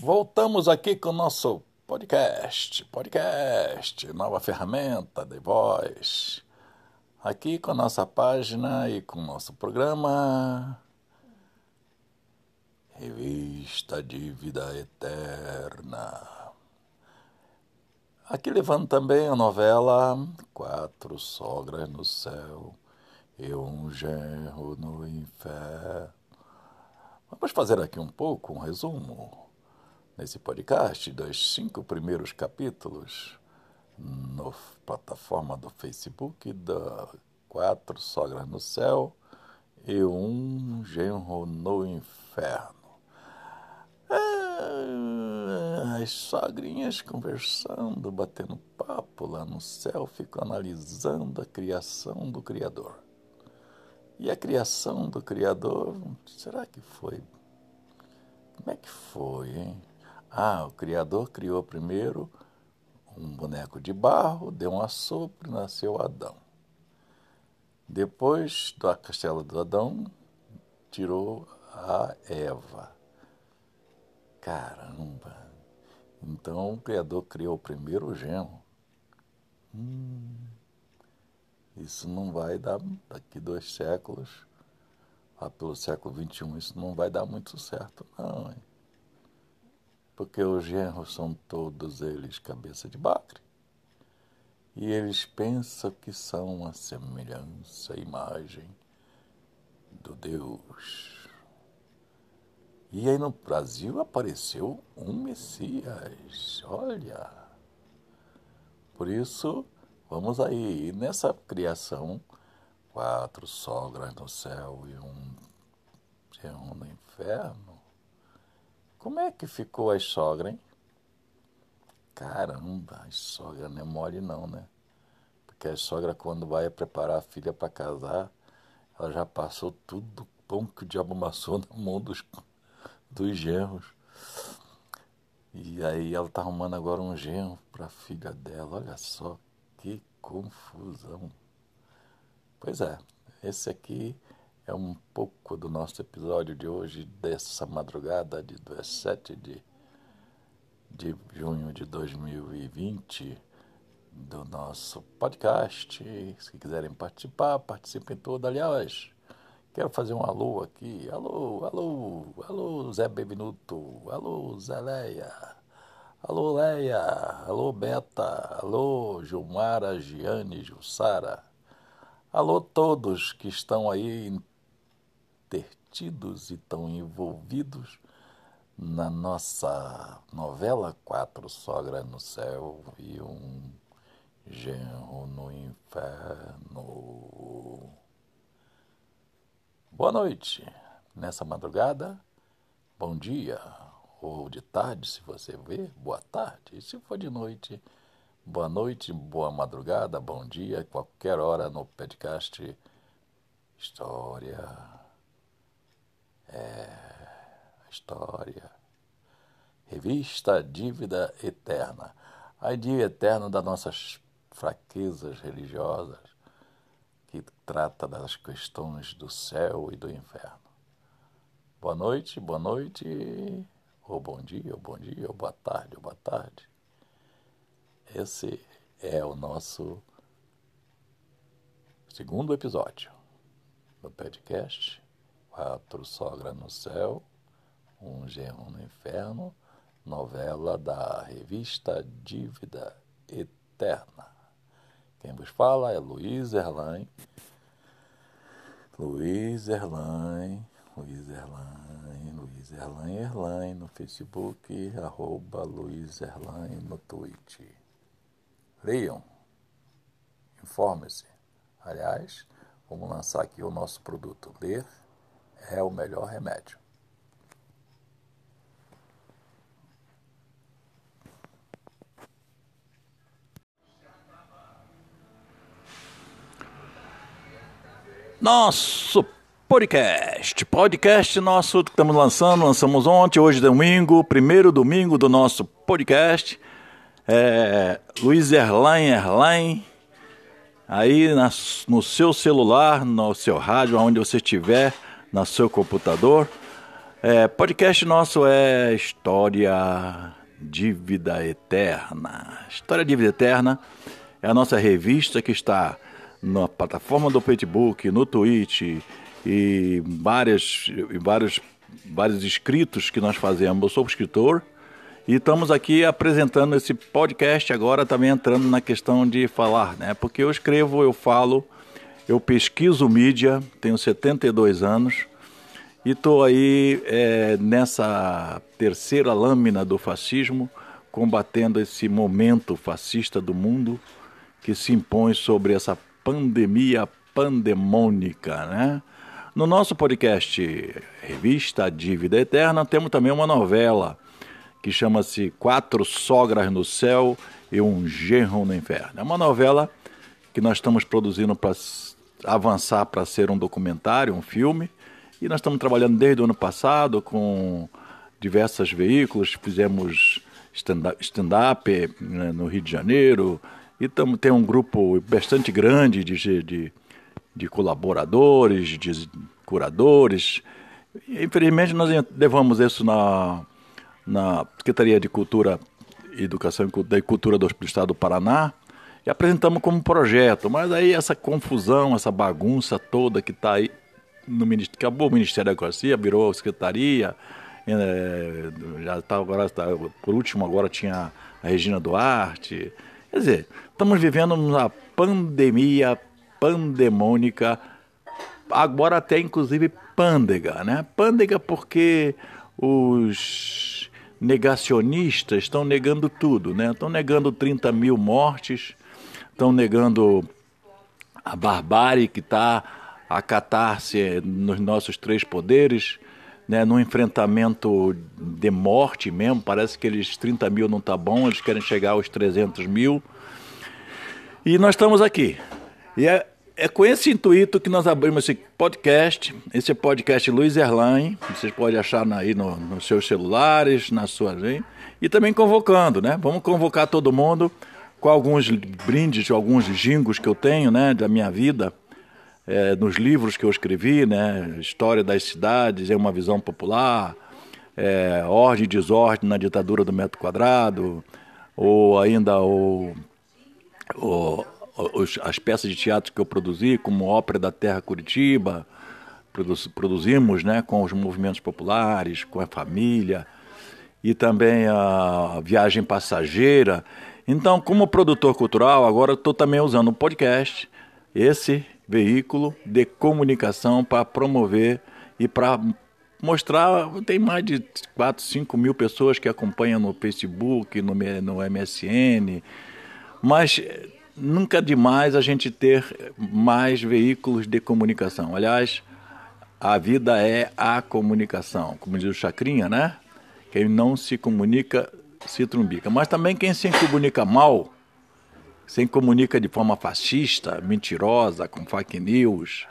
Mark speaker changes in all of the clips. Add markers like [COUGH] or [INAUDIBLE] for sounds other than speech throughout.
Speaker 1: Voltamos aqui com o nosso podcast, podcast, nova ferramenta de voz. Aqui com a nossa página e com o nosso programa. Revista Dívida Eterna. Aqui levando também a novela Quatro Sogras no Céu e um genro no Inferno. Vamos fazer aqui um pouco um resumo nesse podcast dos cinco primeiros capítulos na plataforma do Facebook da Quatro Sogras no Céu e um genro no Inferno. É, as sogrinhas conversando, batendo papo lá no céu, ficam analisando a criação do Criador. E a criação do Criador, será que foi? Como é que foi, hein? Ah, o Criador criou primeiro um boneco de barro, deu um assopro e nasceu Adão. Depois da castela do Adão, tirou a Eva. Caramba! Então o Criador criou o primeiro genro. Hum. Isso não vai dar, daqui dois séculos, lá pelo século XXI, isso não vai dar muito certo, não. Hein? Porque os genros são todos eles cabeça de bacre. E eles pensam que são a semelhança, a imagem do Deus. E aí no Brasil apareceu um Messias, olha. Por isso Vamos aí, nessa criação, quatro sogras no céu e um genro no inferno. Como é que ficou a sogra, hein? Caramba, a sogra não é mole não, né? Porque a sogra quando vai preparar a filha para casar, ela já passou tudo pão que o diabo amassou na mão dos, dos genros. E aí ela tá arrumando agora um genro para a filha dela, olha só que confusão. Pois é, esse aqui é um pouco do nosso episódio de hoje, dessa madrugada de 17 de, de junho de 2020, do nosso podcast. Se quiserem participar, participem todos. Aliás, quero fazer um alô aqui. Alô, alô, alô, Zé Bevinuto, alô, Zé Leia. Alô, Leia. Alô, Beta. Alô, Gilmara, Giane, Jussara. Alô, todos que estão aí intertidos e estão envolvidos na nossa novela Quatro Sogras no Céu e um genro no Inferno. Boa noite. Nessa madrugada, bom dia ou de tarde, se você vê, boa tarde. E se for de noite, boa noite, boa madrugada, bom dia, qualquer hora no podcast História. É. História. Revista Dívida Eterna. A dívida eterna das nossas fraquezas religiosas, que trata das questões do céu e do inferno. Boa noite, boa noite ou bom dia, ou bom dia, ou boa tarde, ou boa tarde. Esse é o nosso segundo episódio do podcast Quatro Sogra no Céu, Um Genro no Inferno, novela da revista Dívida Eterna. Quem vos fala é Luiz Erlain. Luiz Erlain, Luiz Erlain Luiz Erlain Erlain no Facebook, arroba Luiz Erlain no Twitter. Leiam, informe-se. Aliás, vamos lançar aqui o nosso produto. Ler é o melhor remédio. Nosso Podcast. Podcast nosso que estamos lançando, lançamos ontem, hoje domingo, primeiro domingo do nosso podcast. É, Luiz Erlain Erlain, aí na, no seu celular, no seu rádio, onde você estiver, no seu computador. É, podcast nosso é História de Vida Eterna. História de Vida Eterna é a nossa revista que está na plataforma do Facebook, no Twitch e várias, vários, vários escritos que nós fazemos. Eu sou escritor e estamos aqui apresentando esse podcast agora também entrando na questão de falar, né? Porque eu escrevo, eu falo, eu pesquiso mídia, tenho 72 anos e estou aí é, nessa terceira lâmina do fascismo, combatendo esse momento fascista do mundo que se impõe sobre essa pandemia pandemônica, né? No nosso podcast Revista Dívida Eterna, temos também uma novela que chama-se Quatro Sogras no Céu e um Genro no Inferno. É uma novela que nós estamos produzindo para avançar para ser um documentário, um filme, e nós estamos trabalhando desde o ano passado com diversos veículos, fizemos stand-up né, no Rio de Janeiro, e tamo, tem um grupo bastante grande de, de, de colaboradores, de curadores. Infelizmente, nós levamos isso na na Secretaria de Cultura, Educação e Cultura do Estado do Paraná e apresentamos como projeto. Mas aí essa confusão, essa bagunça toda que está aí no acabou o Ministério da Economia, virou a Secretaria, é, já está agora, tá, por último agora tinha a Regina Duarte. Quer dizer, estamos vivendo uma pandemia pandemônica, agora até inclusive pândega, né? Pândega porque os negacionistas estão negando tudo, né? Estão negando 30 mil mortes, estão negando a barbárie que está a catar-se nos nossos três poderes, né? No enfrentamento de morte mesmo, parece que eles 30 mil não tá bom, eles querem chegar aos 300 mil. E nós estamos aqui. E é, é com esse intuito que nós abrimos esse podcast, esse podcast Luiz Erlain, vocês podem achar aí no, nos seus celulares, na sua e também convocando, né? Vamos convocar todo mundo com alguns brindes, alguns jingos que eu tenho, né, da minha vida, é, nos livros que eu escrevi, né, História das Cidades, é uma visão popular, é, Ordem e Desordem na ditadura do metro quadrado, ou ainda o, o os, as peças de teatro que eu produzi, como Ópera da Terra Curitiba, produz, produzimos né, com os movimentos populares, com a família, e também a Viagem Passageira. Então, como produtor cultural, agora estou também usando o podcast, esse veículo de comunicação para promover e para mostrar. Tem mais de 4, 5 mil pessoas que acompanham no Facebook, no, no MSN, mas nunca é demais a gente ter mais veículos de comunicação. Aliás, a vida é a comunicação, como diz o Chacrinha, né? Quem não se comunica se trumbica. Mas também quem se comunica mal, se comunica de forma fascista, mentirosa, com fake news,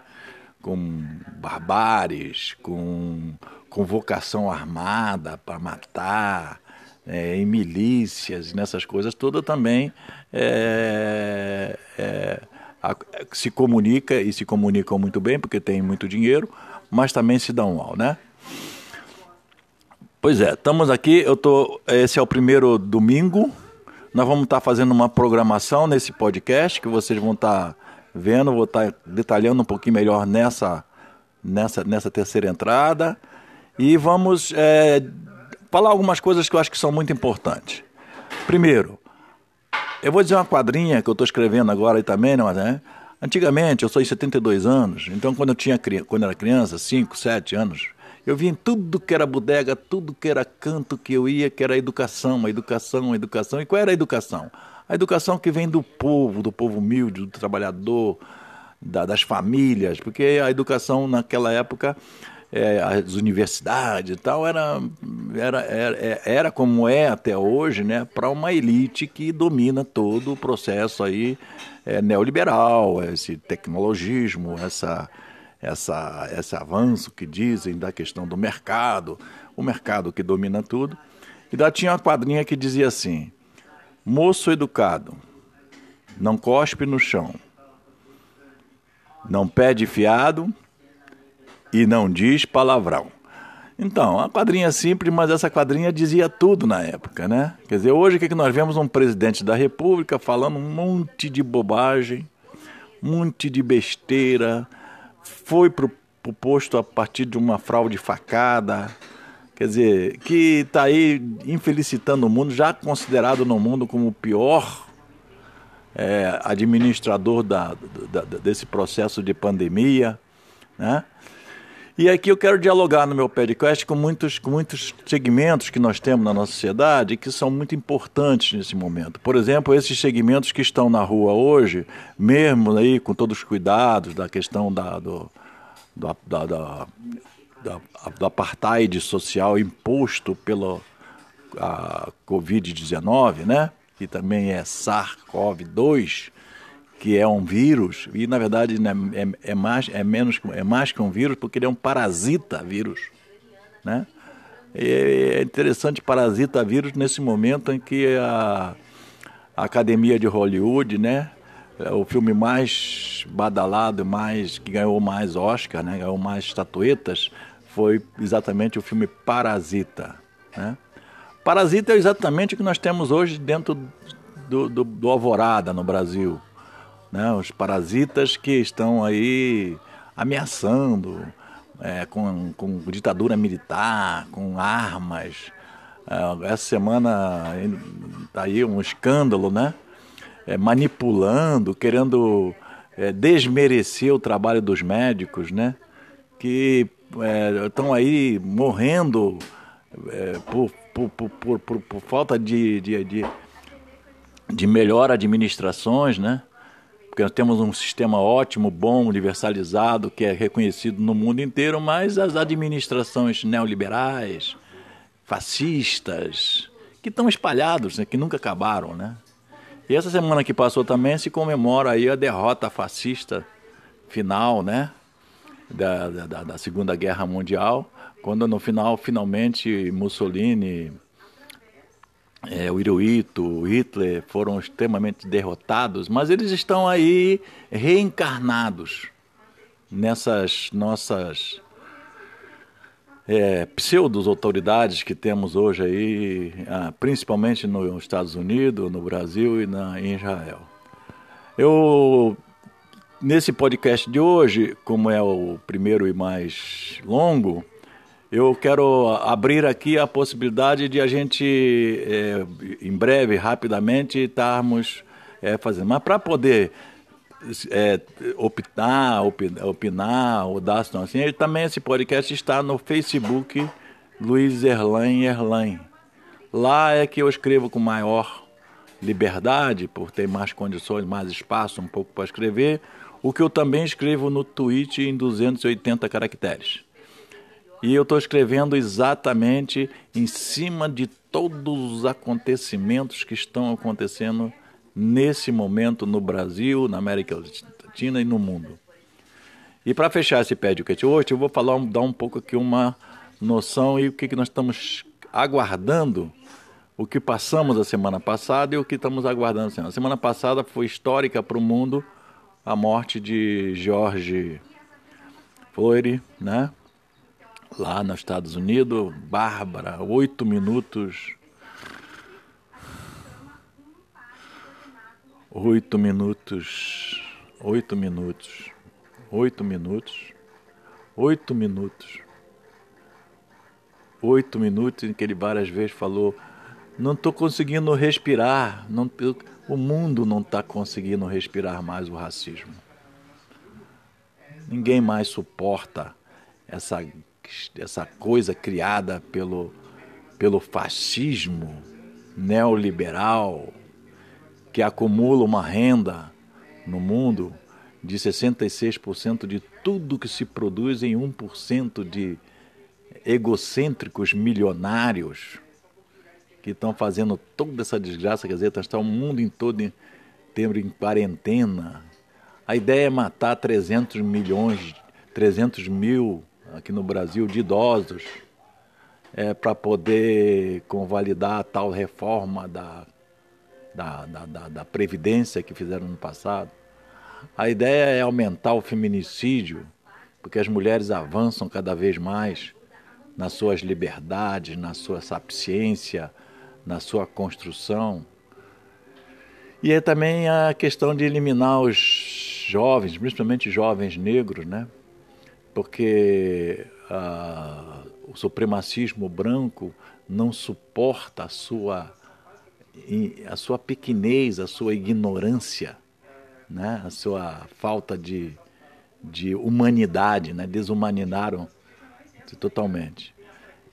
Speaker 1: com barbáries, com convocação armada para matar, é, em milícias, nessas coisas todas também é, é, a, se comunica e se comunicam muito bem porque tem muito dinheiro, mas também se dão mal, né? Pois é, estamos aqui. Eu tô. Esse é o primeiro domingo. Nós vamos estar tá fazendo uma programação nesse podcast que vocês vão estar tá vendo. Vou estar tá detalhando um pouquinho melhor nessa nessa nessa terceira entrada e vamos é, falar algumas coisas que eu acho que são muito importantes. Primeiro, eu vou dizer uma quadrinha que eu estou escrevendo agora aí também, não, né? Antigamente, eu sou de 72 anos, então quando eu tinha quando era criança, 5, 7 anos, eu via em tudo que era bodega, tudo que era canto que eu ia, que era educação, a educação, a educação. E qual era a educação? A educação que vem do povo, do povo humilde, do trabalhador, da, das famílias, porque a educação naquela época é, as universidades e tal, era, era, era, era como é até hoje, né, para uma elite que domina todo o processo aí é, neoliberal, esse tecnologismo, essa, essa, esse avanço que dizem da questão do mercado, o mercado que domina tudo. E daí tinha uma quadrinha que dizia assim: moço educado, não cospe no chão, não pede fiado e não diz palavrão. Então, a quadrinha simples, mas essa quadrinha dizia tudo na época, né? Quer dizer, hoje o que, é que nós vemos? Um presidente da república falando um monte de bobagem, um monte de besteira, foi pro, pro posto a partir de uma fraude facada, quer dizer, que está aí infelicitando o mundo, já considerado no mundo como o pior é, administrador da, da, desse processo de pandemia, né? E aqui eu quero dialogar no meu podcast com muitos, com muitos segmentos que nós temos na nossa sociedade que são muito importantes nesse momento. Por exemplo, esses segmentos que estão na rua hoje, mesmo aí com todos os cuidados da questão da, do, da, da, da, do apartheid social imposto pela Covid-19, né? que também é SARS-CoV-2, que é um vírus, e na verdade né, é, é, mais, é, menos, é mais que um vírus, porque ele é um parasita vírus. Né? É interessante parasita vírus nesse momento em que a, a Academia de Hollywood, né, é o filme mais badalado, mais que ganhou mais Oscar, né, ganhou mais estatuetas, foi exatamente o filme Parasita. Né? Parasita é exatamente o que nós temos hoje dentro do, do, do Alvorada no Brasil né? os parasitas que estão aí ameaçando é, com, com ditadura militar, com armas. É, essa semana está aí um escândalo, né? É, manipulando, querendo é, desmerecer o trabalho dos médicos, né? Que estão é, aí morrendo é, por, por, por, por, falta de, de, de, de melhor administrações, né? Porque nós temos um sistema ótimo, bom, universalizado, que é reconhecido no mundo inteiro, mas as administrações neoliberais, fascistas, que estão espalhados, né, que nunca acabaram, né? E essa semana que passou também se comemora aí a derrota fascista final, né? Da, da, da Segunda Guerra Mundial, quando no final, finalmente, Mussolini é, o Hirohito, o Hitler foram extremamente derrotados, mas eles estão aí reencarnados nessas nossas é, pseudos autoridades que temos hoje aí, ah, principalmente nos Estados Unidos, no Brasil e na, em Israel. Eu nesse podcast de hoje, como é o primeiro e mais longo, eu quero abrir aqui a possibilidade de a gente, é, em breve, rapidamente, estarmos é, fazendo. Mas para poder é, opinar, opinar, ou dar assim, também esse podcast está no Facebook Luiz Erlain Erlain. Lá é que eu escrevo com maior liberdade, por ter mais condições, mais espaço um pouco para escrever, o que eu também escrevo no Twitch em 280 caracteres. E eu estou escrevendo exatamente em cima de todos os acontecimentos que estão acontecendo nesse momento no Brasil, na América Latina e no mundo. E para fechar esse podcast hoje, eu vou falar, dar um pouco aqui uma noção e o que, que nós estamos aguardando, o que passamos a semana passada e o que estamos aguardando. A semana passada foi histórica para o mundo a morte de Jorge Flore, né? Lá nos Estados Unidos, Bárbara, oito minutos. Oito minutos, oito minutos, oito minutos, oito minutos, oito minutos em que ele várias vezes falou: não estou conseguindo respirar, não, o mundo não está conseguindo respirar mais o racismo. Ninguém mais suporta essa essa coisa criada pelo, pelo fascismo neoliberal que acumula uma renda no mundo de 66% de tudo que se produz em 1% de egocêntricos milionários que estão fazendo toda essa desgraça, quer dizer, está o mundo em todo em, em quarentena. A ideia é matar 300 milhões, 300 mil aqui no Brasil de idosos é, para poder convalidar a tal reforma da, da, da, da, da Previdência que fizeram no passado. A ideia é aumentar o feminicídio, porque as mulheres avançam cada vez mais nas suas liberdades, na sua sapiência, na sua construção. E é também a questão de eliminar os jovens, principalmente jovens negros, né? Porque ah, o supremacismo branco não suporta a sua, a sua pequenez, a sua ignorância, né? a sua falta de, de humanidade, né? desumanizaram totalmente.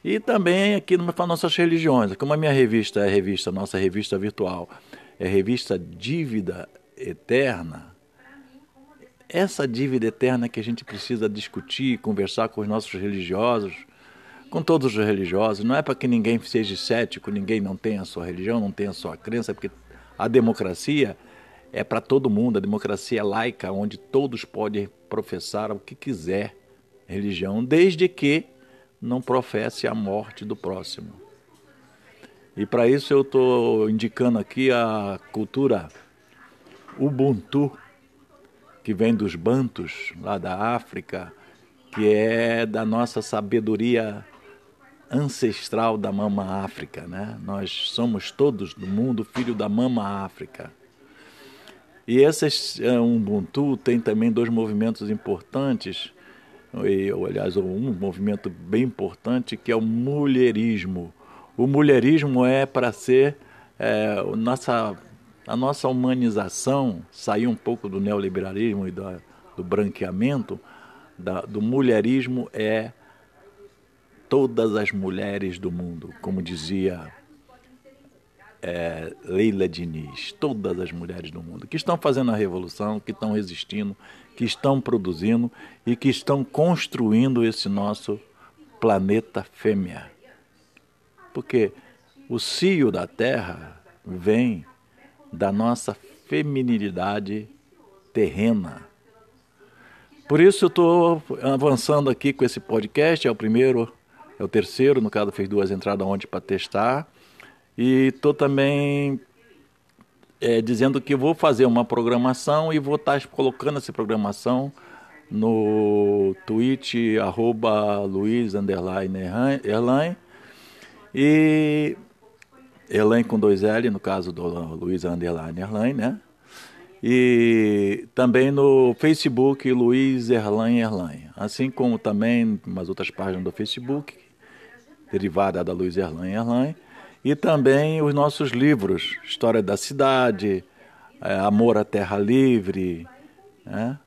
Speaker 1: E também aqui nas nossas religiões, como a minha revista é a revista, nossa revista virtual, é a revista Dívida Eterna, essa dívida eterna que a gente precisa discutir, conversar com os nossos religiosos, com todos os religiosos, não é para que ninguém seja cético, ninguém não tenha a sua religião, não tenha a sua crença, porque a democracia é para todo mundo, a democracia é laica, onde todos podem professar o que quiser religião, desde que não professe a morte do próximo. E para isso eu estou indicando aqui a cultura Ubuntu, que vem dos Bantos, lá da África, que é da nossa sabedoria ancestral da Mama África, né? Nós somos todos do mundo filho da Mama África. E esse é, Ubuntu tem também dois movimentos importantes, e, aliás, um movimento bem importante que é o mulherismo. O mulherismo é para ser é, nossa, a nossa humanização, sair um pouco do neoliberalismo e do, branqueamento, da, do mulherismo é todas as mulheres do mundo, como dizia é, Leila Diniz, todas as mulheres do mundo que estão fazendo a revolução, que estão resistindo, que estão produzindo e que estão construindo esse nosso planeta fêmea. Porque o cio da Terra vem da nossa feminilidade terrena. Por isso eu estou avançando aqui com esse podcast, é o primeiro é o terceiro, no caso fez duas entradas ontem para testar. E estou também é, dizendo que vou fazer uma programação e vou estar tá colocando essa programação no tweet arroba Luiz underline Erlain e Erlain com dois L, no caso do Luiz underline Erlain, né? E também no Facebook Luiz Erlain Erlain, assim como também umas outras páginas do Facebook derivada da Luiz Erlan Erlan, e também os nossos livros, História da Cidade, é, Amor à Terra Livre, né?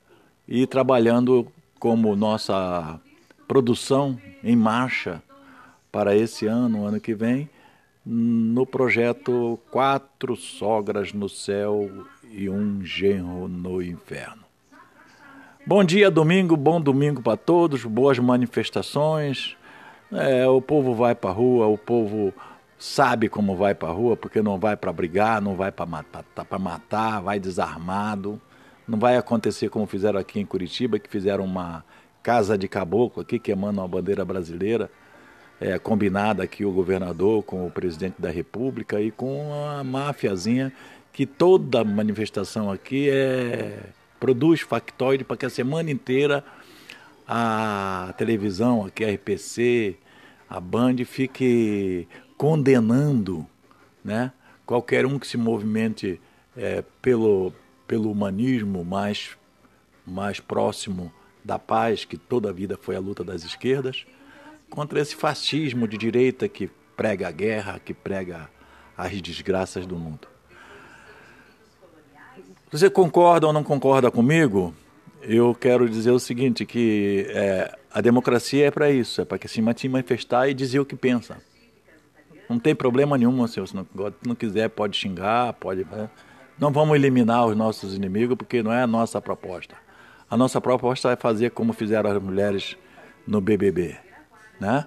Speaker 1: e trabalhando como nossa produção em marcha para esse ano, ano que vem, no projeto Quatro Sogras no Céu e um Genro no Inferno. Bom dia, domingo, bom domingo para todos, boas manifestações. É, o povo vai para a rua, o povo sabe como vai para a rua, porque não vai para brigar, não vai para matar, tá matar, vai desarmado. Não vai acontecer como fizeram aqui em Curitiba, que fizeram uma casa de caboclo aqui, queimando uma bandeira brasileira, é, combinada aqui o governador com o presidente da república e com a máfiazinha, que toda manifestação aqui é produz factoide para que a semana inteira a televisão, aqui a RPC, a Band fique condenando né, qualquer um que se movimente é, pelo, pelo humanismo mais, mais próximo da paz, que toda a vida foi a luta das esquerdas, contra esse fascismo de direita que prega a guerra, que prega as desgraças do mundo. Você concorda ou não concorda comigo? eu quero dizer o seguinte, que é, a democracia é para isso, é para que se manifestar e dizer o que pensa. Não tem problema nenhum, se você não, não quiser pode xingar, pode... Né? Não vamos eliminar os nossos inimigos, porque não é a nossa proposta. A nossa proposta é fazer como fizeram as mulheres no BBB, né?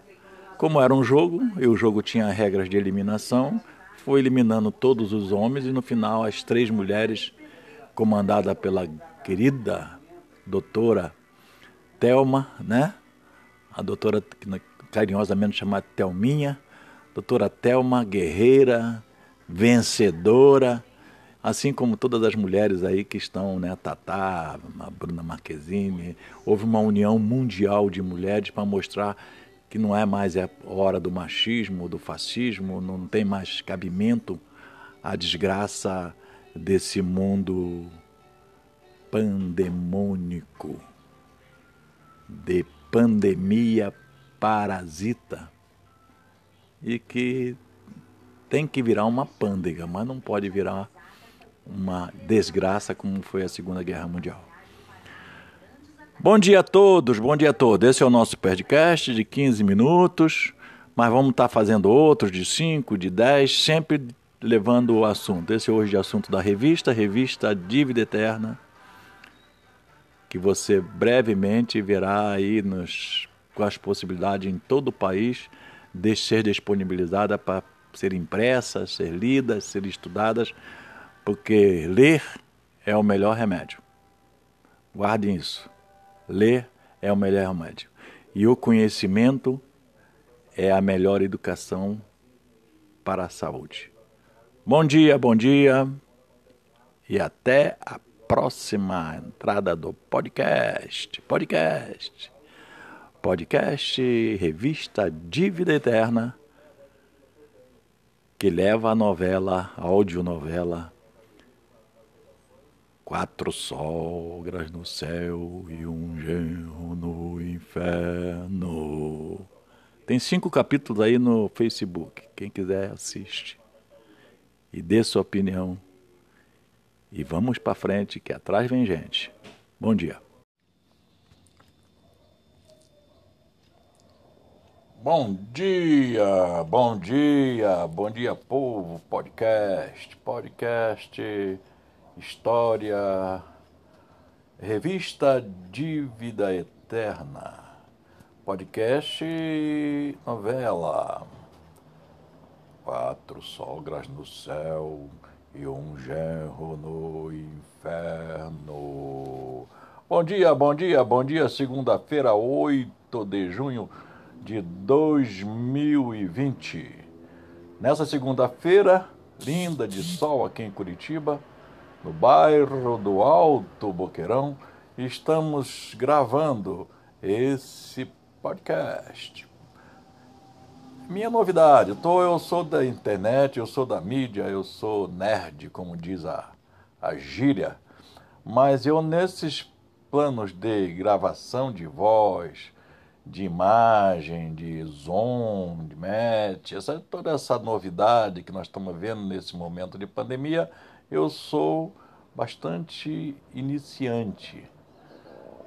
Speaker 1: Como era um jogo, e o jogo tinha regras de eliminação, foi eliminando todos os homens e no final as três mulheres, comandada pela querida doutora Telma, né? A doutora carinhosamente chamada Telminha, doutora Telma, guerreira, vencedora, assim como todas as mulheres aí que estão, né, a Tatá, a Bruna Marquezine, houve uma união mundial de mulheres para mostrar que não é mais a hora do machismo, do fascismo, não tem mais cabimento a desgraça desse mundo pandemônico, de pandemia parasita e que tem que virar uma pândega, mas não pode virar uma desgraça como foi a Segunda Guerra Mundial. Bom dia a todos, bom dia a todos. Esse é o nosso podcast de 15 minutos, mas vamos estar fazendo outros de 5, de 10, sempre levando o assunto. Esse é hoje o assunto da revista, revista Dívida Eterna, que você brevemente verá aí nos, com as possibilidades em todo o país de ser disponibilizada para ser impressa, ser lida, ser estudadas, porque ler é o melhor remédio. Guardem isso. Ler é o melhor remédio. E o conhecimento é a melhor educação para a saúde. Bom dia, bom dia. E até a próxima entrada do podcast. Podcast. Podcast Revista Dívida Eterna, que leva a novela, a audionovela Quatro sogras no céu e um genro no inferno. Tem cinco capítulos aí no Facebook. Quem quiser assiste. E dê sua opinião. E vamos para frente, que atrás vem gente. Bom dia. Bom dia, bom dia, bom dia, povo. Podcast, podcast História, Revista Dívida Eterna, podcast novela, Quatro Sogras no Céu e um Genro no Inferno. Bom dia, bom dia, bom dia, segunda-feira, 8 de junho de 2020. Nessa segunda-feira, linda de sol aqui em Curitiba, no bairro do Alto Boqueirão, estamos gravando esse podcast. Minha novidade, tô, eu sou da internet, eu sou da mídia, eu sou nerd, como diz a, a gíria, mas eu nesses planos de gravação de voz, de imagem, de zoom, de match, essa, toda essa novidade que nós estamos vendo nesse momento de pandemia, eu sou bastante iniciante.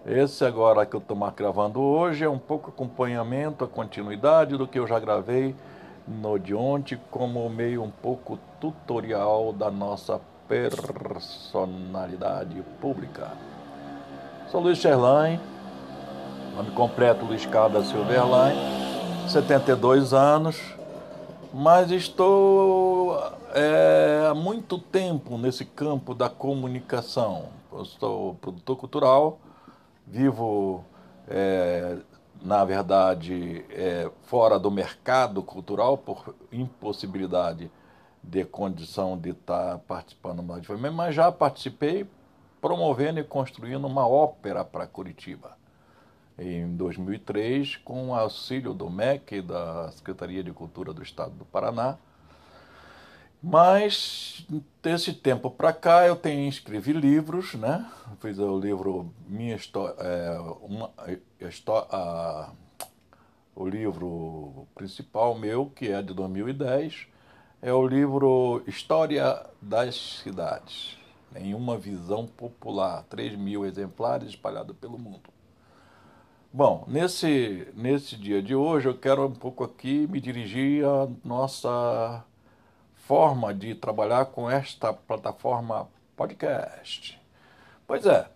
Speaker 1: Esse agora que eu estou gravando hoje é um pouco acompanhamento, a continuidade do que eu já gravei no de ontem, como meio um pouco tutorial da nossa personalidade pública. Sou Luiz Sherlain, nome completo Luiz Carlos Silverline, 72 anos, mas estou é, há muito tempo nesse campo da comunicação. Eu sou produtor cultural, vivo, é, na verdade, é, fora do mercado cultural por impossibilidade de condição de estar participando mais de mas já participei promovendo e construindo uma ópera para Curitiba. Em 2003, com o auxílio do MEC, da Secretaria de Cultura do Estado do Paraná, mas desse tempo para cá eu tenho escrevi livros, né? Fiz o livro minha história, é, uma, a, o livro principal meu que é de 2010 é o livro História das Cidades, em uma visão popular, 3 mil exemplares espalhados pelo mundo. Bom, nesse, nesse dia de hoje eu quero um pouco aqui me dirigir à nossa forma de trabalhar com esta plataforma podcast. Pois é,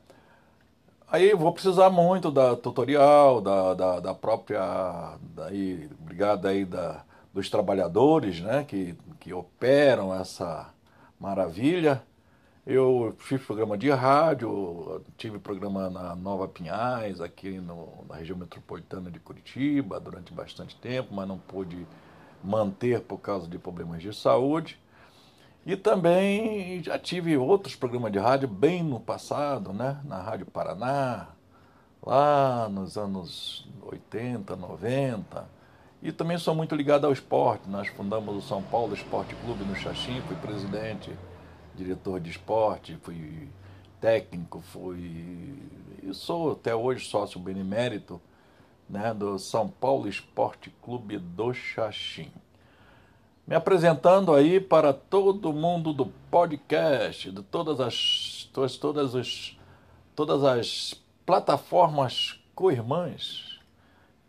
Speaker 1: aí vou precisar muito da tutorial, da, da, da própria, daí, obrigado aí da, dos trabalhadores né, que, que operam essa maravilha. Eu fiz programa de rádio, tive programa na Nova Pinhais, aqui no, na região metropolitana de Curitiba, durante bastante tempo, mas não pude manter por causa de problemas de saúde. E também já tive outros programas de rádio bem no passado, né? na Rádio Paraná, lá nos anos 80, 90. E também sou muito ligado ao esporte. Nós fundamos o São Paulo Esporte Clube no Xaxim, fui presidente, diretor de esporte, fui técnico, fui. E sou até hoje sócio benemérito né, do São Paulo Esporte Clube do Xaxim. Me apresentando aí para todo mundo do podcast, de todas as, todas, todas, os, todas as plataformas co-irmãs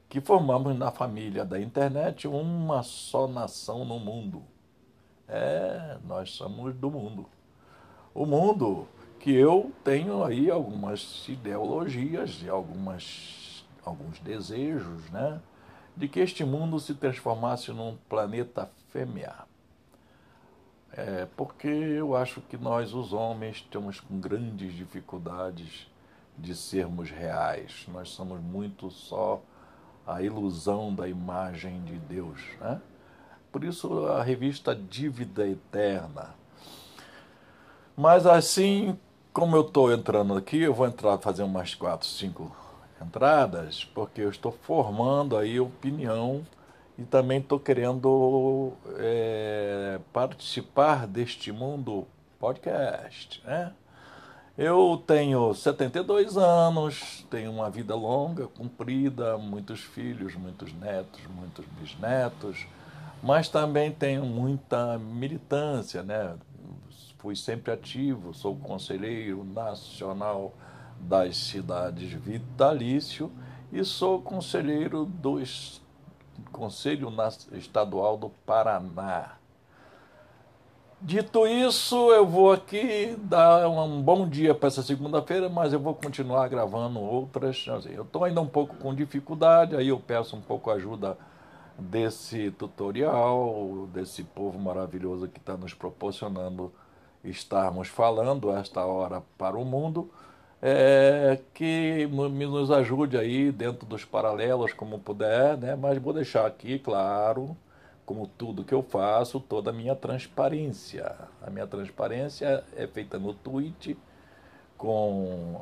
Speaker 1: que formamos na família da internet uma só nação no mundo. É, nós somos do mundo. O mundo que eu tenho aí algumas ideologias e algumas, alguns desejos, né? De que este mundo se transformasse num planeta fêmea. É, porque eu acho que nós, os homens, temos grandes dificuldades de sermos reais. Nós somos muito só a ilusão da imagem de Deus. Né? Por isso a revista Dívida Eterna. Mas assim como eu estou entrando aqui, eu vou entrar fazer umas quatro, cinco entradas, porque eu estou formando aí opinião e também estou querendo é, participar deste mundo podcast, né? Eu tenho 72 anos, tenho uma vida longa, comprida, muitos filhos, muitos netos, muitos bisnetos, mas também tenho muita militância, né? Fui sempre ativo, sou conselheiro nacional das cidades vitalício e sou conselheiro do Conselho Estadual do Paraná. Dito isso, eu vou aqui dar um bom dia para essa segunda-feira, mas eu vou continuar gravando outras. Eu estou ainda um pouco com dificuldade, aí eu peço um pouco ajuda desse tutorial, desse povo maravilhoso que está nos proporcionando estarmos falando esta hora para o mundo, é, que nos ajude aí dentro dos paralelos como puder, né? mas vou deixar aqui, claro, como tudo que eu faço, toda a minha transparência. A minha transparência é feita no tweet com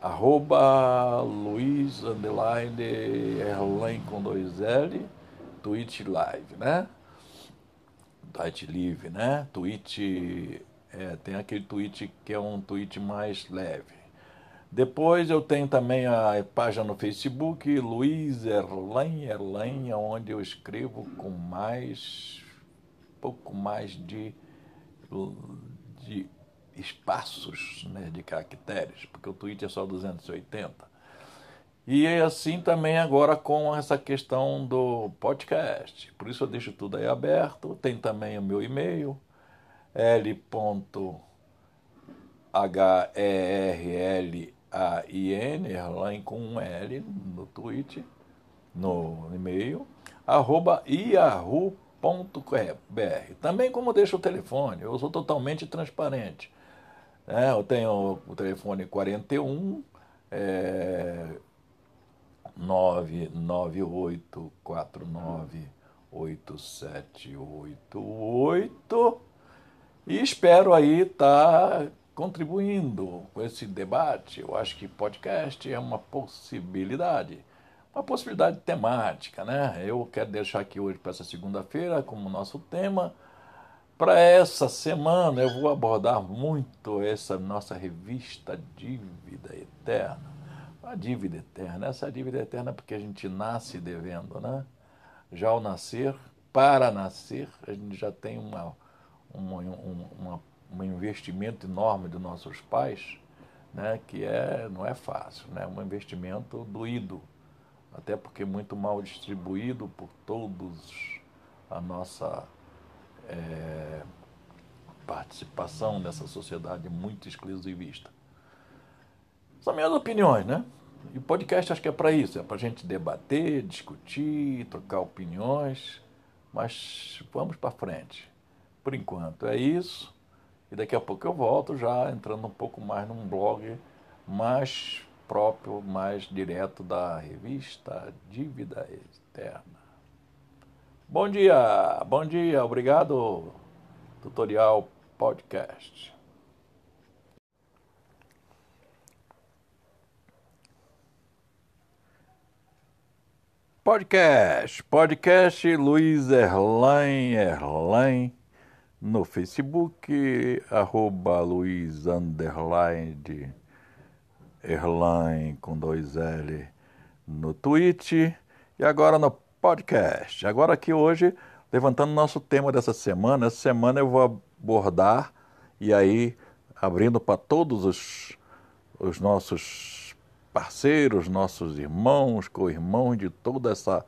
Speaker 1: arroba Luiz underline Erlen com dois L, tweet live, né? Tweet live, né? Tweet, é, tem aquele tweet que é um tweet mais leve. Depois eu tenho também a página no Facebook, Luiz Erlen, Erlen, onde eu escrevo com mais, pouco mais de, de espaços né, de caracteres, porque o Twitter é só 280. E assim também agora com essa questão do podcast. Por isso eu deixo tudo aí aberto. Tem também o meu e-mail, l.herl a IN, Erlain com um L no tweet, no e-mail, arroba yahoo.br. Também como deixa o telefone, eu sou totalmente transparente. É, eu tenho o telefone 41 é, 998498788 e espero aí estar tá contribuindo com esse debate. Eu acho que podcast é uma possibilidade, uma possibilidade temática, né? Eu quero deixar aqui hoje para essa segunda-feira como nosso tema. Para essa semana eu vou abordar muito essa nossa revista Dívida Eterna. A dívida eterna, essa dívida eterna é porque a gente nasce devendo, né? Já ao nascer, para nascer, a gente já tem uma, uma, uma um investimento enorme dos nossos pais, né, que é, não é fácil, né, um investimento doído, até porque muito mal distribuído por todos a nossa é, participação nessa sociedade muito exclusivista. São minhas opiniões, né? E o podcast acho que é para isso, é para a gente debater, discutir, trocar opiniões, mas vamos para frente. Por enquanto é isso. E daqui a pouco eu volto já entrando um pouco mais num blog mais próprio, mais direto da revista Dívida Externa. Bom dia, bom dia, obrigado, Tutorial Podcast. podcast. Podcast Luiz Erlain Erlain no Facebook, arroba Luiz Underline Erlain com dois L no Twitch. E agora no podcast. Agora aqui hoje, levantando nosso tema dessa semana, essa semana eu vou abordar e aí abrindo para todos os, os nossos parceiros, nossos irmãos, co-irmãos de toda essa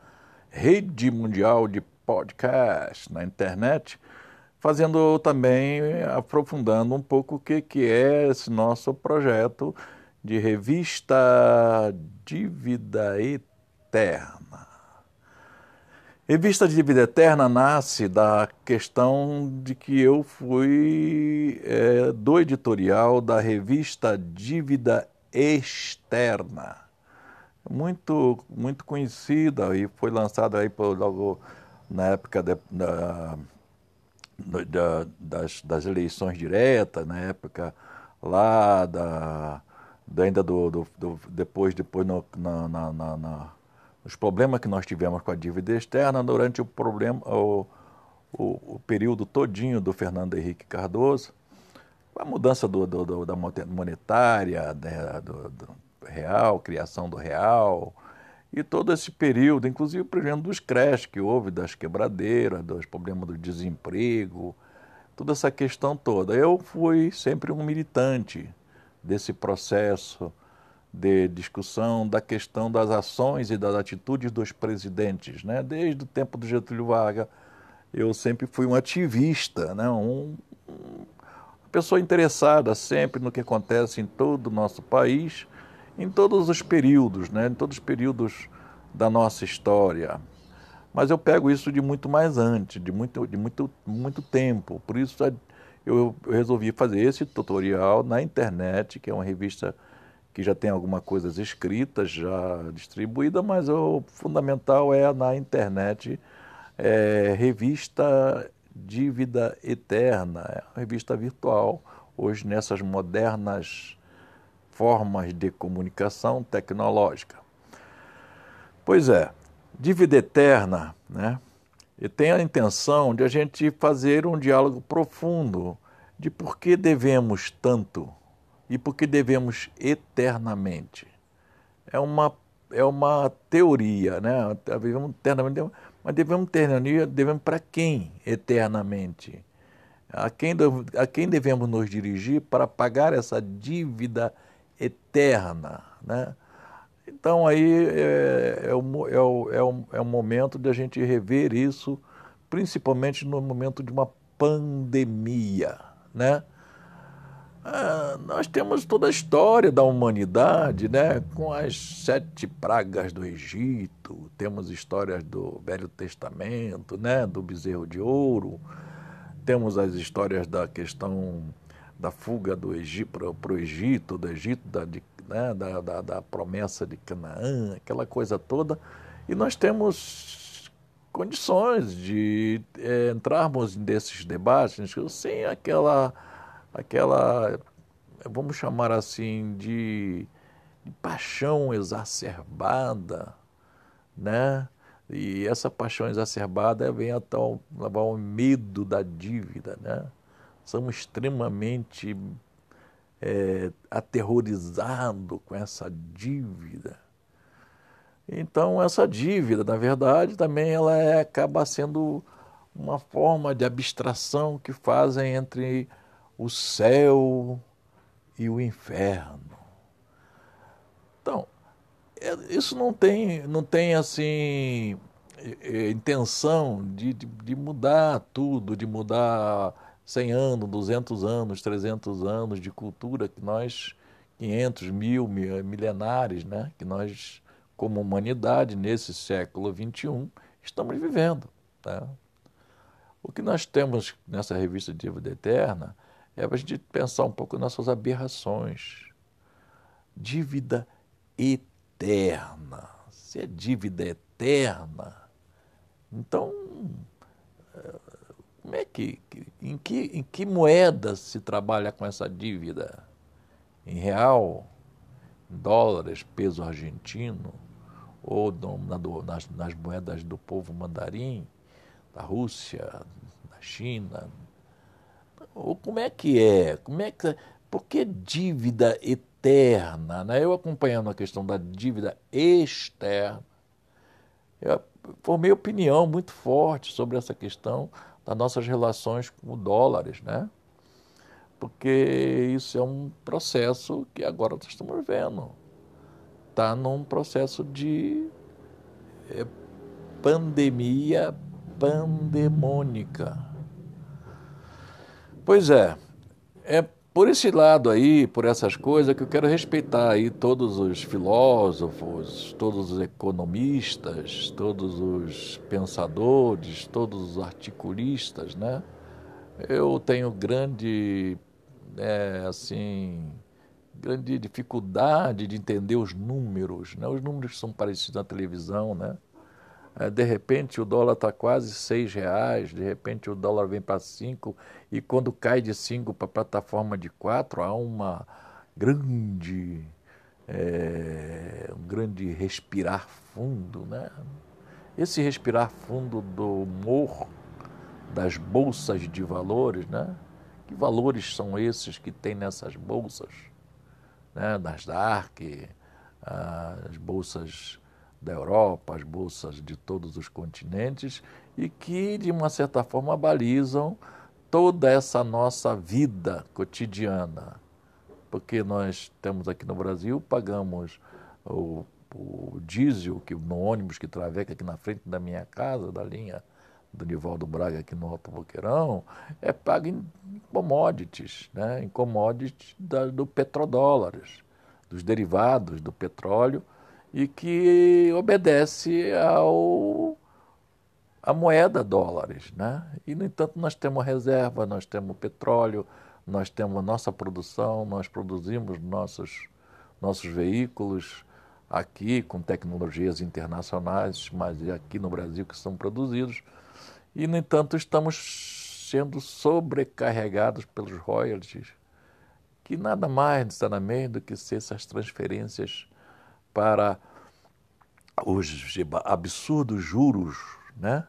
Speaker 1: rede mundial de podcast na internet, fazendo também, aprofundando um pouco o que, que é esse nosso projeto de revista Dívida Eterna. Revista Dívida Eterna nasce da questão de que eu fui é, do editorial da revista Dívida Externa, muito, muito conhecida e foi lançada aí por, logo na época de, da, da, das, das eleições diretas, na época lá da, ainda do, do, do, depois, depois no, na, na, na, os problemas que nós tivemos com a dívida externa durante o problema o, o, o período todinho do Fernando Henrique Cardoso, a mudança do, do, do da monetária, né, do, do, real, criação do real, e todo esse período, inclusive o problema dos creches que houve, das quebradeiras, dos problemas do desemprego, toda essa questão toda. Eu fui sempre um militante desse processo de discussão da questão das ações e das atitudes dos presidentes. Né? Desde o tempo do Getúlio Vargas, eu sempre fui um ativista, né? um, uma pessoa interessada sempre no que acontece em todo o nosso país, em todos os períodos, né? em todos os períodos da nossa história. Mas eu pego isso de muito mais antes, de muito, de muito, muito tempo. Por isso eu, eu resolvi fazer esse tutorial na internet, que é uma revista que já tem algumas coisas escritas, já distribuída, mas o fundamental é na internet, é, revista Dívida Eterna, é uma revista virtual, hoje nessas modernas formas de comunicação tecnológica. Pois é, Dívida Eterna, né? E tem a intenção de a gente fazer um diálogo profundo de por que devemos tanto e por que devemos eternamente. É uma, é uma teoria, né? Devemos eternamente, mas devemos eternamente, devemos para quem eternamente? A quem, a quem devemos nos dirigir para pagar essa dívida eterna, né? Então aí é, é, o, é, o, é, o, é o momento de a gente rever isso, principalmente no momento de uma pandemia, né? Ah, nós temos toda a história da humanidade, né? com as sete pragas do Egito, temos histórias do Velho Testamento, né? do bezerro de ouro, temos as histórias da questão da fuga do Egito para o Egito, do Egito, da, de, né? da, da, da promessa de Canaã, aquela coisa toda, e nós temos condições de é, entrarmos nesses debates sem aquela aquela, vamos chamar assim, de, de paixão exacerbada, né? E essa paixão exacerbada vem até levar ao medo da dívida, né? Somos extremamente é, aterrorizados com essa dívida. Então, essa dívida, na verdade, também ela é, acaba sendo uma forma de abstração que fazem entre o céu e o inferno. Então, é, isso não tem, não tem assim intenção de, de, de mudar tudo, de mudar 100 anos, 200 anos, 300 anos de cultura que nós, 500, mil, milenares, né, que nós, como humanidade, nesse século XXI, estamos vivendo. Tá? O que nós temos nessa revista Dívida Eterna é para a gente pensar um pouco nas suas aberrações. Dívida eterna. Se é dívida eterna, então como é que, em que, em que moeda se trabalha com essa dívida? Em real, dólares, peso argentino, ou na, nas, nas moedas do povo mandarim, da Rússia, da China. Ou como é que é? Como é que, por que dívida eterna? Né? Eu acompanhando a questão da dívida externa, eu formei opinião muito forte sobre essa questão das nossas relações com dólares, né? Porque isso é um processo que agora nós estamos vendo. Está num processo de é, pandemia pandemônica. Pois é, é por esse lado aí, por essas coisas, que eu quero respeitar aí todos os filósofos, todos os economistas, todos os pensadores, todos os articulistas, né? Eu tenho grande, é, assim, grande dificuldade de entender os números, né? Os números são parecidos na televisão, né? É, de repente o dólar está quase seis reais, de repente o dólar vem para cinco e quando cai de cinco para a plataforma de quatro há uma grande é, um grande respirar fundo, né? Esse respirar fundo do humor das bolsas de valores, né? Que valores são esses que tem nessas bolsas, né? Nasdaq, as bolsas da Europa, as bolsas de todos os continentes e que, de uma certa forma, balizam toda essa nossa vida cotidiana. Porque nós temos aqui no Brasil, pagamos o, o diesel que, no ônibus que traveca aqui na frente da minha casa, da linha do Nivaldo Braga aqui no Alto Boqueirão, é pago em commodities, né? em commodities da, do petrodólares, dos derivados do petróleo, e que obedece ao a moeda dólares, né? E no entanto nós temos reserva, nós temos petróleo, nós temos nossa produção, nós produzimos nossos nossos veículos aqui com tecnologias internacionais, mas é aqui no Brasil que são produzidos. E no entanto estamos sendo sobrecarregados pelos royalties, que nada mais necessariamente do que ser essas transferências para os absurdos juros né,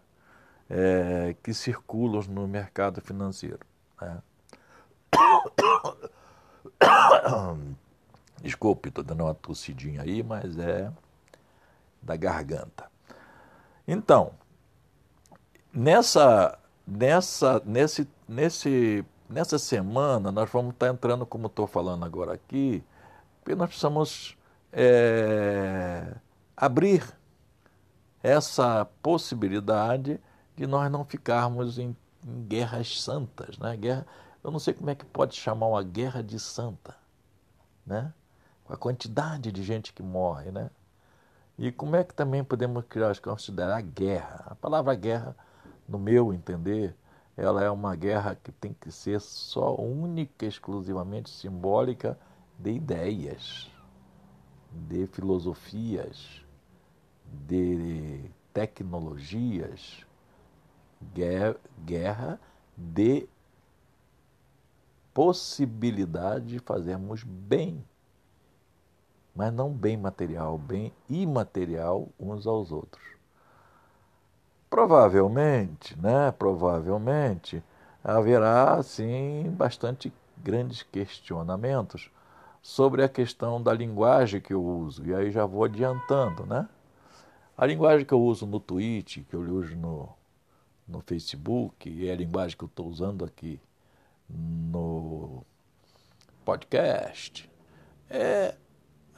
Speaker 1: é, que circulam no mercado financeiro. Né. [COUGHS] Desculpe, estou dando uma tossidinha aí, mas é da garganta. Então, nessa, nessa, nesse, nesse, nessa semana, nós vamos estar entrando, como estou falando agora aqui, porque nós precisamos é, abrir essa possibilidade de nós não ficarmos em, em, guerras santas, né? Guerra, eu não sei como é que pode chamar uma guerra de santa, né? Com a quantidade de gente que morre, né? E como é que também podemos considerar a guerra? A palavra guerra, no meu entender, ela é uma guerra que tem que ser só única, exclusivamente simbólica de ideias de filosofias, de tecnologias, guerra de possibilidade de fazermos bem, mas não bem material, bem imaterial uns aos outros. Provavelmente, né, provavelmente haverá sim bastante grandes questionamentos sobre a questão da linguagem que eu uso. E aí já vou adiantando, né? A linguagem que eu uso no Twitch, que eu uso no, no Facebook, e é a linguagem que eu estou usando aqui no podcast, é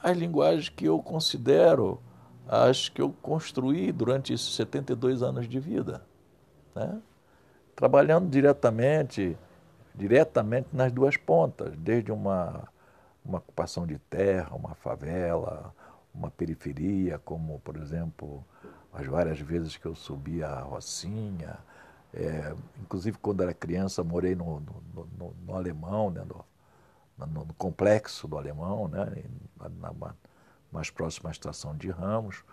Speaker 1: a linguagem que eu considero as que eu construí durante esses 72 anos de vida. Né? Trabalhando diretamente, diretamente nas duas pontas, desde uma uma ocupação de terra, uma favela, uma periferia, como, por exemplo, as várias vezes que eu subi a Rocinha. É, inclusive, quando era criança, morei no, no, no, no Alemão, né, no, complexo do Alemão, né, na, na mais próxima à estação de Ramos.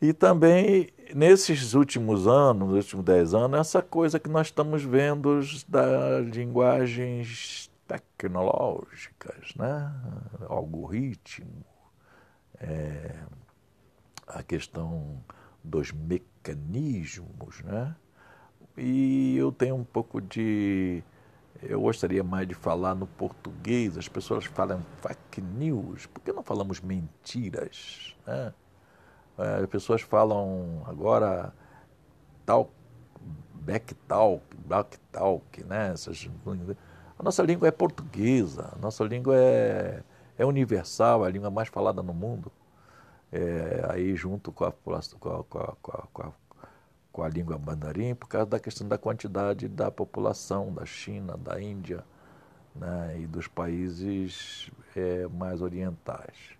Speaker 1: E também, nesses últimos anos, nos últimos dez anos, essa coisa que nós estamos vendo das linguagens tecnológicas, né? algoritmo, é, a questão dos mecanismos, né? E eu tenho um pouco de. Eu gostaria mais de falar no português, as pessoas falam fake news, por que não falamos mentiras? Né? É, as pessoas falam agora tal, back talk, back talk, né? Essas, a nossa língua é portuguesa, a nossa língua é, é universal, é a língua mais falada no mundo. É, aí junto com a, com, a, com, a, com, a, língua mandarim, por causa da questão da quantidade da população da China, da Índia né, e dos países é, mais orientais.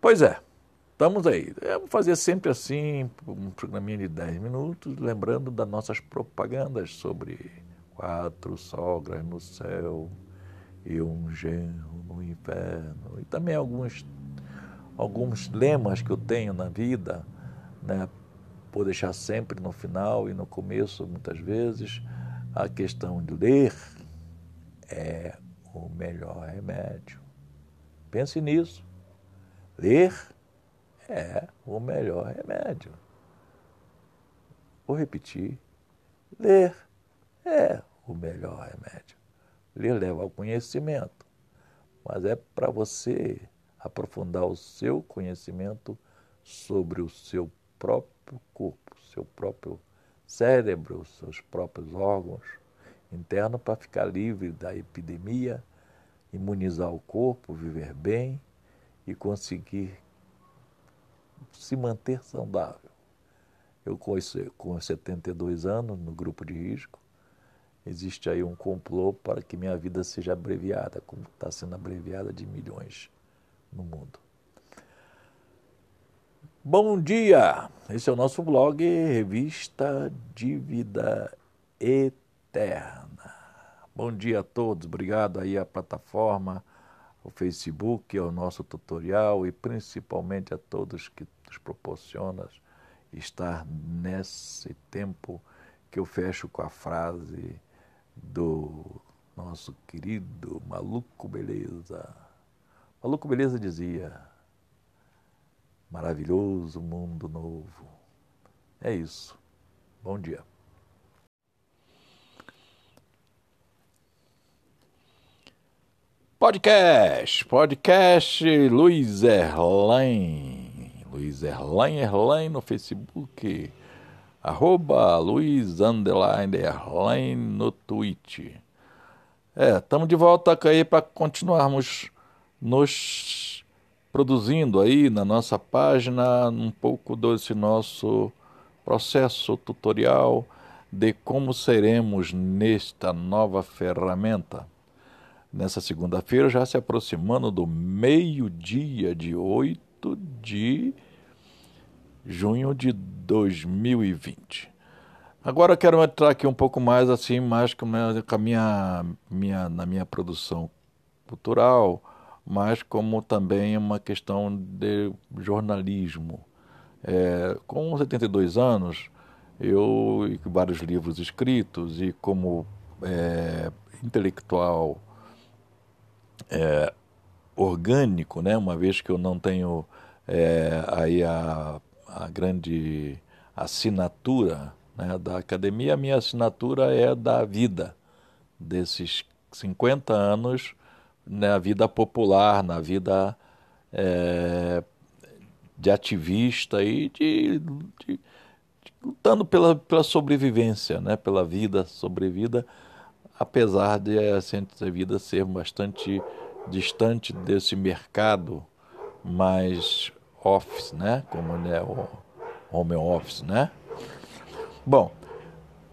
Speaker 1: Pois é, estamos aí. Vou fazer sempre assim, um programinha de 10 minutos, lembrando das nossas propagandas sobre quatro sogras no céu e um genro no inferno. E também alguns, alguns lemas que eu tenho na vida, né? por deixar sempre no final e no começo, muitas vezes, a questão de ler é o melhor remédio. Pense nisso. Ler é o melhor remédio. Vou repetir. Ler é o melhor remédio. Lhe leva ao conhecimento, mas é para você aprofundar o seu conhecimento sobre o seu próprio corpo, seu próprio cérebro, seus próprios órgãos internos para ficar livre da epidemia, imunizar o corpo, viver bem e conseguir se manter saudável. Eu com 72 anos, no grupo de risco, existe aí um complô para que minha vida seja abreviada, como está sendo abreviada de milhões no mundo. Bom dia! Esse é o nosso blog Revista de Vida Eterna. Bom dia a todos, obrigado aí à plataforma, o Facebook, ao nosso tutorial e principalmente a todos que nos proporcionam estar nesse tempo que eu fecho com a frase do nosso querido Maluco Beleza. Maluco Beleza dizia: Maravilhoso mundo novo. É isso. Bom dia. Podcast, podcast Luiz Erlain. Luiz Erlain, Erlain no Facebook arroba Luiz no Twitch. É, estamos de volta aí para continuarmos nos produzindo aí na nossa página um pouco desse nosso processo tutorial de como seremos nesta nova ferramenta. Nessa segunda-feira, já se aproximando do meio-dia de 8 de junho de 2020. Agora eu quero entrar aqui um pouco mais assim, mais com a minha, minha, na minha produção cultural, mas como também uma questão de jornalismo. É, com 72 anos, eu e vários livros escritos e como é, intelectual é, orgânico, né, uma vez que eu não tenho é, aí a a grande assinatura né, da academia, a minha assinatura é da vida, desses 50 anos na vida popular, na vida é, de ativista e de, de, de, lutando pela, pela sobrevivência, né, pela vida, sobrevida, apesar de a vida ser bastante distante desse mercado mais office, né? Como é o home office, né? Bom,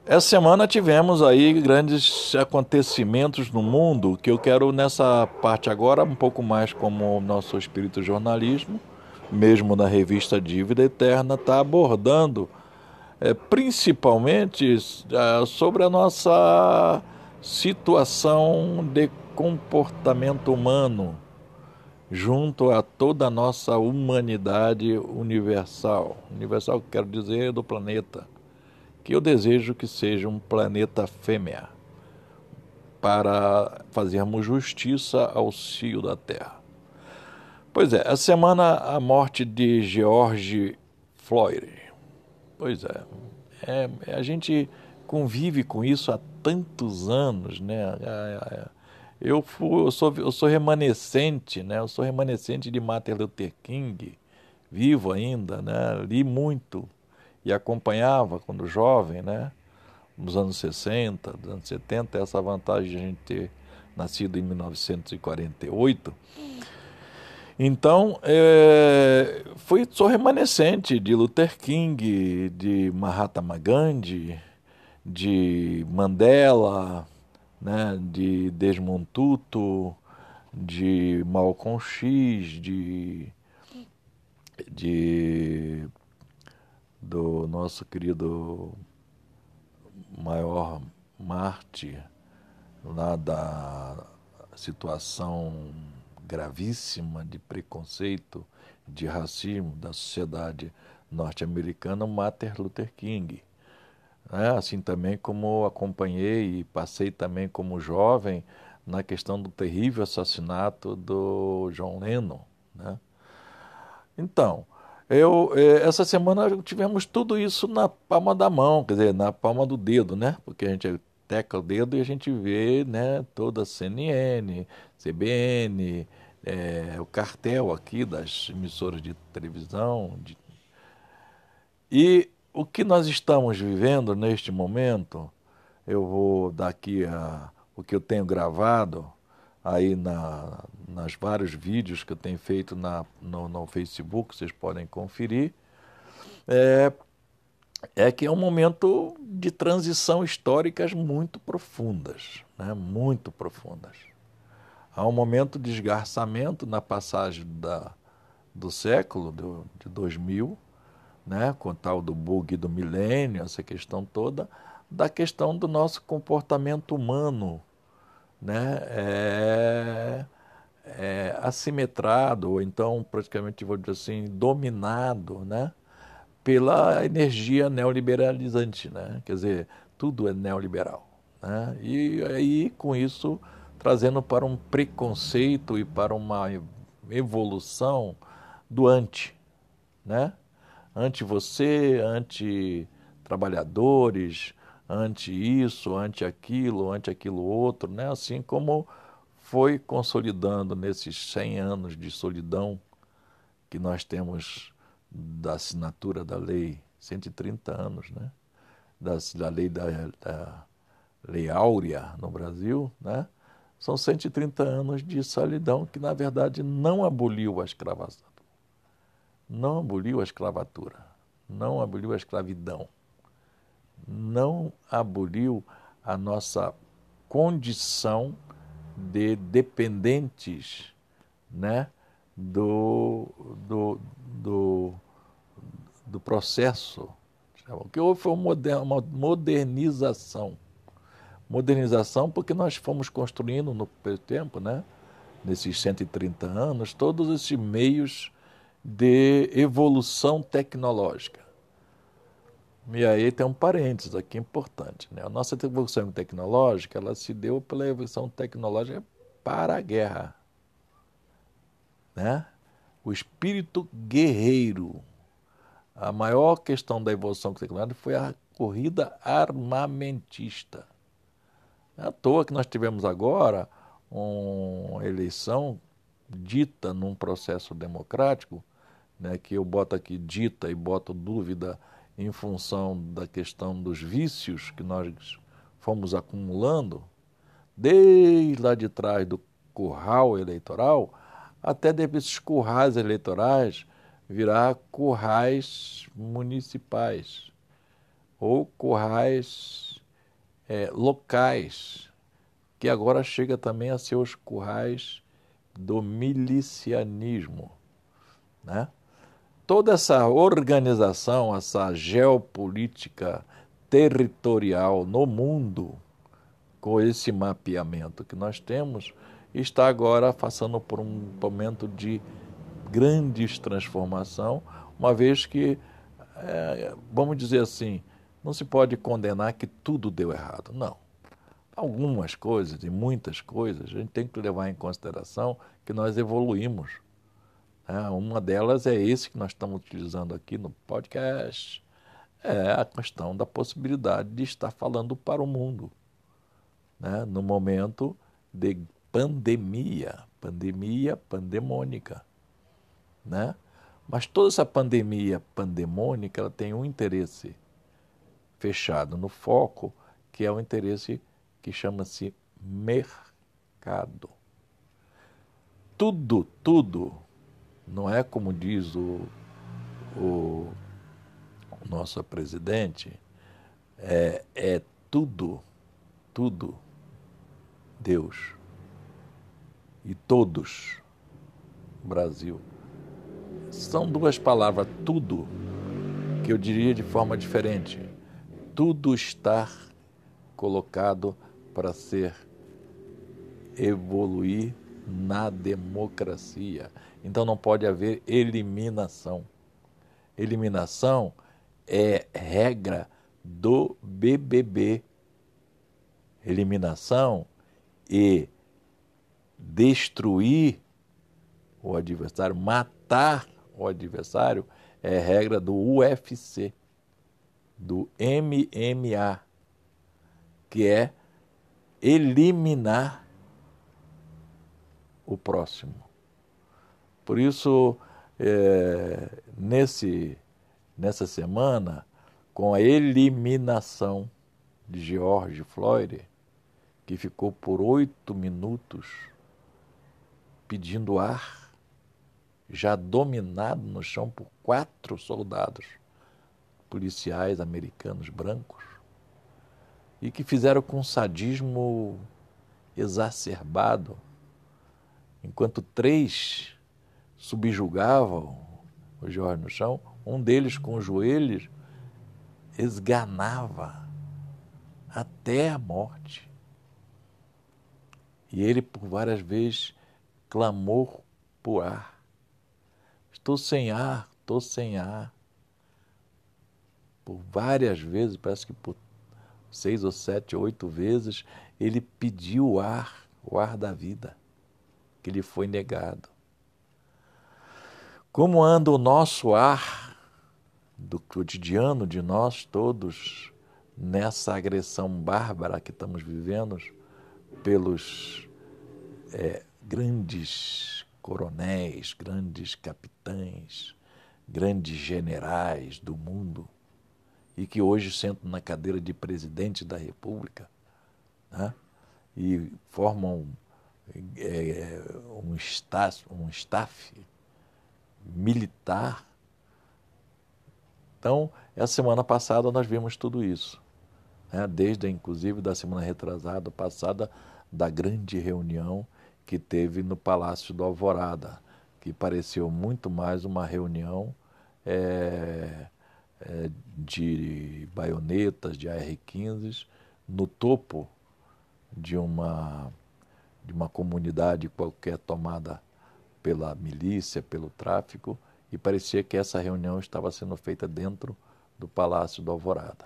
Speaker 1: essa semana tivemos aí grandes acontecimentos no mundo que eu quero nessa parte agora um pouco mais como o nosso espírito jornalismo, mesmo na revista Dívida Eterna, está abordando é, principalmente é, sobre a nossa situação de comportamento humano junto a toda a nossa humanidade universal. Universal, quero dizer, do planeta. Que eu desejo que seja um planeta fêmea, para fazermos justiça ao cio da terra. Pois é, a semana a morte de George Floyd. Pois é, é a gente convive com isso há tantos anos, né? Eu, fui, eu, sou, eu sou remanescente, né? Eu sou remanescente de Martin Luther King, vivo ainda, né? Li muito e acompanhava quando jovem, né? Nos anos 60, nos anos 70, essa vantagem de a gente ter nascido em 1948. Então, é, fui, sou remanescente de Luther King, de Mahatma Gandhi, de Mandela, né, de Desmond Tutu, de Malcolm X, de, de do nosso querido maior mártir lá da situação gravíssima de preconceito, de racismo da sociedade norte-americana, Martin Luther King. É, assim também como acompanhei e passei também como jovem na questão do terrível assassinato do John Lennon. Né? Então, eu, é, essa semana tivemos tudo isso na palma da mão, quer dizer, na palma do dedo, né? Porque a gente tecla o dedo e a gente vê né, toda a CNN, CBN, é, o cartel aqui das emissoras de televisão. De... E o que nós estamos vivendo neste momento, eu vou daqui a o que eu tenho gravado aí na, nas vários vídeos que eu tenho feito na, no, no Facebook, vocês podem conferir, é, é que é um momento de transição históricas muito profundas, né? muito profundas. Há um momento de esgarçamento na passagem da, do século, do, de 2000, né, com o tal do bug do milênio, essa questão toda, da questão do nosso comportamento humano, né, é, é assimetrado, ou então praticamente, vou dizer assim, dominado, né, pela energia neoliberalizante, né, quer dizer, tudo é neoliberal, né, e aí com isso trazendo para um preconceito e para uma evolução do anti, né? Ante você, ante trabalhadores, ante isso, ante aquilo, ante aquilo outro, né? Assim como foi consolidando nesses 100 anos de solidão que nós temos da assinatura da lei, 130 anos, né? Da, da lei da, da lei áurea no Brasil, né? São 130 anos de solidão que, na verdade, não aboliu a escravatura. Não aboliu a escravatura. Não aboliu a escravidão. Não aboliu a nossa condição de dependentes né, do, do, do, do processo. O que houve foi uma modernização modernização, porque nós fomos construindo no tempo, né, nesses 130 anos, todos esses meios de evolução tecnológica. E aí tem um parênteses aqui importante. Né? A nossa evolução tecnológica ela se deu pela evolução tecnológica para a guerra. Né? O espírito guerreiro. A maior questão da evolução tecnológica foi a corrida armamentista. É à toa que nós tivemos agora uma eleição dita num processo democrático, né, que eu boto aqui dita e boto dúvida em função da questão dos vícios que nós fomos acumulando, desde lá de trás do curral eleitoral, até desses currais eleitorais virar currais municipais ou currais é, locais, que agora chega também a ser os currais do milicianismo. Né? Toda essa organização, essa geopolítica territorial no mundo, com esse mapeamento que nós temos, está agora passando por um momento de grandes transformação, uma vez que, é, vamos dizer assim, não se pode condenar que tudo deu errado. Não. Algumas coisas e muitas coisas a gente tem que levar em consideração que nós evoluímos. É, uma delas é esse que nós estamos utilizando aqui no podcast, é a questão da possibilidade de estar falando para o mundo, né? no momento de pandemia, pandemia pandemônica, né? Mas toda essa pandemia pandemônica ela tem um interesse fechado no foco, que é o interesse que chama-se mercado. Tudo, tudo, não é como diz o, o nosso presidente, é, é tudo, tudo Deus e todos Brasil. São duas palavras, tudo, que eu diria de forma diferente. Tudo está colocado para ser evoluir na democracia. Então não pode haver eliminação. Eliminação é regra do BBB. Eliminação e destruir o adversário, matar o adversário, é regra do UFC, do MMA, que é eliminar o próximo. Por isso, é, nesse, nessa semana, com a eliminação de George Floyd, que ficou por oito minutos pedindo ar, já dominado no chão por quatro soldados policiais americanos brancos, e que fizeram com sadismo exacerbado, enquanto três subjugavam o Jorge no chão, um deles com os joelhos esganava até a morte. E ele, por várias vezes, clamou por ar. Estou sem ar, estou sem ar. Por várias vezes, parece que por seis ou sete, oito vezes, ele pediu o ar, o ar da vida, que lhe foi negado. Como anda o nosso ar do cotidiano de nós todos nessa agressão bárbara que estamos vivendo pelos é, grandes coronéis, grandes capitães, grandes generais do mundo e que hoje sentam na cadeira de presidente da República né? e formam é, um, staff, um staff militar. Então, essa semana passada nós vimos tudo isso, né? desde inclusive da semana retrasada, passada, da grande reunião que teve no Palácio do Alvorada, que pareceu muito mais uma reunião é, é, de baionetas, de AR-15, no topo de uma, de uma comunidade qualquer tomada pela milícia, pelo tráfico, e parecia que essa reunião estava sendo feita dentro do Palácio do Alvorada.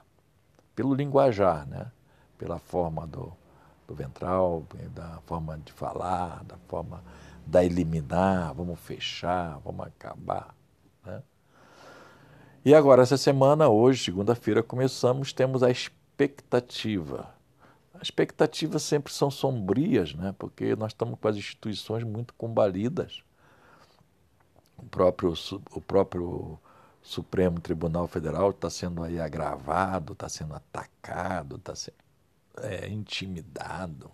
Speaker 1: Pelo linguajar, né? pela forma do, do ventral, da forma de falar, da forma da eliminar, vamos fechar, vamos acabar. Né? E agora, essa semana, hoje, segunda-feira, começamos, temos a expectativa. As expectativas sempre são sombrias, né? porque nós estamos com as instituições muito combalidas. O próprio, o próprio Supremo Tribunal Federal está sendo aí agravado, está sendo atacado, está sendo é, intimidado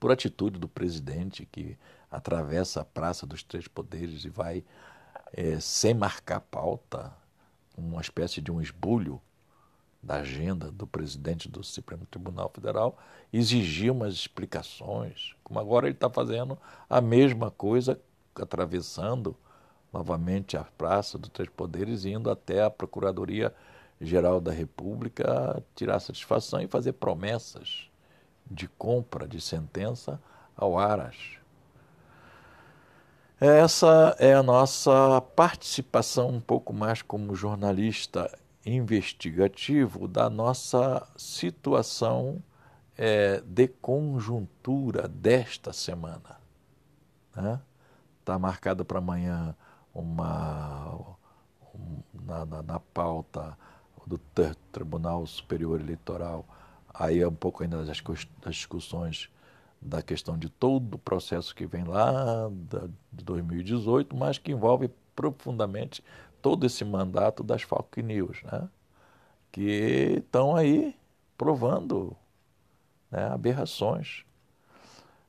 Speaker 1: por atitude do presidente que atravessa a Praça dos Três Poderes e vai, é, sem marcar pauta, uma espécie de um esbulho da agenda do presidente do Supremo Tribunal Federal, exigir umas explicações, como agora ele está fazendo a mesma coisa, atravessando novamente a Praça dos Três Poderes, indo até a Procuradoria Geral da República tirar satisfação e fazer promessas de compra de sentença ao Aras. Essa é a nossa participação um pouco mais como jornalista investigativo da nossa situação é, de conjuntura desta semana. Né? está marcada para amanhã uma um, na, na, na, pauta do Tribunal Superior Eleitoral, aí é um pouco ainda das, das discussões da questão de todo o processo que vem lá de 2018, mas que envolve profundamente todo esse mandato das fake news, né? que estão aí provando né, aberrações.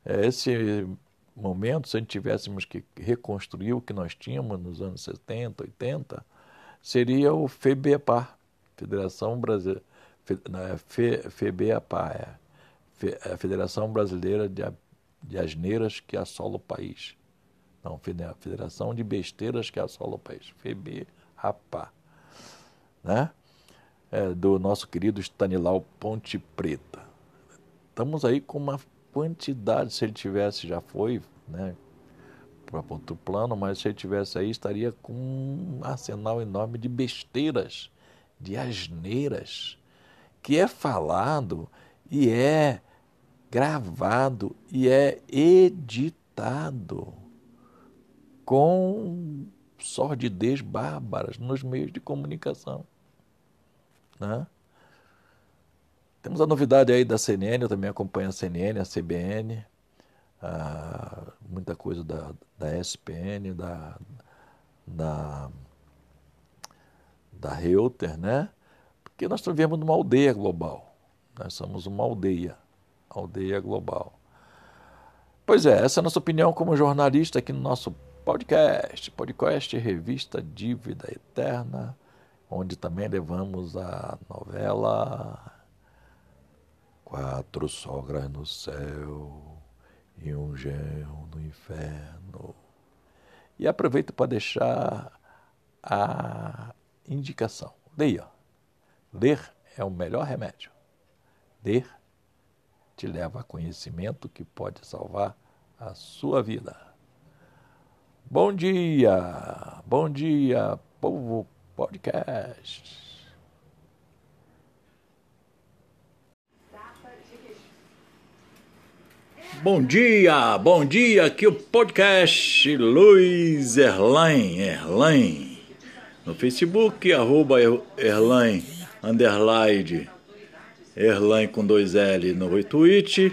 Speaker 1: É, esse momento, se tivéssemos que reconstruir o que nós tínhamos nos anos 70, 80, seria o FEBEPA, Federação Brasileira, FEBEPA, é, a Federação Brasileira de, de Asneiras que assola o país. Não, Federação de Besteiras que assola o país, FEBEPA, né? É, do nosso querido Stanilau Ponte Preta. Estamos aí com uma quantidade, se ele tivesse, já foi, né, para outro plano, mas se ele tivesse aí, estaria com um arsenal enorme de besteiras, de asneiras, que é falado e é gravado e é editado com sordidez bárbaras nos meios de comunicação. Né? Temos a novidade aí da CNN, eu também acompanho a CNN, a CBN, a, muita coisa da, da SPN, da, da, da Reuter, né? Porque nós vivemos numa aldeia global. Nós somos uma aldeia, aldeia global. Pois é, essa é a nossa opinião como jornalista aqui no nosso podcast, podcast Revista Dívida Eterna, onde também levamos a novela Quatro sogras no céu e um genro no inferno. E aproveito para deixar a indicação. Leia. Ler é o melhor remédio. Ler te leva a conhecimento que pode salvar a sua vida. Bom dia, bom dia, povo podcast. Bom dia, bom dia, aqui o podcast Luiz Erlain, Erlain, no Facebook, arroba Erlain, underline, Erlain com dois L no Twitch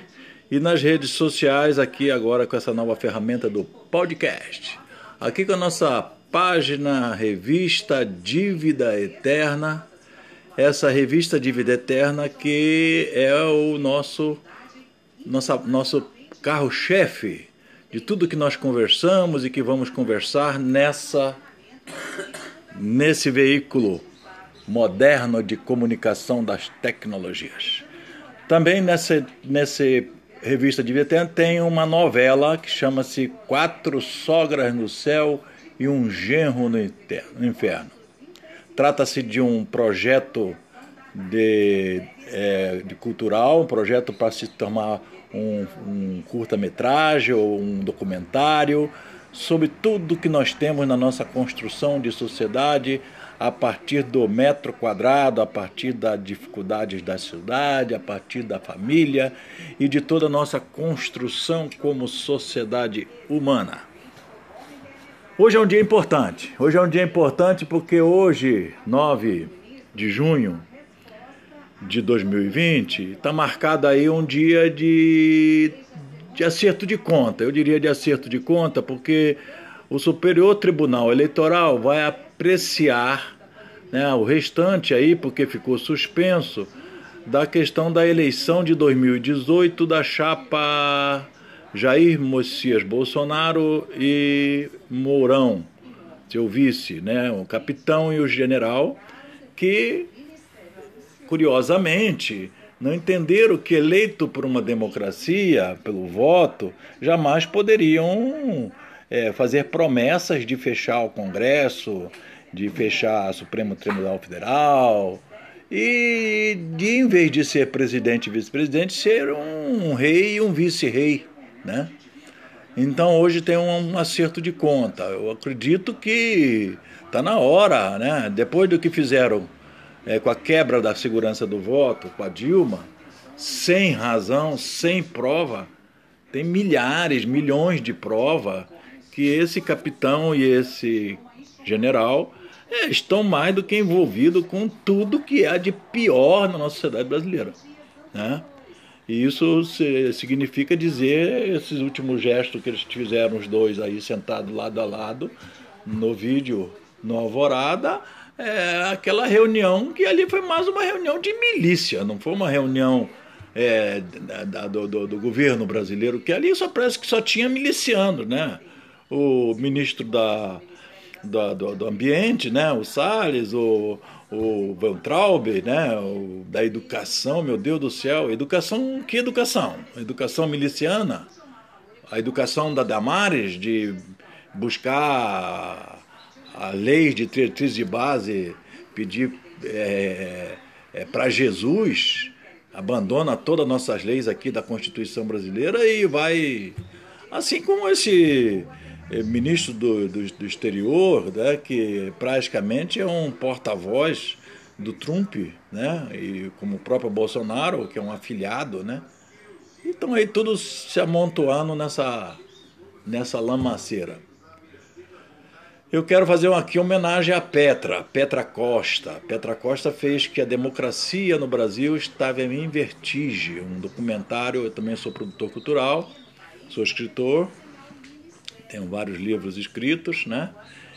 Speaker 1: e nas redes sociais aqui agora com essa nova ferramenta do podcast. Aqui com a nossa página, revista Dívida Eterna, essa revista Dívida Eterna que é o nosso nossa, nosso carro-chefe de tudo que nós conversamos e que vamos conversar nessa nesse veículo moderno de comunicação das tecnologias. Também nessa, nessa revista de Veterano tem uma novela que chama-se Quatro Sogras no Céu e um Genro no Inferno. Trata-se de um projeto de, é, de cultural, um projeto para se tornar um, um curta-metragem ou um documentário sobre tudo que nós temos na nossa construção de sociedade a partir do metro quadrado, a partir das dificuldades da cidade, a partir da família e de toda a nossa construção como sociedade humana. Hoje é um dia importante. Hoje é um dia importante porque hoje, 9 de junho, de 2020, está marcado aí um dia de, de acerto de conta. Eu diria de acerto de conta, porque o Superior Tribunal Eleitoral vai apreciar né, o restante aí, porque ficou suspenso, da questão da eleição de 2018 da chapa Jair Messias Bolsonaro e Mourão, seu vice, né, o capitão e o general, que curiosamente, não entenderam que eleito por uma democracia, pelo voto, jamais poderiam é, fazer promessas de fechar o Congresso, de fechar o Supremo Tribunal Federal, e de, em vez de ser presidente e vice-presidente, ser um rei e um vice-rei. Né? Então hoje tem um, um acerto de conta. Eu acredito que está na hora, né? depois do que fizeram é, com a quebra da segurança do voto, com a Dilma, sem razão, sem prova, tem milhares, milhões de prova que esse capitão e esse general é, estão mais do que envolvidos com tudo que há de pior na nossa sociedade brasileira. Né? E isso significa dizer esses últimos gestos que eles fizeram, os dois aí sentados lado a lado, no vídeo no Alvorada, é, aquela reunião que ali foi mais uma reunião de milícia, não foi uma reunião é, da, do, do, do, governo brasileiro, que ali só parece que só tinha miliciano, né? O ministro da, da do, do, Ambiente, né? o Salles, o, o Van Traub, né? o, da Educação, meu Deus do céu, educação, que educação? Educação miliciana? A educação da Damares, de buscar a lei de diretriz de base, pedir é, é, para Jesus, abandona todas as nossas leis aqui da Constituição brasileira e vai. Assim como esse ministro do, do, do exterior, né, que praticamente é um porta-voz do Trump, né, e como o próprio Bolsonaro, que é um afiliado, né, então aí todos se amontoando nessa, nessa lamaceira. Eu quero fazer aqui homenagem a Petra, Petra Costa. Petra Costa fez que a democracia no Brasil estava em vertigem. Um documentário, eu também sou produtor cultural, sou escritor, tenho vários livros escritos, né?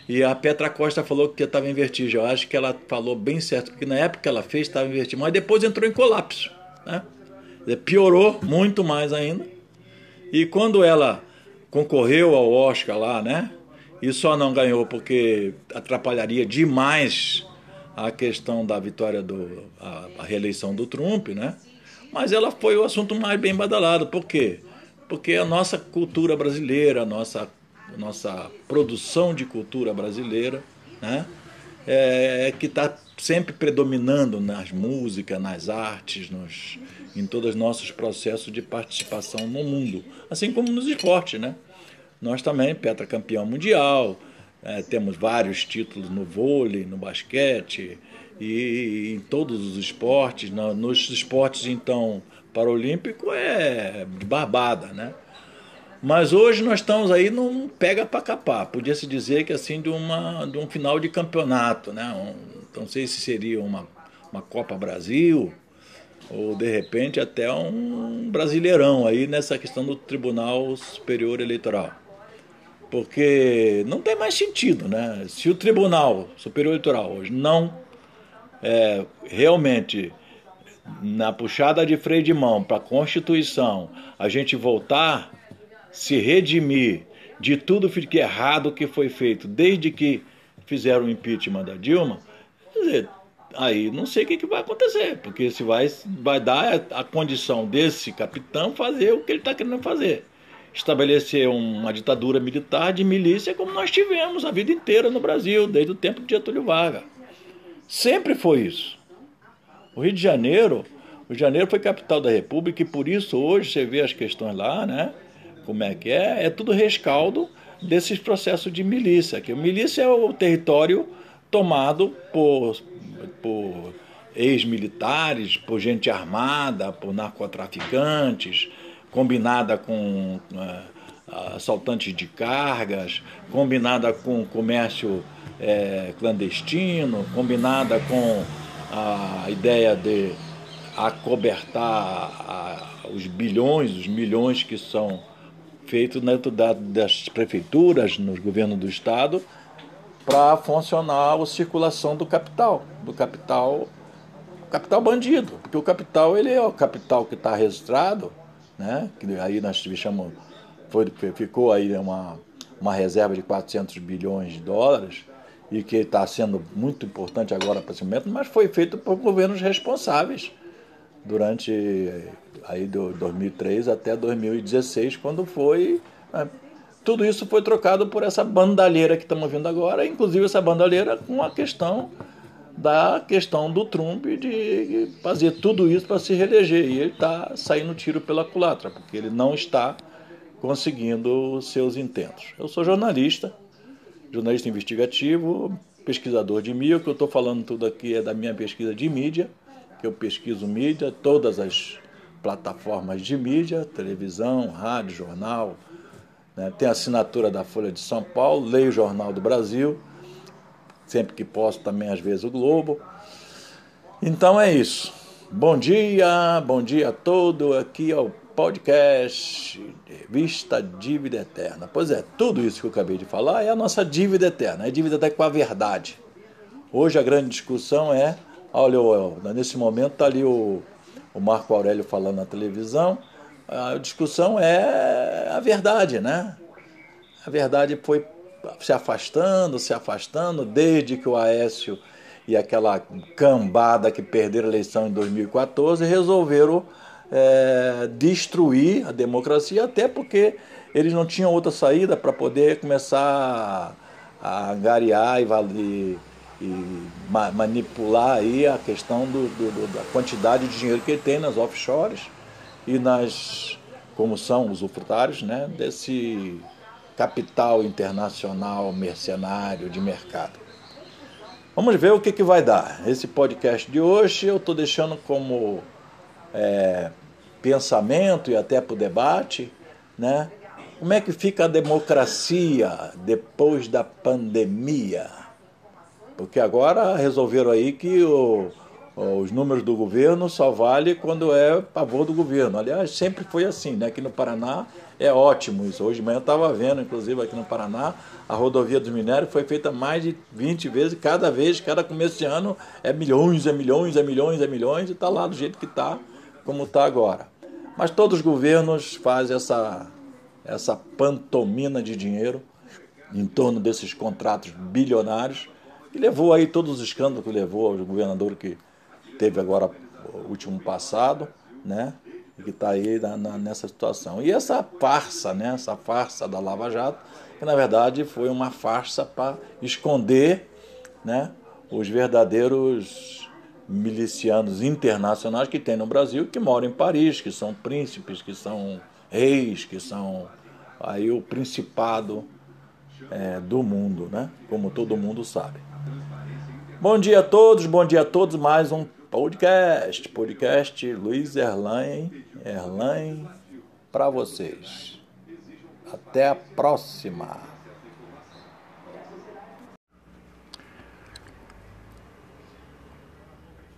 Speaker 1: E a Petra Costa falou que estava em vertigem. Eu acho que ela falou bem certo, porque na época que ela fez estava em vertigem, mas depois entrou em colapso, né? Piorou muito mais ainda. E quando ela concorreu ao Oscar lá, né? e só não ganhou porque atrapalharia demais a questão da vitória do a, a, reeleição do Trump, né? Mas ela foi o assunto mais bem badalado. Por quê? Porque a nossa cultura brasileira, a nossa nossa produção de cultura brasileira, né? É, é que está sempre predominando nas músicas, nas artes, nos, em todos os nossos processos de participação no mundo, assim como nos esportes, né? Nós também, Petra campeão mundial, é, temos vários títulos no vôlei, no basquete e, em todos os esportes. No, nos esportes, então, paralímpico é de barbada, né? Mas hoje nós estamos aí num pega para capar. Podia se dizer que assim de uma de um final de campeonato, né? Um, não sei se seria uma uma Copa Brasil ou de repente até um brasileirão aí nessa questão do Tribunal Superior Eleitoral porque não tem mais sentido, né? Se o Tribunal Superior Eleitoral hoje não é, realmente na puxada de freio de mão para a Constituição a gente voltar se redimir de tudo que é errado que foi feito desde que fizeram o impeachment da Dilma, aí não sei o que, vai acontecer, porque se vai, vai dar a condição desse capitão fazer o que ele está querendo fazer estabelecer uma ditadura militar de milícia como nós tivemos a vida inteira no Brasil, desde o tempo de Getúlio Vargas. Sempre foi isso. O Rio de Janeiro, o Janeiro foi capital da República e por isso hoje você vê as questões lá, né? Como é que é? É tudo rescaldo desses processos de milícia. Que milícia é o território tomado por, por ex-militares, por gente armada, por narcotraficantes, combinada com uh, assaltantes de cargas, combinada com comércio é, clandestino, combinada com a ideia de acobertar a, os bilhões, os milhões que são feitos dentro da, das prefeituras, nos governos do Estado, para funcionar a circulação do capital, do capital, capital bandido, porque o capital ele é o capital que está registrado né? que aí nós chamamos, foi, ficou aí uma, uma reserva de 400 bilhões de dólares e que está sendo muito importante agora para esse momento, mas foi feito por governos responsáveis durante aí do 2003 até 2016, quando foi né? tudo isso foi trocado por essa bandalheira que estamos vendo agora, inclusive essa bandalheira com a questão da questão do Trump de fazer tudo isso para se reeleger. E ele está saindo tiro pela culatra, porque ele não está conseguindo seus intentos. Eu sou jornalista, jornalista investigativo, pesquisador de mídia. O que eu estou falando tudo aqui é da minha pesquisa de mídia, que eu pesquiso mídia, todas as plataformas de mídia, televisão, rádio, jornal, Né? Tem assinatura da Folha de São Paulo, leio o Jornal do Brasil, sempre que posso também, às vezes, o Globo. Então é isso. Bom dia, bom dia a todo. Aqui é o podcast Vista Dívida Eterna. Pois é, tudo isso que eu acabei de falar é a nossa dívida eterna, é dívida até com a verdade. Hoje a grande discussão é, olha, nesse momento está ali o, o Marco Aurélio falando na televisão, a discussão é a verdade, né? A verdade foi se afastando, se afastando, desde que o Aécio e aquela cambada que perderam a eleição em 2014 resolveram é, destruir a democracia, até porque eles não tinham outra saída para poder começar a angariar e, e manipular aí a questão do, do, da quantidade de dinheiro que ele tem nas offshores e nas como são os usufrutários né, desse capital internacional mercenário de mercado. Vamos ver o que, que vai dar. Esse podcast de hoje eu estou deixando como é, pensamento e até para o debate, né? Como é que fica a democracia depois da pandemia? Porque agora resolveram aí que o, os números do governo só vale quando é a favor do governo. Aliás, sempre foi assim, né? Aqui no Paraná é ótimo isso. Hoje de manhã estava vendo, inclusive aqui no Paraná, a rodovia dos minérios foi feita mais de 20 vezes, cada vez, cada começo de ano é milhões, é milhões, é milhões, é milhões, e está lá do jeito que está, como está agora. Mas todos os governos fazem essa, essa pantomina de dinheiro em torno desses contratos bilionários, que levou aí todos os escândalos que levou ao governador que teve agora o último passado, né? Que está aí na, na, nessa situação. E essa farsa, né? Essa farsa da Lava Jato, que na verdade foi uma farsa para esconder, né? Os verdadeiros milicianos internacionais que tem no Brasil, que moram em Paris, que são príncipes, que são reis, que são aí o principado é, do mundo, né? Como todo mundo sabe. Bom dia a todos, bom dia a todos. Mais um podcast, podcast Luiz Erlain, Erlain para vocês. Até a próxima.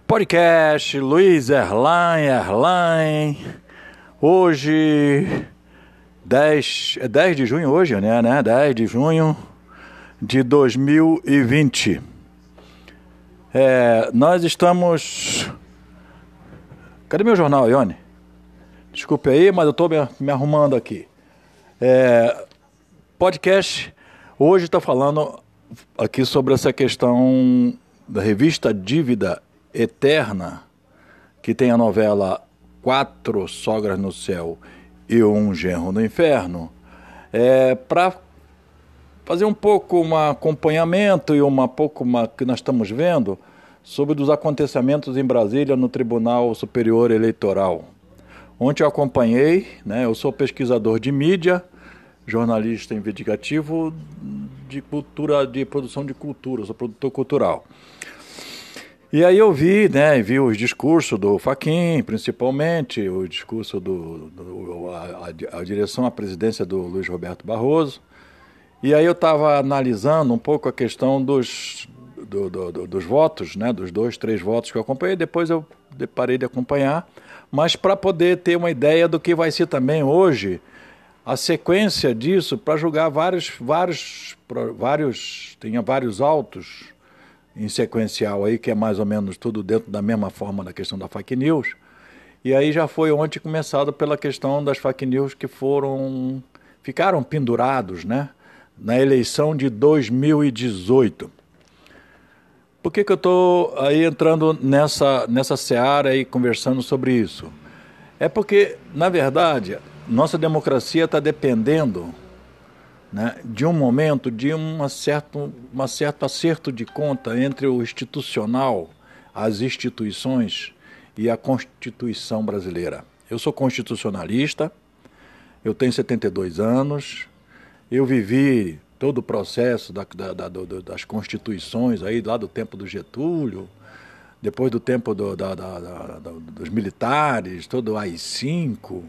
Speaker 1: Podcast Luiz Erlain, Erlain. Hoje 10, é 10 de junho hoje, né, né? 10 de junho de 2020. É, nós estamos. Cadê meu jornal, Ione? Desculpe aí, mas eu estou me, me, arrumando aqui. É, podcast, hoje está falando aqui sobre essa questão da revista Dívida Eterna, que tem a novela Quatro Sogras no Céu e Um Genro no Inferno, é, para fazer um pouco um acompanhamento e uma pouco uma, que nós estamos vendo sobre os acontecimentos em Brasília no Tribunal Superior Eleitoral. Ontem eu acompanhei, né, eu sou pesquisador de mídia, jornalista investigativo de cultura, de produção de cultura, sou produtor cultural. E aí eu vi, né, vi os discursos do Faquin, principalmente, o discurso do, do a, a, direção, a presidência do Luiz Roberto Barroso, e aí eu estava analisando um pouco a questão dos, do, do, dos votos, né, dos dois, três votos que eu acompanhei, depois eu parei de acompanhar, mas para poder ter uma ideia do que vai ser também hoje a sequência disso, para julgar vários, vários, vários, tinha vários autos em sequencial aí, que é mais ou menos tudo dentro da mesma forma da questão da fake news, e aí já foi ontem começado pela questão das fake news que foram, ficaram pendurados, né? Na eleição de 2018. Por que, que eu estou aí entrando nessa, nessa seara e conversando sobre isso? É porque, na verdade, nossa democracia está dependendo né, de um momento, de uma certo, uma certo acerto de conta entre o institucional, as instituições e a Constituição brasileira. Eu sou constitucionalista, eu tenho 72 anos, eu vivi todo o processo da, da, da, das constituições aí lá do tempo do Getúlio, depois do tempo do, dos militares, todo o AI-5,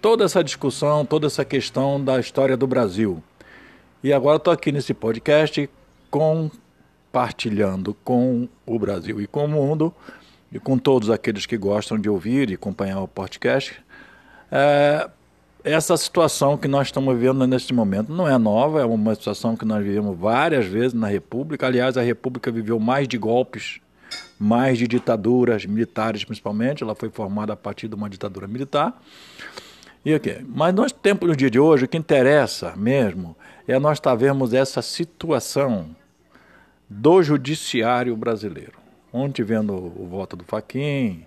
Speaker 1: toda essa discussão, toda essa questão da história do Brasil. E agora estou aqui nesse podcast compartilhando com o Brasil e com o mundo, e com todos aqueles que gostam de ouvir e acompanhar o podcast, é, essa situação que nós estamos vivendo neste momento não é nova, é uma situação que nós vivemos várias vezes na República. Aliás, a República viveu mais de golpes, mais de ditaduras militares, principalmente. Ela foi formada a partir de uma ditadura militar. E okay. Mas nós temos no dia de hoje, o que interessa mesmo é nós estar vendo essa situação do judiciário brasileiro. Ontem vendo o voto do Faquim,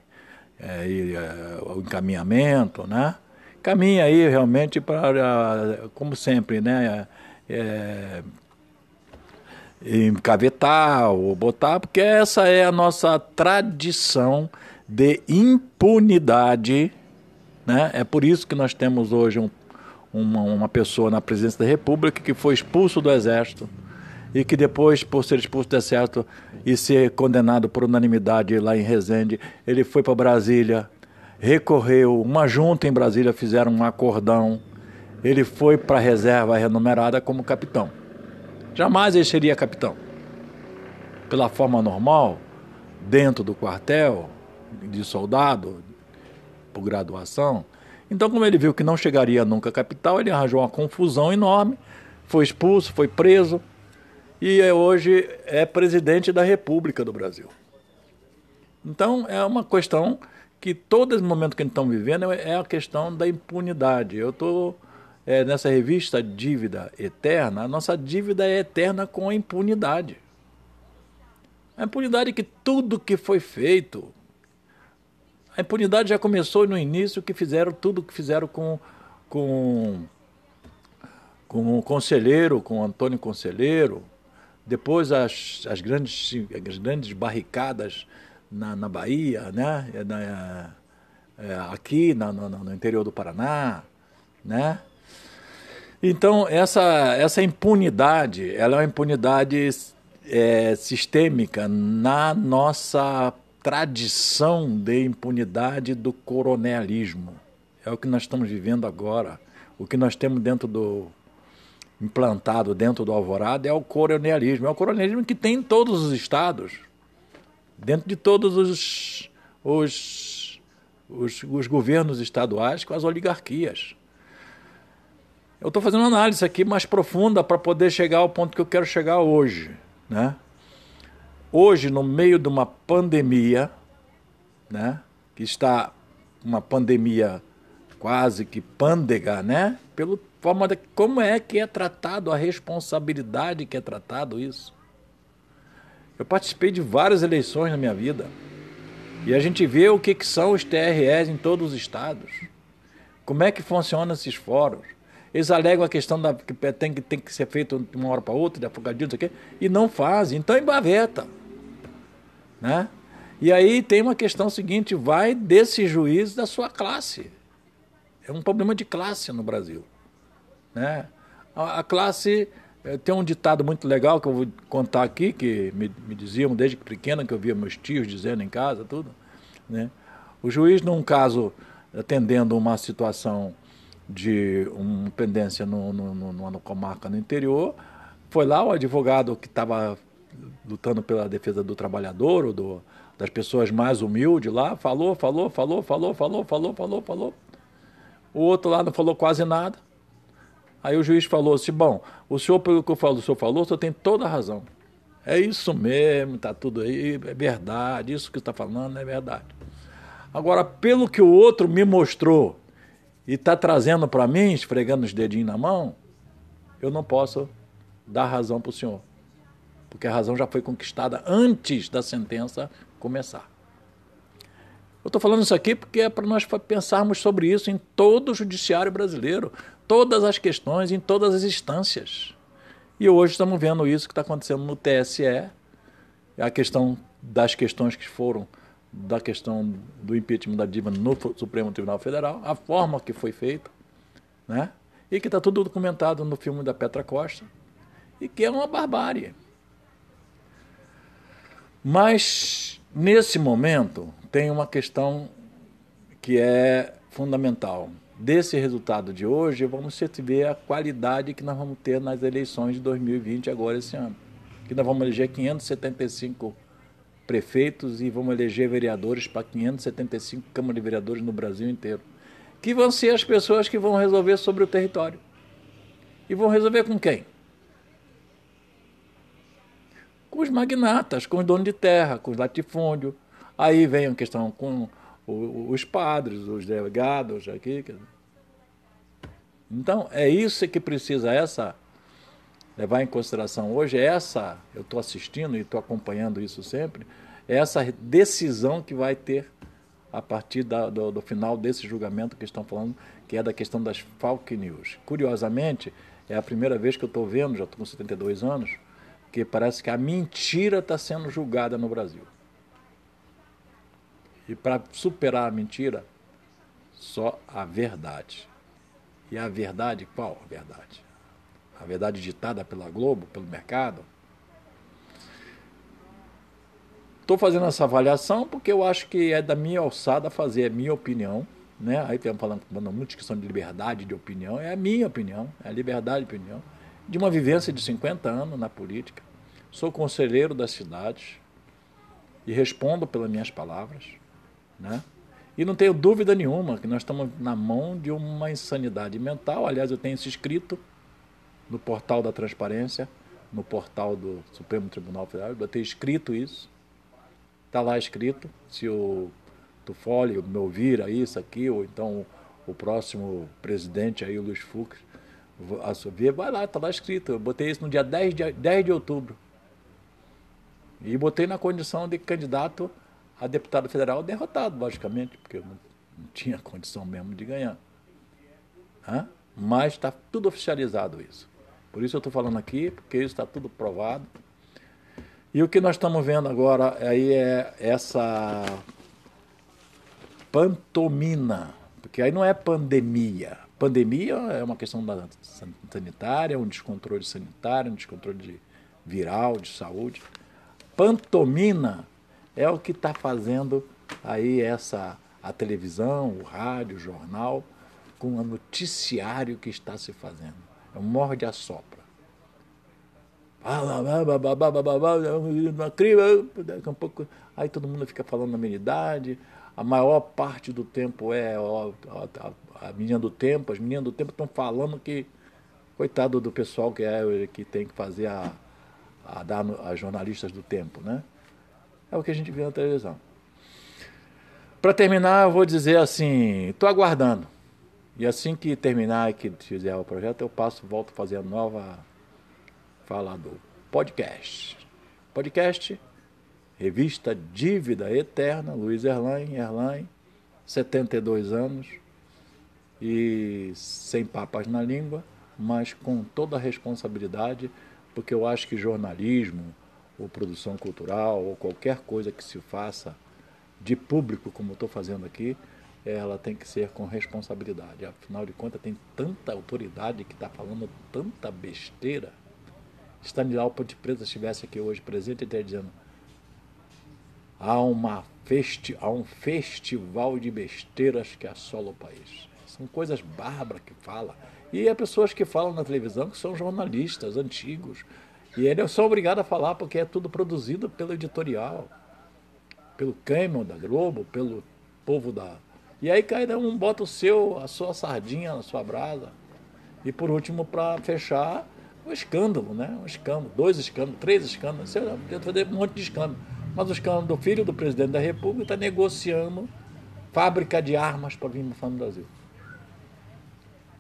Speaker 1: é, é, o encaminhamento, né? Caminha aí realmente para, como sempre, né? É, encavetar ou botar, porque essa é a nossa tradição de impunidade né? É por isso que nós temos hoje um, uma, uma pessoa na presidência da República que foi expulso do Exército e que depois, por ser expulso do Exército e ser condenado por unanimidade lá em Resende, ele foi para Brasília, recorreu, uma junta em Brasília fizeram um acordão, ele foi para a reserva renumerada como capitão. Jamais ele seria capitão. Pela forma normal, dentro do quartel, de soldado, por graduação. Então, como ele viu que não chegaria nunca à capital, ele arranjou uma confusão enorme, foi expulso, foi preso e é hoje é presidente da República do Brasil. Então, é uma questão que todo esse momento que estamos vivendo é a questão da impunidade. Eu estou é, nessa revista Dívida Eterna, a nossa dívida é eterna com a impunidade. A impunidade que tudo que foi feito, a impunidade já começou no início que fizeram tudo que fizeram com, com, com o Conselheiro, com o Antônio Conselheiro, depois as, as, grandes, as grandes barricadas na, na Bahia, né? É, na, é, aqui na, no, no interior do Paraná, né? Então, essa, essa impunidade, ela é uma impunidade é, sistêmica na nossa tradição de impunidade do coronelismo. É o que nós estamos vivendo agora. O que nós temos dentro do implantado dentro do Alvorada é o coronelismo. É o coronelismo que tem em todos os estados, dentro de todos os, os, os, os governos estaduais com as oligarquias. Eu estou fazendo uma análise aqui mais profunda para poder chegar ao ponto que eu quero chegar hoje, né? Hoje, no meio de uma pandemia, né, que está uma pandemia quase que pândega, né, pela forma de como é que é tratado a responsabilidade que é tratado isso. Eu participei de várias eleições na minha vida e a gente vê o que, que são os TREs em todos os estados. Como é que funcionam esses fóruns? Eles alegam a questão da, que tem, tem que ser feito de uma hora para outra, de afogadinho, não sei o quê, e não fazem. Então, embaveta. Né? E aí tem uma questão seguinte: vai desse juiz da sua classe. É um problema de classe no Brasil. Né? A, a classe. Eh, tem um ditado muito legal que eu vou contar aqui, que me, me diziam desde pequena, que eu via meus tios dizendo em casa, tudo. Né? O juiz, num caso, atendendo uma situação de uma pendência no, no, no, numa comarca no interior, foi lá o advogado que estava lutando pela defesa do trabalhador ou do, das pessoas mais humildes lá, falou, falou, falou, falou, falou, falou, falou, falou. O outro lá não falou quase nada. Aí o juiz falou assim: bom, o senhor, pelo que eu falo, o senhor falou, o senhor tem toda a razão. É isso mesmo, está tudo aí, é verdade, isso que está falando é verdade. Agora, pelo que o outro me mostrou e está trazendo para mim, esfregando os dedinhos na mão, eu não posso dar razão para o senhor porque a razão já foi conquistada antes da sentença começar. Eu estou falando isso aqui porque é para nós pensarmos sobre isso em todo o judiciário brasileiro, todas as questões, em todas as instâncias. E hoje estamos vendo isso que está acontecendo no TSE, a questão das questões que foram da questão do impeachment da Dilma no Supremo Tribunal Federal, a forma que foi feita, né? E que está tudo documentado no filme da Petra Costa, e que é uma barbárie. Mas, nesse momento, tem uma questão que é fundamental. Desse resultado de hoje, vamos ver a qualidade que nós vamos ter nas eleições de 2020 agora esse ano. Que nós vamos eleger 575 prefeitos e vamos eleger vereadores para 575 câmaras de vereadores no Brasil inteiro. Que vão ser as pessoas que vão resolver sobre o território. E vão resolver com quem? Com os magnatas, com os donos de terra, com os latifúndios. Aí vem a questão com os padres, os delegados aqui. Então, é isso que precisa essa levar em consideração hoje, é essa, eu estou assistindo e estou acompanhando isso sempre, é essa decisão que vai ter a partir da, do, do, final desse julgamento que estão falando, que é da questão das fake news. Curiosamente, é a primeira vez que eu estou vendo, já estou com 72 anos, que parece que a mentira está sendo julgada no Brasil. E para superar a mentira, só a verdade. E a verdade, qual a verdade? A verdade ditada pela Globo, pelo mercado? Estou fazendo essa avaliação porque eu acho que é da minha alçada fazer, é minha opinião. Né? Aí estamos falando, falando muito de questão de liberdade de opinião, é a minha opinião, é a liberdade de opinião. De uma vivência de 50 anos na política. Sou conselheiro das cidades e respondo pelas minhas palavras. Né? E não tenho dúvida nenhuma que nós estamos na mão de uma insanidade mental. Aliás, eu tenho isso escrito no portal da transparência, no portal do Supremo Tribunal Federal. Eu tenho escrito isso. Está lá escrito. Se o Tufoli me ouvir aí, isso aqui, ou então o próximo presidente aí, o Luiz Fux, ver, vai lá, está lá escrito. Eu botei isso no dia 10 de, 10 de outubro. E botei na condição de candidato a deputado federal derrotado, logicamente, porque não, não tinha condição mesmo de ganhar. Hã? Mas está tudo oficializado isso. Por isso eu estou falando aqui, porque isso está tudo provado. E o que nós estamos vendo agora aí é essa pantomina, porque aí não é pandemia. Pandemia é uma questão da sanitária, um descontrole sanitário, um descontrole de viral, de saúde. Pantomina é o que está fazendo aí essa a televisão, o rádio, o jornal, com o noticiário que está se fazendo. É um morde a sopra. Aí todo mundo fica falando amenidade. A maior parte do tempo é a menina do tempo. As meninas do tempo estão falando que, coitado do pessoal que, é, que tem que fazer a, a dar a jornalistas do tempo, né? É o que a gente vê na televisão. Para terminar, eu vou dizer assim: estou aguardando. E assim que terminar e que fizer o projeto, eu passo, volto a fazer a nova fala do podcast. Podcast, revista Dívida Eterna, Luiz Erlain, Erlain, 72 anos e sem papas na língua, mas com toda a responsabilidade, porque eu acho que jornalismo, ou produção cultural, ou qualquer coisa que se faça de público, como estou fazendo aqui, ela tem que ser com responsabilidade. Afinal de contas, tem tanta autoridade que está falando tanta besteira. Stanilau Ponte Preta estivesse aqui hoje presente, ele estaria dizendo há, uma festi há um festival de besteiras que assola o país. São coisas bárbaras que fala. E há pessoas que falam na televisão que são jornalistas antigos, e ele é só obrigado a falar porque é tudo produzido pelo editorial, pelo Caimon da Globo, pelo povo da. E aí cada um bota o seu, a sua sardinha na sua brasa. E por último, para fechar, o escândalo, né? Um escândalo, dois escândalos, três escândalos. Você tenta fazer um monte de escândalo. Mas o escândalo do filho do presidente da República está negociando fábrica de armas para vir no Brasil.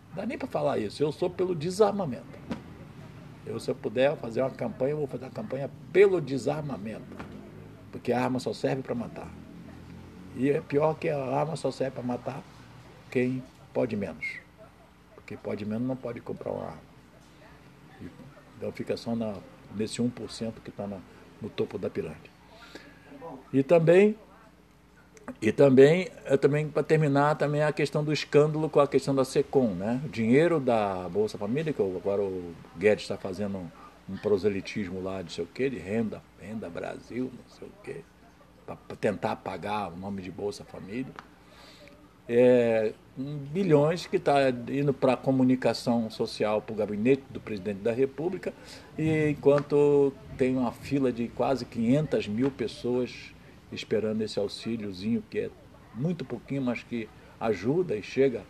Speaker 1: Não dá nem para falar isso. Eu sou pelo desarmamento. Eu, se eu puder fazer uma campanha, eu vou fazer uma campanha pelo desarmamento. Porque a arma só serve para matar. E é pior que a arma só serve para matar quem pode menos. Porque pode menos não pode comprar uma arma. Então fica só na, nesse 1% que está no topo da pirâmide. E também e também, também para terminar, também a questão do escândalo com a questão da SECOM, né? O dinheiro da Bolsa Família, que agora o Guedes está fazendo um, proselitismo lá de sei o quê, de renda, renda Brasil, não sei o quê, para tentar pagar o nome de Bolsa Família. É,
Speaker 2: bilhões que está indo para a comunicação social, para o gabinete do presidente da República, e enquanto tem uma fila de quase 500 mil pessoas esperando esse auxíliozinho, que é muito pouquinho, mas que ajuda e chega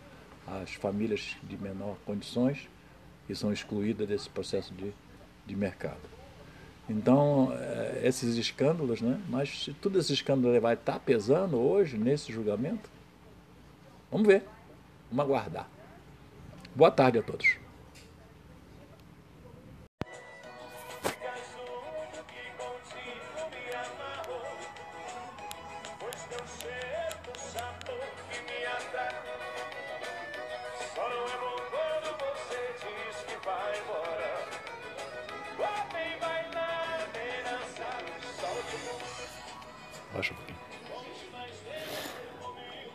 Speaker 2: às famílias de menor condições, que são excluídas desse processo de, de mercado. Então, é, esses escândalos, né? Mas se tudo esse escândalo vai estar pesando hoje nesse julgamento, vamos ver, vamos aguardar. Boa tarde a todos.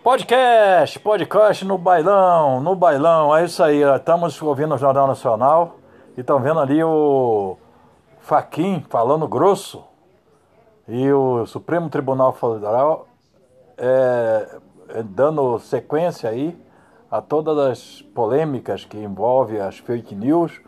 Speaker 1: Podcast, podcast no bailão, no bailão, é isso aí. Estamos ouvindo o Jornal Nacional e estão vendo ali o Faquin falando grosso. E o Supremo Tribunal Federal é, é, dando sequência aí a todas as polêmicas que envolvem as fake news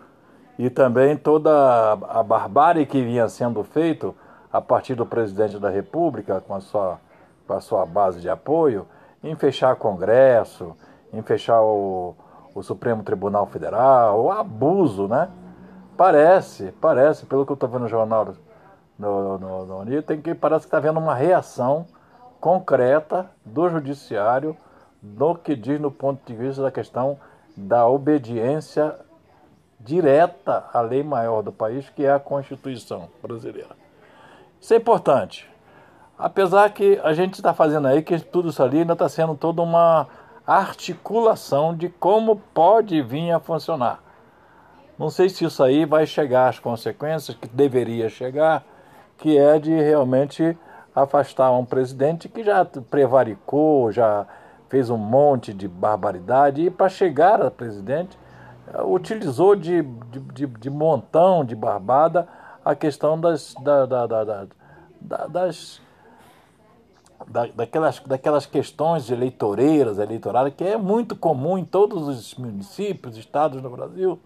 Speaker 1: e também toda a barbárie que vinha sendo feito a partir do presidente da República, com a sua, com a sua base de apoio, em fechar Congresso, em fechar o, o Supremo Tribunal Federal, o abuso, né? Parece, parece, pelo que eu estou vendo no jornal no, no, no, no tem que parece que está havendo uma reação concreta do judiciário no que diz no ponto de vista da questão da obediência direta à lei maior do país, que é a Constituição brasileira. Isso é importante. Apesar que a gente está fazendo aí que tudo isso ali ainda está sendo toda uma articulação de como pode vir a funcionar. Não sei se isso aí vai chegar às consequências que deveria chegar, que é de realmente afastar um presidente que já prevaricou, já fez um monte de barbaridade e para chegar a presidente utilizou de, de, de, montão de barbada a questão das, da, da, da, das daquelas, daquelas questões eleitoreiras, eleitorais, que é muito comum em todos os municípios, estados do Brasil,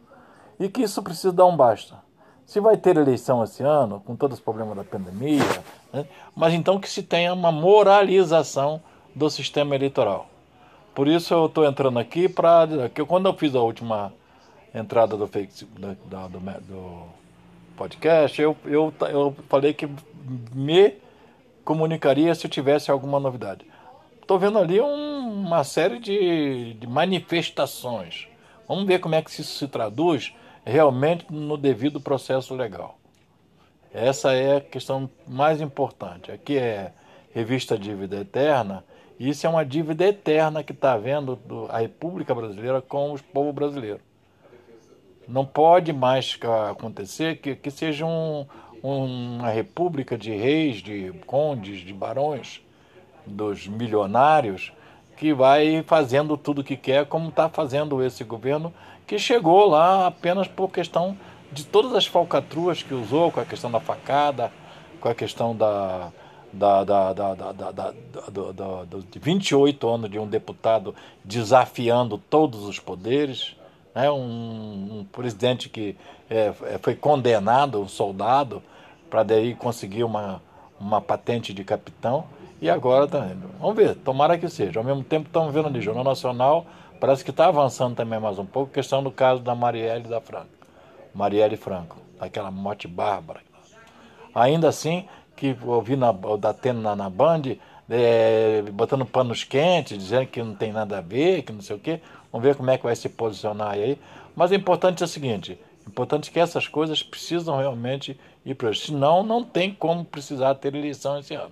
Speaker 1: e que isso precisa dar um basta. Se vai ter eleição esse ano, com todos os problemas da pandemia, né, mas então que se tenha uma moralização do sistema eleitoral. Por isso eu estou entrando aqui para. Quando eu fiz a última entrada do, do, do, do podcast, eu, eu, eu falei que me comunicaria se tivesse alguma novidade. Estou vendo ali um, uma série de, de manifestações. Vamos ver como é que isso se traduz realmente no devido processo legal. Essa é a questão mais importante. Aqui é revista Dívida Eterna, e isso é uma dívida eterna que está havendo a República Brasileira com o povo brasileiro. Não pode mais acontecer que, que seja um, uma república de reis, de condes, de barões, dos milionários, que vai fazendo tudo o que quer, como está fazendo esse governo, que chegou lá apenas por questão de todas as falcatruas que usou, com a questão da facada, com a questão da, da, da, da, da, da, da, do, de 28 anos de um deputado desafiando todos os poderes né, um, um presidente que é, é foi condenado, um soldado, para daí conseguir uma, uma patente de capitão, e agora indo. Vamos ver, tomara que seja. Ao mesmo tempo estamos vendo ali, Jornal Nacional, parece que está avançando também mais um pouco, questão do caso da Marielle da Franco. Marielle Franco, aquela morte bárbara. Ainda assim, que ouvi na, da Tena na, na Band, é, botando panos quentes, dizendo que não tem nada a ver, que não sei o quê. Vamos ver como é que vai se posicionar aí. Mas o importante é o seguinte: o importante é que essas coisas precisam realmente para Senão, não tem como precisar ter eleição esse ano.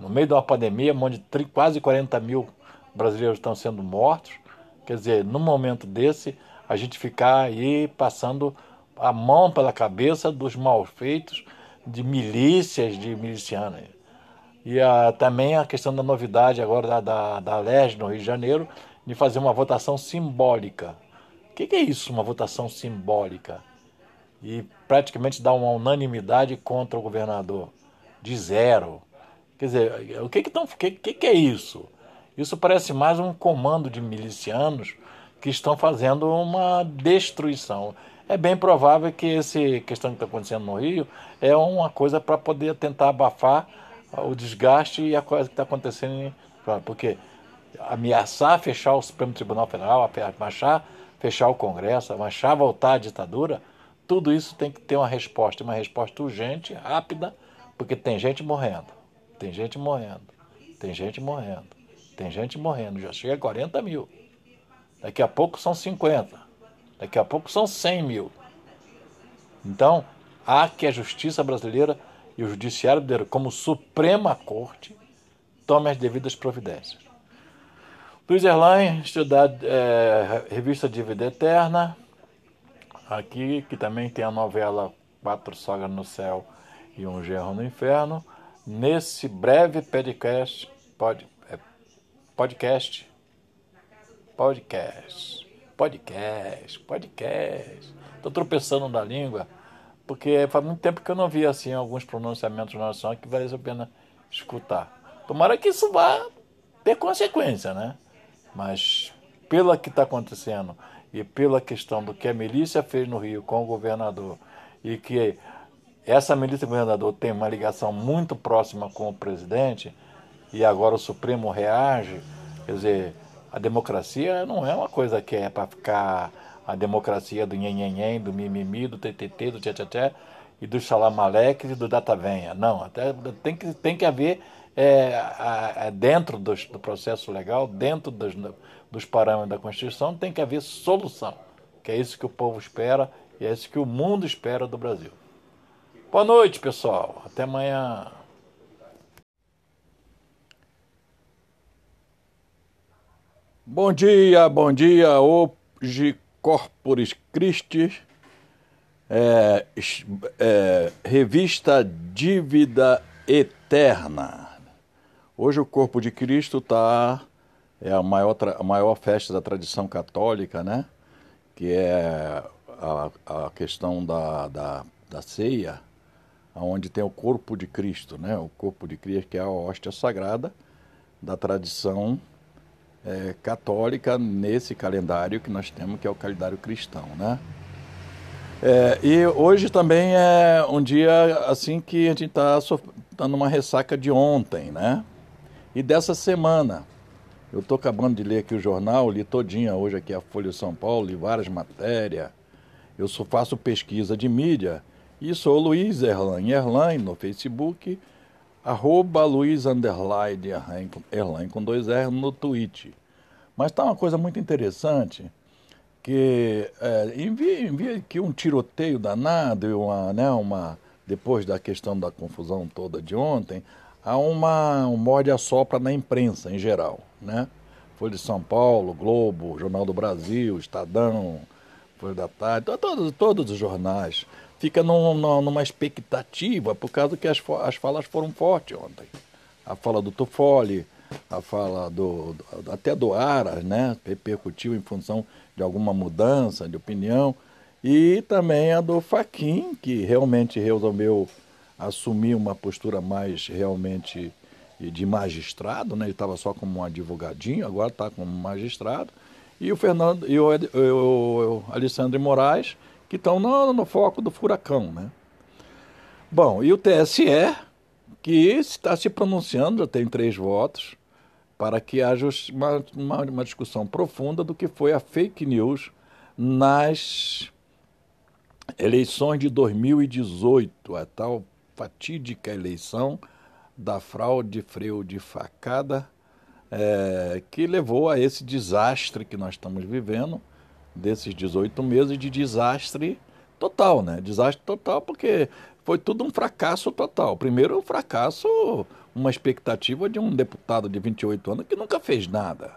Speaker 1: No meio de uma pandemia, onde quase 40 mil brasileiros estão sendo mortos, quer dizer, num momento desse, a gente ficar aí passando a mão pela cabeça dos malfeitos de milícias, de milicianos. E a, também a questão da novidade agora da, da, da LERJ no Rio de Janeiro, de fazer uma votação simbólica. O que, que é isso, uma votação simbólica? E praticamente dar uma unanimidade contra o governador, de zero. Quer dizer, o que, que, tão, que, que, que é isso? Isso parece mais um comando de milicianos que estão fazendo uma destruição. É bem provável que essa questão que está acontecendo no Rio é uma coisa para poder tentar abafar o desgaste e a coisa que está acontecendo. Porque ameaçar fechar o Supremo Tribunal Federal, ameaçar fechar o Congresso, ameaçar voltar à ditadura, tudo isso tem que ter uma resposta, uma resposta urgente, rápida, porque tem gente morrendo, tem gente morrendo, tem gente morrendo, tem gente morrendo, já chega a 40 mil. Daqui a pouco são 50, daqui a pouco são 100 mil. Então, há que a justiça brasileira e o judiciário brasileiro, como Suprema Corte, tome as devidas providências. Luiz Erlain, estudar é, revista Dívida Eterna, aqui, que também tem a novela Quatro Sogras no Céu e Um Gerro no Inferno. Nesse breve podcast, pod, é, podcast, podcast, podcast, podcast. Estou tropeçando na língua, porque faz muito tempo que eu não vi assim alguns pronunciamentos na nação que valesse a pena escutar. Tomara que isso vá ter consequência, né? Mas pela que está acontecendo e pela questão do que a milícia fez no Rio com o governador e que essa milícia governador tem uma ligação muito próxima com o presidente e agora o Supremo reage, quer dizer, a democracia não é uma coisa que é para ficar a democracia do nhenhenhen, do mimimi, do ttt, do tchatchaté e do xalamaleques e do datavenha. Não, até tem que, tem que haver é, é, dentro dos, do processo legal, dentro dos, dos parâmetros da Constituição, tem que haver solução, que é isso que o povo espera e é isso que o mundo espera do Brasil. Boa noite, pessoal. Até amanhã. Bom dia, bom dia. Hoje, Corporis Christi, é, é, revista Dívida Eterna. Hoje o corpo de Cristo está é a maior, a maior festa da tradição católica, né? Que é a, a questão da, da, da ceia, onde tem o corpo de Cristo, né? O corpo de Cristo que é a hóstia sagrada da tradição é, católica nesse calendário que nós temos, que é o calendário cristão, né? É, e hoje também é um dia assim que a gente está tá numa ressaca de ontem, né? E dessa semana, eu estou acabando de ler aqui o jornal, li todinha hoje aqui a Folha de São Paulo, li várias matérias. Eu só faço pesquisa de mídia e sou Luiz Erlan Erlan no Facebook, arroba Luiz Underline Erlan com dois R no Twitter. Mas está uma coisa muito interessante, que é, envia, envia aqui um tiroteio danado e uma, né, uma, depois da questão da confusão toda de ontem, há uma, um morde na imprensa em geral, né? Folha de São Paulo, Globo, Jornal do Brasil, Estadão, Folha da Tarde, todos, todos os jornais. Fica num, numa expectativa, por causa que as, as falas foram fortes ontem. A fala do Toffoli, a fala do, do até do Aras, né? Repercutiu em função de alguma mudança de opinião. E também a do Faquin, que realmente resolveu assumir uma postura mais realmente de magistrado, né? ele estava só como um advogadinho, agora está como magistrado, e o Fernando e o, o, o Alexandre Moraes, que estão no, no, foco do furacão. Né? Bom, e o TSE, que está se pronunciando, já tem três votos, para que haja uma, uma, uma discussão profunda do que foi a fake news nas eleições de 2018, a tal fatídica eleição da fraude freio de facada é, que levou a esse desastre que nós estamos vivendo, desses 18 meses de desastre total, né? Desastre total porque foi tudo um fracasso total. Primeiro, um fracasso, uma expectativa de um deputado de 28 anos que nunca fez nada,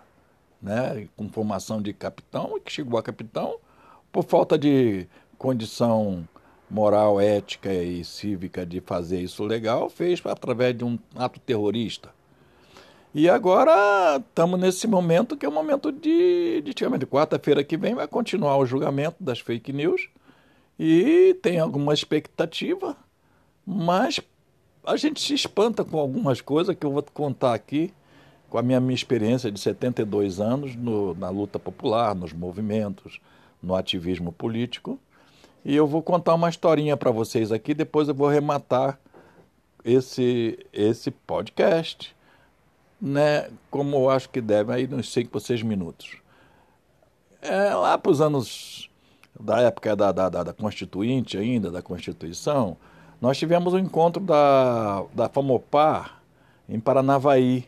Speaker 1: né? Com formação de capitão que chegou a capitão por falta de condição moral, ética e cívica de fazer isso legal, fez através de um ato terrorista. E agora estamos nesse momento que é o momento de, de, de quarta-feira que vem vai continuar o julgamento das fake news e tem alguma expectativa, mas a gente se espanta com algumas coisas que eu vou contar aqui com a minha, minha experiência de 72 anos no, na luta popular, nos movimentos, no ativismo político. E eu vou contar uma historinha para vocês aqui, depois eu vou rematar esse, esse podcast, né, como eu acho que deve, aí nos 5 ou 6 minutos. É, lá para os anos da época da, da, da, Constituinte ainda, da Constituição, nós tivemos um encontro da, da FAMOPAR em Paranavaí.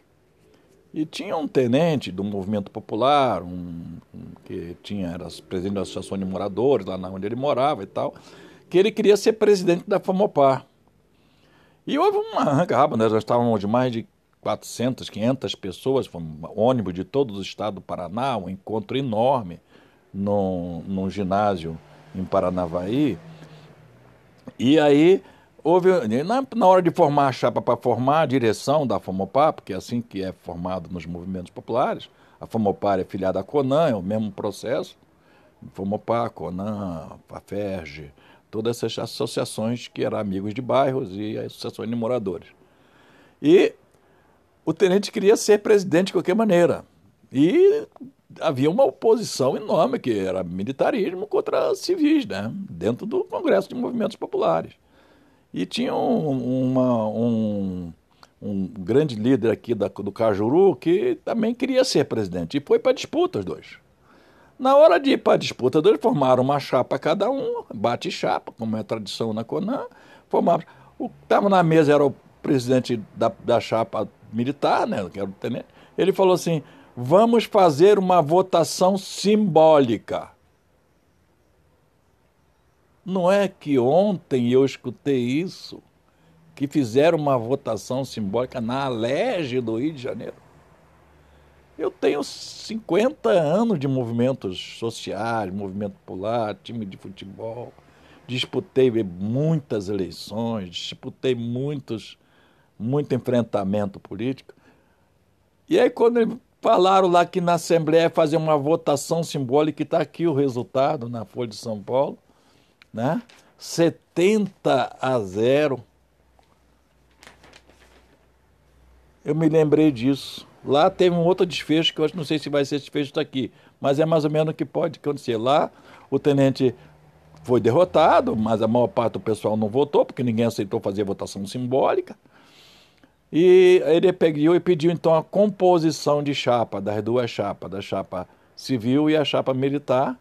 Speaker 1: E tinha um tenente do movimento popular, um, um, que tinha, era presidente da Associação de Moradores, lá onde ele morava e tal, que ele queria ser presidente da FAMOPAR. E houve uma arranca-raba, nós já estávamos de mais de 400, 500 pessoas, um ônibus de todo o estado do Paraná, um encontro enorme num, num ginásio em Paranavaí. E aí houve, na, na hora de formar a chapa para formar a direção da FOMOPAR, porque é assim que é formado nos movimentos populares, a FOMOPAR é filiada à CONAN, é o mesmo processo, FOMOPAR, CONAN, FAFERJ, todas essas associações que eram amigos de bairros e associações de moradores. E o tenente queria ser presidente de qualquer maneira. E havia uma oposição enorme, que era militarismo contra civis, né? dentro do Congresso de Movimentos Populares. E tinha um, uma, um, um grande líder aqui da, do Cajuru que também queria ser presidente. E foi para disputa os dois. Na hora de ir para a disputa, eles formaram uma chapa cada um, bate chapa, como é a tradição na CONAN. Formaram. O que estava na mesa era o presidente da, da chapa militar, né, que era o tenente. Ele falou assim: vamos fazer uma votação simbólica. Não é que ontem eu escutei isso, que fizeram uma votação simbólica na Alege do Rio de Janeiro. Eu tenho 50 anos de movimentos sociais, movimento popular, time de futebol. Disputei muitas eleições, disputei muitos, muito enfrentamento político. E aí, quando falaram lá que na Assembleia fazer uma votação simbólica, está aqui o resultado na Folha de São Paulo, né? 70 a 0. Eu me lembrei disso. Lá teve um outro desfecho que eu não sei se vai ser desfecho daqui, mas é mais ou menos o que pode acontecer. Lá o tenente foi derrotado, mas a maior parte do pessoal não votou, porque ninguém aceitou fazer votação simbólica. E ele pegou e pediu então a composição de chapa, das duas chapas, da chapa civil e a chapa militar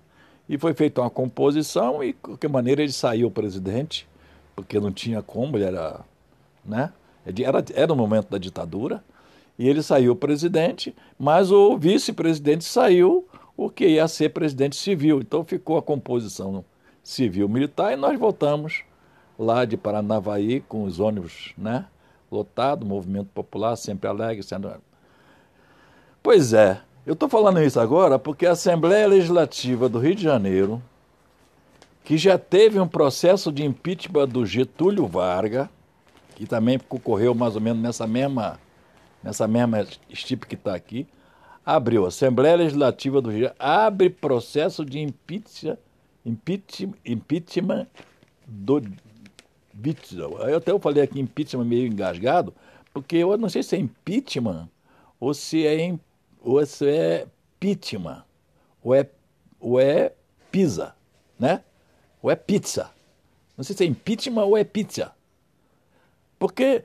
Speaker 1: e foi feita uma composição e, de qualquer maneira, ele saiu presidente, porque não tinha como, ele era. Né? Era, era o momento da ditadura, e ele saiu presidente, mas o vice-presidente saiu, o que ia ser presidente civil. Então ficou a composição civil-militar e nós voltamos lá de Paranavaí com os ônibus né, lotados, movimento popular, sempre alegre, sendo. Pois é, eu estou falando isso agora porque a Assembleia Legislativa do Rio de Janeiro, que já teve um processo de impeachment do Getúlio Vargas, que também ocorreu mais ou menos nessa mesma, nessa mesma estipe que está aqui, abriu. A Assembleia Legislativa do Rio de Janeiro abre processo de impeachment, impeachment, impeachment do Witzel. Eu até falei aqui impeachment meio engasgado, porque eu não sei se é impeachment ou se é impeachment ou isso é Pitman, ou é, ou é pizza, né? Ou é pizza. Não sei se é impeachment ou é pizza. Porque,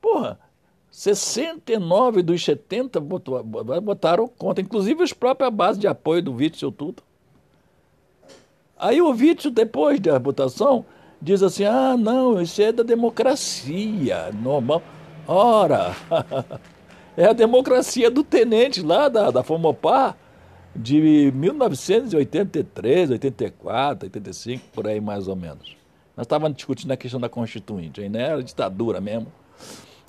Speaker 1: porra, 69 dos 70 votou, votaram contra, inclusive os próprios base de apoio do Witzel tudo. Aí o Witzel, depois da votação, diz assim: ah, não, isso é da democracia, normal. Ora, [LAUGHS] É a democracia do tenente lá da, da Fomopar de 1983, 84, 85, por aí mais ou menos. Nós estávamos discutindo a questão da Constituinte, aí, né? Era ditadura mesmo,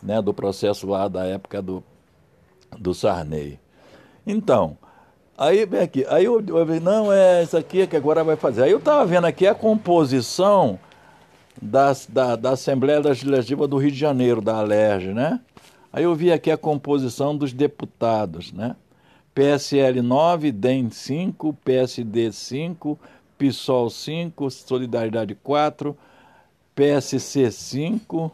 Speaker 1: né? do processo lá da época do, do Sarney. Então, aí vem aqui, aí eu, eu não, é isso aqui que agora vai fazer. Aí eu estava vendo aqui a composição das, da, da Assembleia Legislativa do Rio de Janeiro, da Alerj, né? Aí eu vi aqui a composição dos deputados, né? PSL 9, DEM 5, PSD 5, PSOL 5, Solidariedade 4, PSC 5,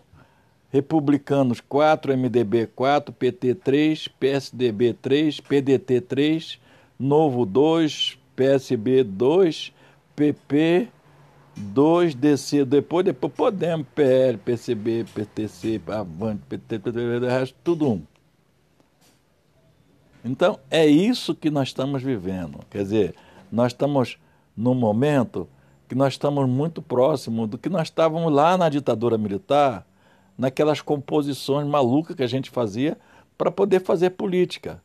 Speaker 1: Republicanos 4, MDB 4, PT 3, PSDB 3, PDT 3, Novo 2, PSB 2, PP 2, DC, depois, depois Podemos, PL, PCB, PTC, Avante, PT, PT, resto, tudo um. Então, é isso que nós estamos vivendo. Quer dizer, nós estamos num momento que nós estamos muito próximo do que nós estávamos lá na ditadura militar, naquelas composições malucas que a gente fazia para poder fazer política.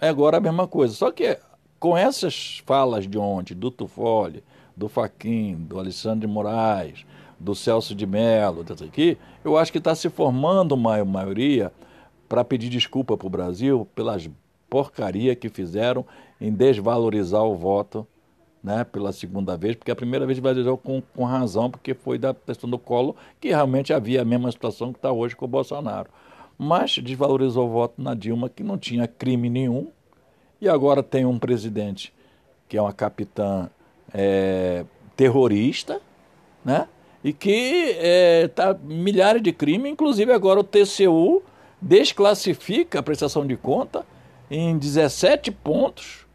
Speaker 1: É agora a mesma coisa. Só que com essas falas de ontem, do Tufoli, do Faquin, do Alexandre de Moraes, do Celso de Mello, aqui, eu acho que está se formando uma maioria para pedir desculpa para o Brasil pelas porcaria que fizeram em desvalorizar o voto né, pela segunda vez, porque a primeira vez valorizou com, com razão, porque foi da questão do colo, que realmente havia a mesma situação que está hoje com o Bolsonaro. Mas desvalorizou o voto na Dilma, que não tinha crime nenhum, e agora tem um presidente que é uma capitã é, terrorista, né? E que está é, milhares de crimes, inclusive agora o TCU desclassifica a prestação de conta em 17 pontos,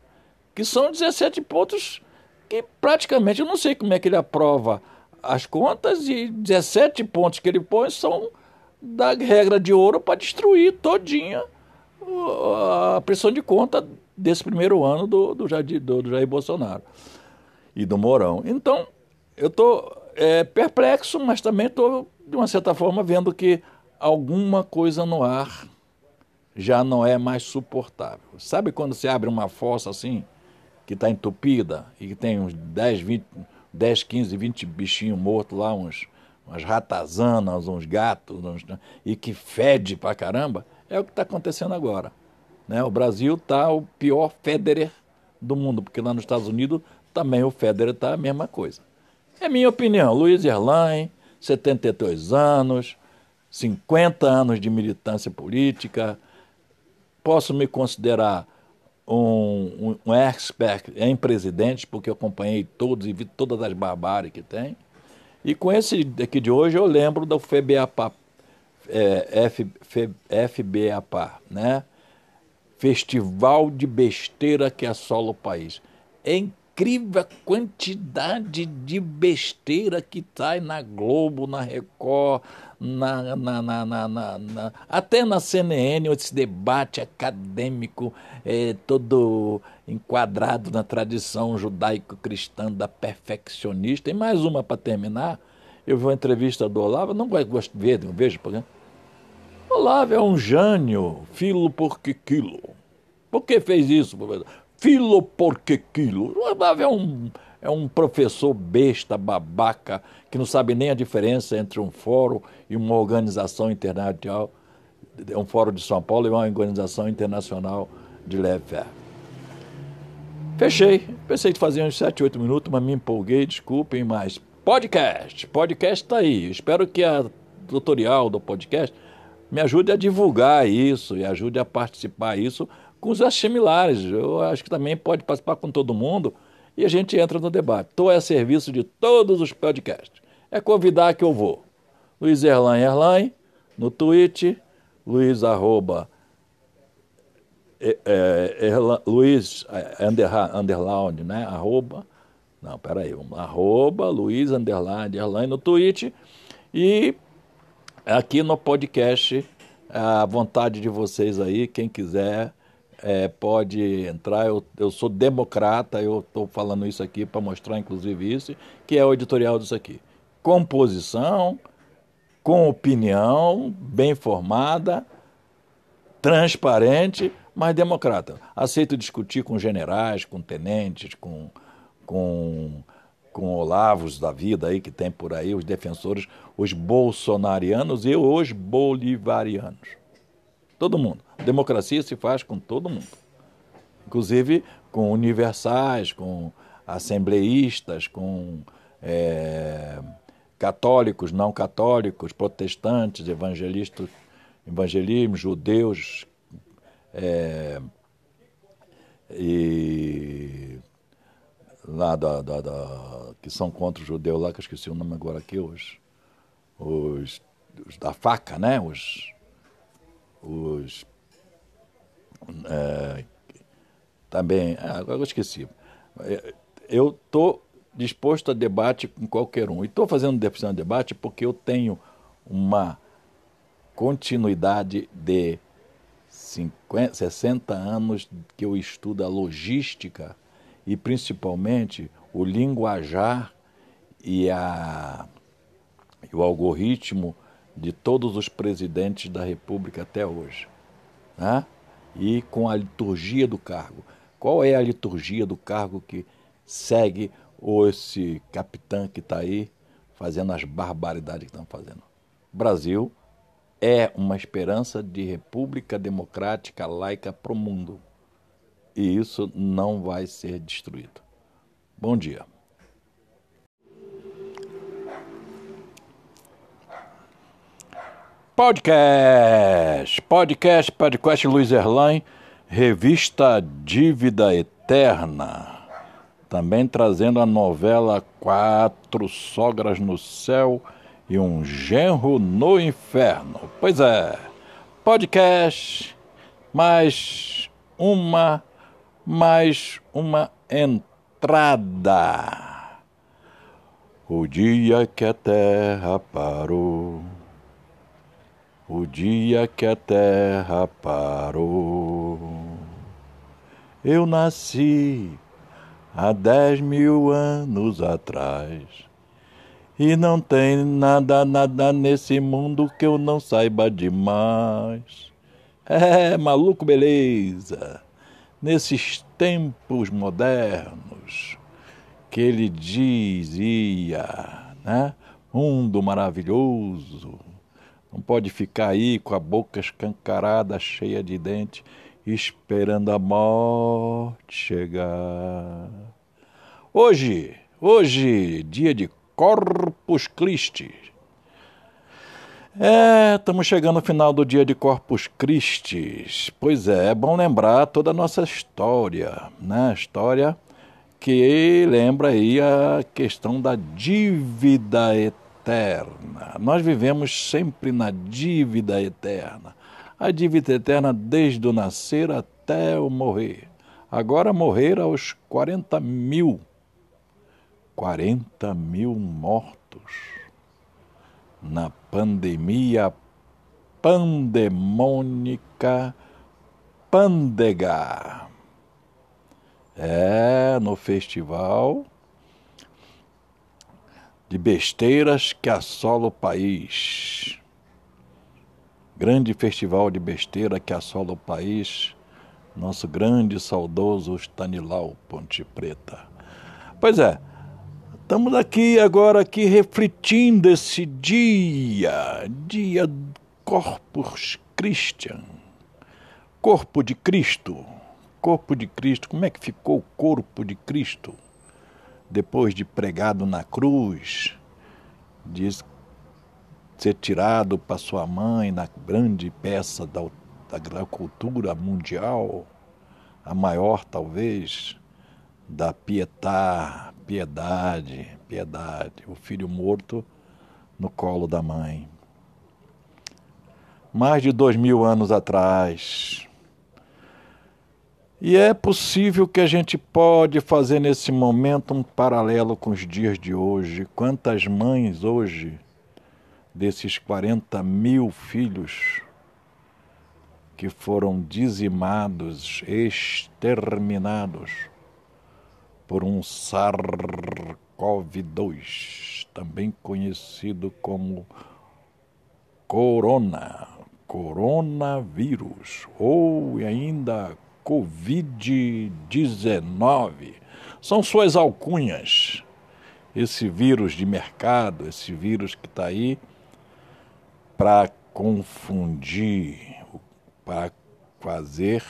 Speaker 1: que são 17 pontos que praticamente eu não sei como é que ele aprova as contas e 17 pontos que ele põe são da regra de ouro para destruir todinha a pressão de conta desse primeiro ano do, do, Jair, do, do Jair Bolsonaro e do Mourão. Então, eu estou é, perplexo, mas também estou, de uma certa forma, vendo que alguma coisa no ar já não é mais suportável. Sabe quando você abre uma fossa assim, que está entupida e que tem uns 10, 20, 10, 15, 20 bichinhos mortos lá, uns, umas ratazanas, uns gatos, uns, e que fede pra caramba, é o que está acontecendo agora. Né? O Brasil está o pior Federer do mundo, porque lá nos Estados Unidos também o Federer está a mesma coisa. É minha opinião. Luiz Erlain, 72 anos, 50 anos de militância política. Posso me considerar um, um, um expert em presidentes, porque eu acompanhei todos e vi todas as barbáries que tem. E com esse daqui de hoje eu lembro do FBAPA, é, F, F, FBAPA, né? Festival de Besteira que assola o país. É incrível a quantidade de besteira que sai na Globo, na Record, na, na, na, até na CNN, esse debate acadêmico é, todo enquadrado na tradição judaico-cristã da perfeccionista. E mais uma para terminar, eu vi uma entrevista do Olavo, não gosto de ver, não vejo, porque Olavo é um gênio, filo por quilo. Por que fez isso, professor? Filo por que quilo. Olavo é um, é um professor besta, babaca, que não sabe nem a diferença entre um fórum e uma organização internacional, um fórum de São Paulo e uma organização internacional de leve. Fechei. Pensei que fazia uns 7, 8 minutos, mas me empolguei, desculpem, mas podcast. Podcast está aí. Espero que a tutorial do podcast me ajude a divulgar isso e ajude a participar isso com os assimilares. Eu acho que também pode participar com todo mundo e a gente entra no debate. Estou a serviço de todos os podcasts. É convidar que eu vou. Luiz Erlan Erlan, no Twitch, Luiz arroba é, é, Luiz é, underline, né? Arroba, não, peraí, arroba Luiz underline, underline no Twitch e aqui no podcast, a vontade de vocês aí, quem quiser é, pode entrar. Eu, eu sou democrata, eu estou falando isso aqui para mostrar, inclusive, isso, que é o editorial disso aqui. Composição, com opinião, bem formada, transparente mas democrata. Aceito discutir com generais, com tenentes, com, com, com olavos da vida aí que tem por aí, os defensores, os bolsonarianos e os bolivarianos. Todo mundo. Democracia se faz com todo mundo. Inclusive com universais, com assembleístas, com é, católicos, não católicos, protestantes, evangelistas, evangelismo, judeus, é, e lá da, da, da, que são contra o judeu lá, que eu esqueci o nome agora aqui, os, os
Speaker 2: os da faca, né? Os, os é, também, ah, agora eu esqueci. É, eu estou disposto a debate com qualquer um. E estou fazendo deficiência de debate porque eu tenho uma continuidade de 50, 60 anos que eu estudo a logística e principalmente o linguajar e, a, e o algoritmo de todos os presidentes da República até hoje. Né? E com a liturgia do cargo. Qual é a liturgia do cargo que segue ou esse capitão que está aí fazendo as barbaridades que estão fazendo? O Brasil é uma esperança de república democrática laica para o mundo. E isso não vai ser destruído. Bom dia. Podcast, podcast, podcast Luiz Erlain, revista Dívida Eterna. Também trazendo a novela Quatro Sogras no Céu e um Genro no Inferno. Pois é, podcast, mais uma, mais uma entrada. O dia que a terra parou o dia que a terra parou. Eu nasci há dez mil anos atrás. E não tem nada, nada nesse mundo que eu não saiba demais. É, maluco, beleza. Nesses tempos modernos que ele dizia, né? Mundo maravilhoso não pode ficar aí com a boca escancarada, cheia de dente, esperando a morte chegar. Hoje, hoje, dia de Corpus Christi. É, estamos chegando no final do dia de Corpus Christi. Pois é, é bom lembrar toda a nossa história, né? História que lembra aí a questão da dívida eterna eterna. Nós vivemos sempre na dívida eterna. A dívida eterna desde o nascer até o morrer. Agora morrer aos 40 mil. 40 mil mortos na pandemia pandemônica Pandega. É, no festival de besteiras que assola o país. Grande festival de besteira que assola o país, nosso grande saudoso Stanilau Ponte Preta. Pois é, estamos aqui agora aqui refletindo esse dia, dia Corpus Christian, corpo de Cristo, corpo de Cristo, como é que ficou o corpo de Cristo? Depois de pregado na cruz, de ser tirado para sua mãe na grande peça da, da cultura mundial, a maior talvez, da pietá, piedade, piedade, o filho morto no colo da mãe. Mais de dois mil anos atrás, e é possível que a gente pode fazer nesse momento um paralelo com os dias de hoje. Quantas mães hoje, desses 40 mil filhos que foram dizimados, exterminados por um SARS-CoV-2, também conhecido como corona, coronavírus, ou ainda Covid-19. São suas alcunhas. Esse vírus de mercado, esse vírus que está aí para confundir, para fazer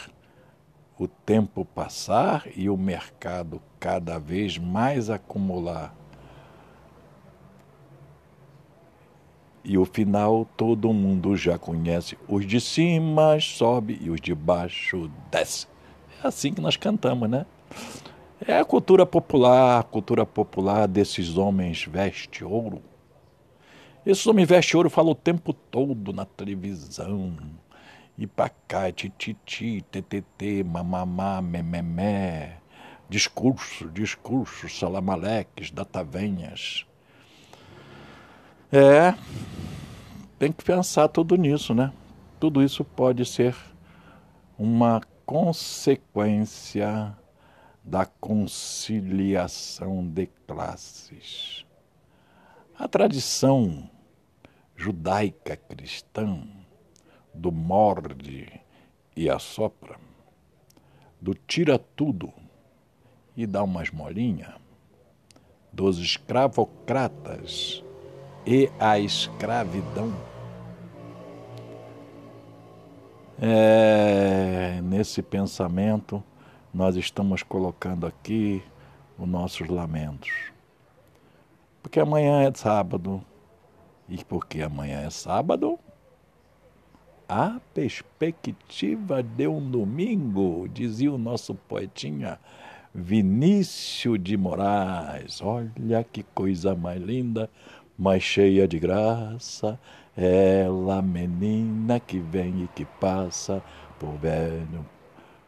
Speaker 2: o tempo passar e o mercado cada vez mais acumular. E o final todo mundo já conhece. Os de cima sobe e os de baixo desce. É assim que nós cantamos, né? É a cultura popular, a cultura popular desses homens veste ouro. Esse homem veste ouro fala o tempo todo na televisão. E pra cá, tititi, ttt, mamamá, mememé. Discurso, discurso, salamaleques, datavenhas. É, tem que pensar tudo nisso, né? Tudo isso pode ser uma consequência da conciliação de classes. A tradição judaica cristã do morde e assopra, do tira tudo e dá uma esmolinha, dos escravocratas e a escravidão. É, nesse pensamento, nós estamos colocando aqui os nossos lamentos. Porque amanhã é sábado. E porque amanhã é sábado, a perspectiva de um domingo, dizia o nosso poetinha Vinícius de Moraes. Olha que coisa mais linda, mais cheia de graça. Ela, menina que vem e que passa, por velho,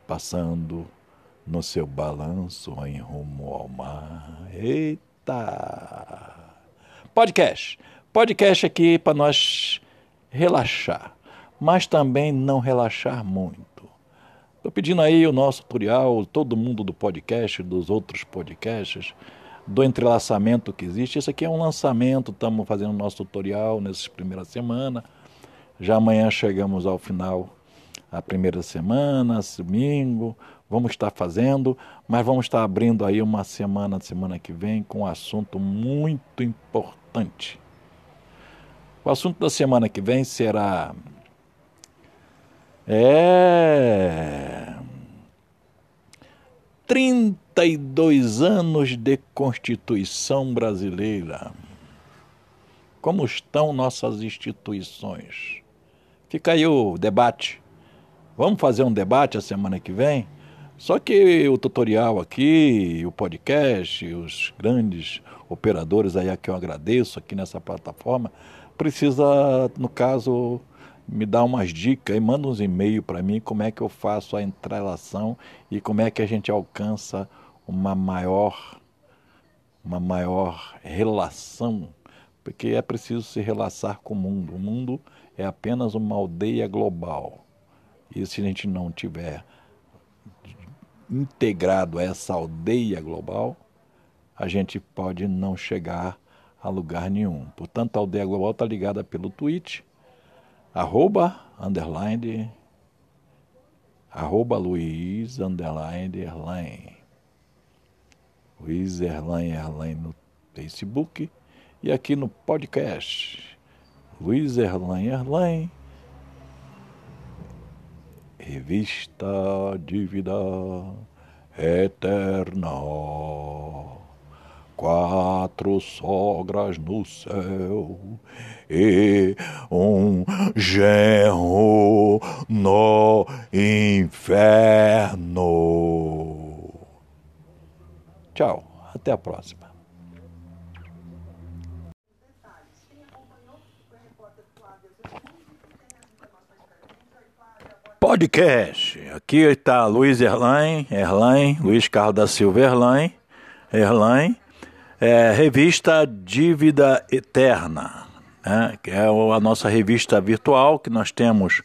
Speaker 2: passando no seu balanço em rumo ao mar. Eita! Podcast. Podcast aqui para nós relaxar, mas também não relaxar muito. Estou pedindo aí o nosso tutorial, todo mundo do podcast, dos outros podcasts, do entrelaçamento que existe. Esse aqui é um lançamento, estamos fazendo nosso tutorial nessa primeira semana. Já amanhã chegamos ao final, a primeira semana, domingo, vamos estar fazendo, mas vamos estar abrindo aí uma semana, semana que vem, com um assunto muito importante. O assunto da semana que vem será. É. 32 anos de Constituição Brasileira. Como estão nossas instituições? Fica aí o debate. Vamos fazer um debate a semana que vem? Só que o tutorial aqui, o podcast, os grandes operadores aí a que eu agradeço aqui nessa plataforma, precisa, no caso, me dar umas dicas e manda uns e-mails para mim como é que eu faço a entrelação e como é que a gente alcança uma maior uma maior relação, porque é preciso se relaçar com o mundo. O mundo é apenas uma aldeia global. E se a gente não tiver integrado a essa aldeia global, a gente pode não chegar a lugar nenhum. Portanto, a aldeia global está ligada pelo tweet, arroba, underline, arroba Luiz, underline, Erlaine. Luiz Erlaine, Erlaine no Facebook e aqui no podcast. Luiz Erlaine, Erlaine. Revista Dívida Eterna quatro sogras no céu e um genro no inferno. Tchau, até a próxima. Podcast. Aqui está Luiz Erlain, Erlain, Luiz Carlos da Silva Erlain, Erlain é, revista Dívida Eterna, né, que é a nossa revista virtual, que nós temos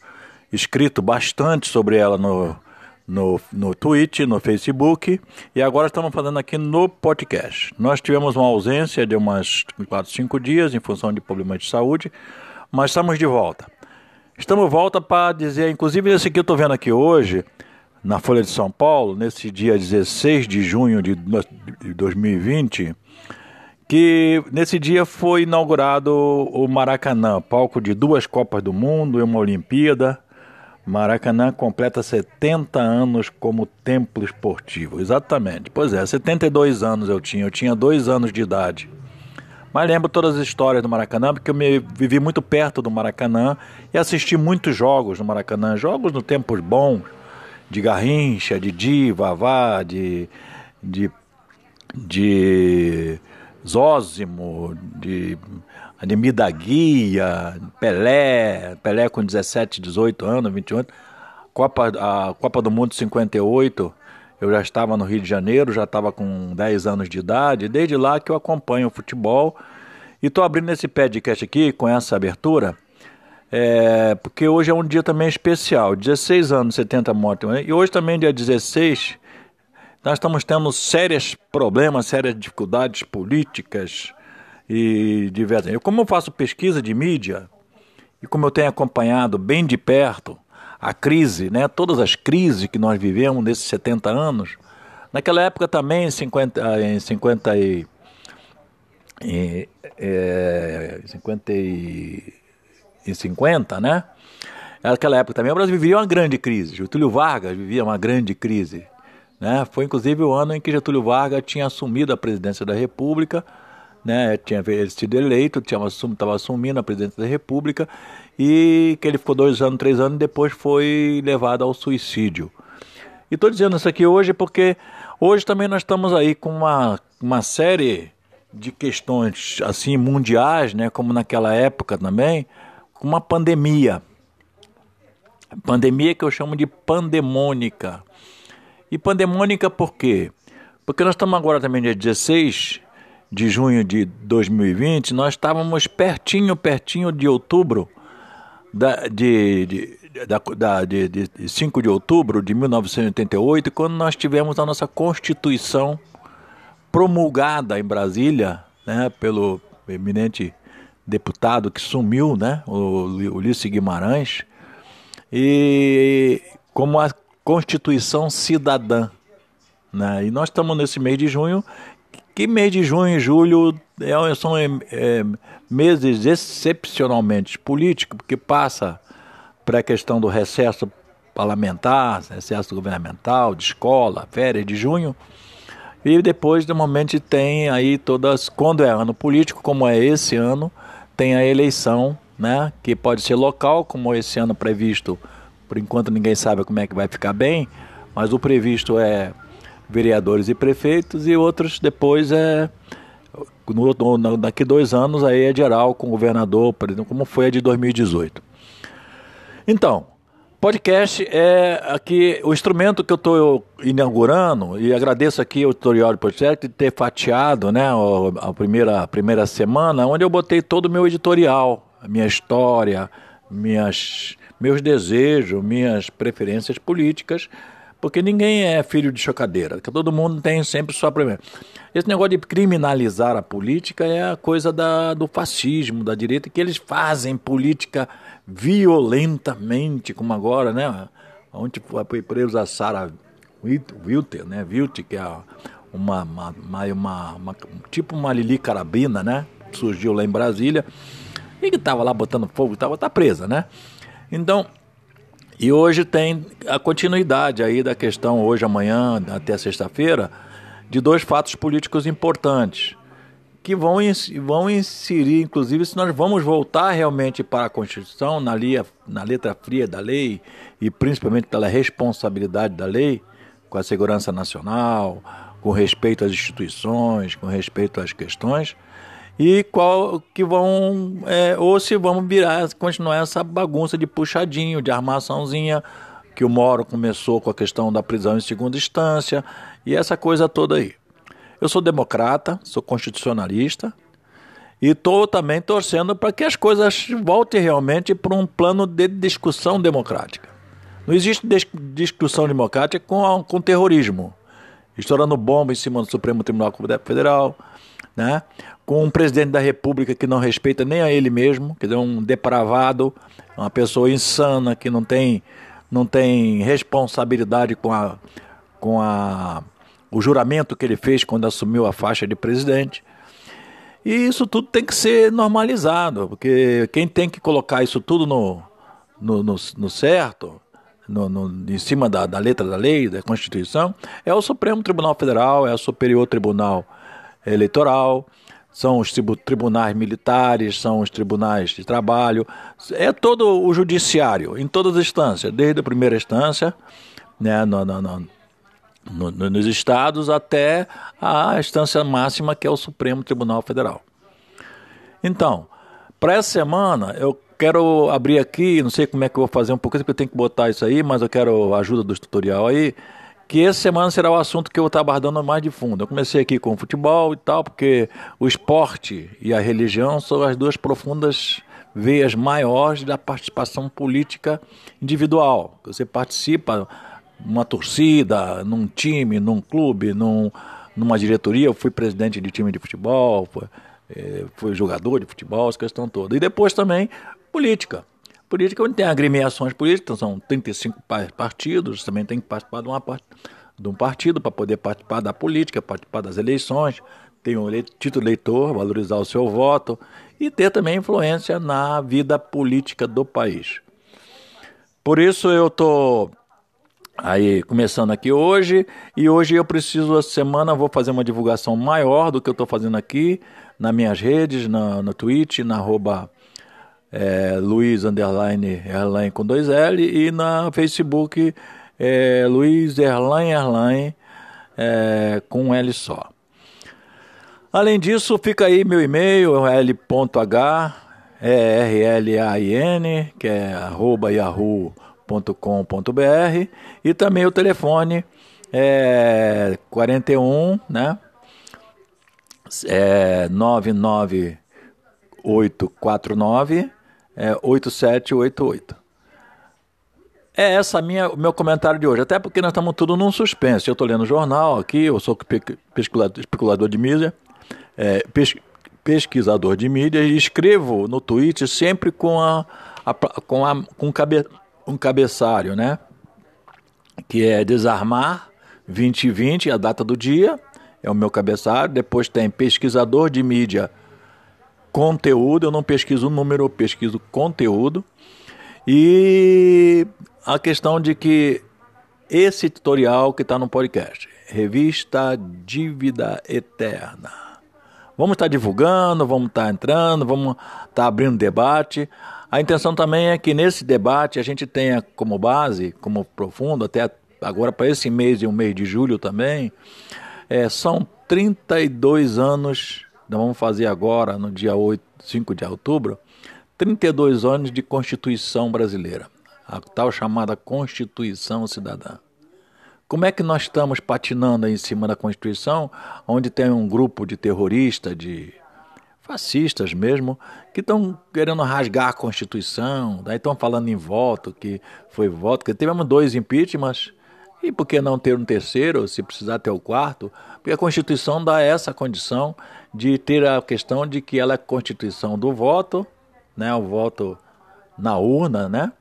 Speaker 2: escrito bastante sobre ela no, no, no Twitch, no Facebook, e agora estamos fazendo aqui no podcast. Nós tivemos uma ausência de umas 4, 5 dias em função de problemas de saúde, mas estamos de volta. Estamos de volta para dizer, inclusive esse que eu estou vendo aqui hoje, na Folha de São Paulo, nesse dia 16 de junho de 2020, que nesse dia foi inaugurado o Maracanã, palco de duas Copas do Mundo e uma Olimpíada. Maracanã completa 70 anos como templo esportivo. Exatamente. Pois é, 72 anos eu tinha. Eu tinha dois anos de idade. Mas lembro todas as histórias do Maracanã, porque eu me vivi muito perto do Maracanã e assisti muitos jogos no Maracanã. Jogos no tempos bons de Garrincha, de Di, Vavá, de, de, de Zózimo, de Ademir da Guia, Pelé, Pelé com 17, 18 anos, 28, Copa, a Copa do Mundo 58, eu já estava no Rio de Janeiro, já estava com 10 anos de idade, desde lá que eu acompanho o futebol. E estou abrindo esse podcast aqui com essa abertura, é, porque hoje é um dia também especial, 16 anos, 70 mortes. E hoje também, dia 16, nós estamos tendo sérios problemas, sérias dificuldades políticas e diversas. Eu, como eu faço pesquisa de mídia, e como eu tenho acompanhado bem de perto a crise, né, todas as crises que nós vivemos nesses 70 anos, naquela época também, em 50, em 50 e, em, é, 50 e, em 50, né? Naquela época também o Brasil vivia uma grande crise. Getúlio Vargas vivia uma grande crise. Né? Foi inclusive o ano em que Getúlio Vargas tinha assumido a presidência da República, né? tinha sido eleito, estava assumindo a presidência da República e que ele ficou dois anos, três anos e depois foi levado ao suicídio. E estou dizendo isso aqui hoje porque hoje também nós estamos aí com uma, uma série de questões assim mundiais, né, como naquela época também, com uma pandemia. Pandemia que eu chamo de pandemônica. E pandemônica por quê? Porque nós estamos agora também dia 16 de junho de 2020, nós estávamos pertinho, pertinho de outubro da, de, de, da, da, de, de 5 de outubro de 1988, quando nós tivemos a nossa Constituição promulgada em Brasília né, pelo eminente deputado que sumiu, né, o Ulisses Guimarães, e como a Constituição Cidadã. Né? E nós estamos nesse mês de junho, que mês de junho e julho é, são é, é, meses excepcionalmente políticos, porque passa para a questão do recesso parlamentar, recesso governamental, de escola, férias de junho. E depois, normalmente, tem aí todas, quando é ano político, como é esse ano, tem a eleição, né, que pode ser local, como esse ano previsto, por enquanto ninguém sabe como é que vai ficar bem, mas o previsto é vereadores e prefeitos, e outros depois é no, no, daqui dois anos aí é geral com o governador, por exemplo, como foi a de 2018. Então, podcast é aqui o instrumento que eu estou inaugurando e agradeço aqui o tutorial podcast de ter fatiado, né, a primeira a primeira semana, onde eu botei todo o meu editorial, a minha história, minhas meus desejos, minhas preferências políticas porque ninguém é filho de chocadeira, que todo mundo tem sempre sua primeira. Esse negócio de criminalizar a política é a coisa da, do fascismo, da direita, que eles fazem política violentamente, como agora, né? Ontem foi preso a Sara Wilter, né? Wilter, que é uma, uma, uma, uma, tipo uma Lili Carabina, né? Surgiu lá em Brasília e que estava lá botando fogo, estava tá presa, né? Então, e hoje tem a continuidade aí da questão, hoje, amanhã, até sexta-feira, de dois fatos políticos importantes, que vão, vão inserir, inclusive, se nós vamos voltar realmente para a Constituição, na, lia, na letra fria da lei, e principalmente pela responsabilidade da lei, com a segurança nacional, com respeito às instituições, com respeito às questões, e qual que vão é, ou se vamos virar continuar essa bagunça de puxadinho, de armaçãozinha que o Moro começou com a questão da prisão em segunda instância e essa coisa toda aí. Eu sou democrata, sou constitucionalista e estou também torcendo para que as coisas voltem realmente para um plano de discussão democrática. Não existe discussão democrática com, com terrorismo, estourando bomba em cima do Supremo Tribunal Federal, né? com um presidente da República que não respeita nem a ele mesmo, que é um depravado, uma pessoa insana que não tem, não tem responsabilidade com, a, com a, o juramento que ele fez quando assumiu a faixa de presidente. E isso tudo tem que ser normalizado, porque quem tem que colocar isso tudo no, no, no, no certo, no, no, em cima da, da letra da lei, da Constituição, é o Supremo Tribunal Federal, é o Superior Tribunal Eleitoral, são os tribunais militares, são os tribunais de trabalho, é todo o judiciário, em todas as instâncias, desde a primeira instância, né, no, no, no, no, no, nos estados até a instância máxima, que é o Supremo Tribunal Federal. Então, para essa semana, eu quero abrir aqui, não sei como é que eu vou fazer um pouquinho, porque eu tenho que botar isso aí, mas eu quero a ajuda do tutorial aí, que essa semana será o assunto que eu estar abordando mais de fundo. Eu comecei aqui com futebol e tal, porque o esporte e a religião são as duas profundas veias maiores da participação política individual. Você participa numa torcida, num time, num clube, num, numa diretoria. Eu fui presidente de time de futebol, fui, eh, fui jogador de futebol, essa questão toda. E depois também política. Política onde tem agremiações políticas, são 35 partidos, também tem que participar de, uma, de um partido para poder participar da política, participar das eleições, tem um título eleitor, valorizar o seu voto e ter também influência na vida política do país. Por isso eu estou aí começando aqui hoje e hoje eu preciso essa semana vou fazer uma divulgação maior do que eu estou fazendo aqui nas minhas redes, no Twitch, na arroba é, Luiz underline Erlaine com dois L e na Facebook é, Luiz Erlaine é, com um L só. Além disso, fica aí meu e-mail, l.h, E-R-L-A-I-N, que é arroba yahoo.com.br, e também o telefone é 41, né? É 99849 é 8788. É essa minha meu comentário de hoje, até porque nós estamos tudo num suspense. Eu estou lendo o jornal aqui, eu sou especulador de mídia, é, pesquisador de mídia e escrevo no Twitter sempre com, a, a com, a, com cabe, um cabeçalho, né? Que é desarmar 2020, a data do dia, é o meu cabeçalho. Depois tem pesquisador de mídia conteúdo, eu não pesquiso o número, eu pesquiso conteúdo. E a questão de que esse tutorial que está no podcast, Revista Dívida Eterna Vamos estar divulgando, vamos estar entrando, vamos estar abrindo debate. A intenção também é que nesse debate a gente tenha como base, como profundo, até agora para esse mês e o mês de julho também, é, são 32 anos, nós vamos fazer agora, no dia 8, 5 de outubro, 32 anos de Constituição brasileira, a tal chamada Constituição Cidadã. Como é que nós estamos patinando em cima da Constituição, onde tem um grupo de terroristas, de fascistas mesmo, que estão querendo rasgar a Constituição, daí estão falando em voto, que foi voto, que tivemos dois impeachments, e por que não ter um terceiro, se precisar ter o quarto? Porque a Constituição dá essa condição de ter a questão de que ela é Constituição do voto, né, o voto na urna, né?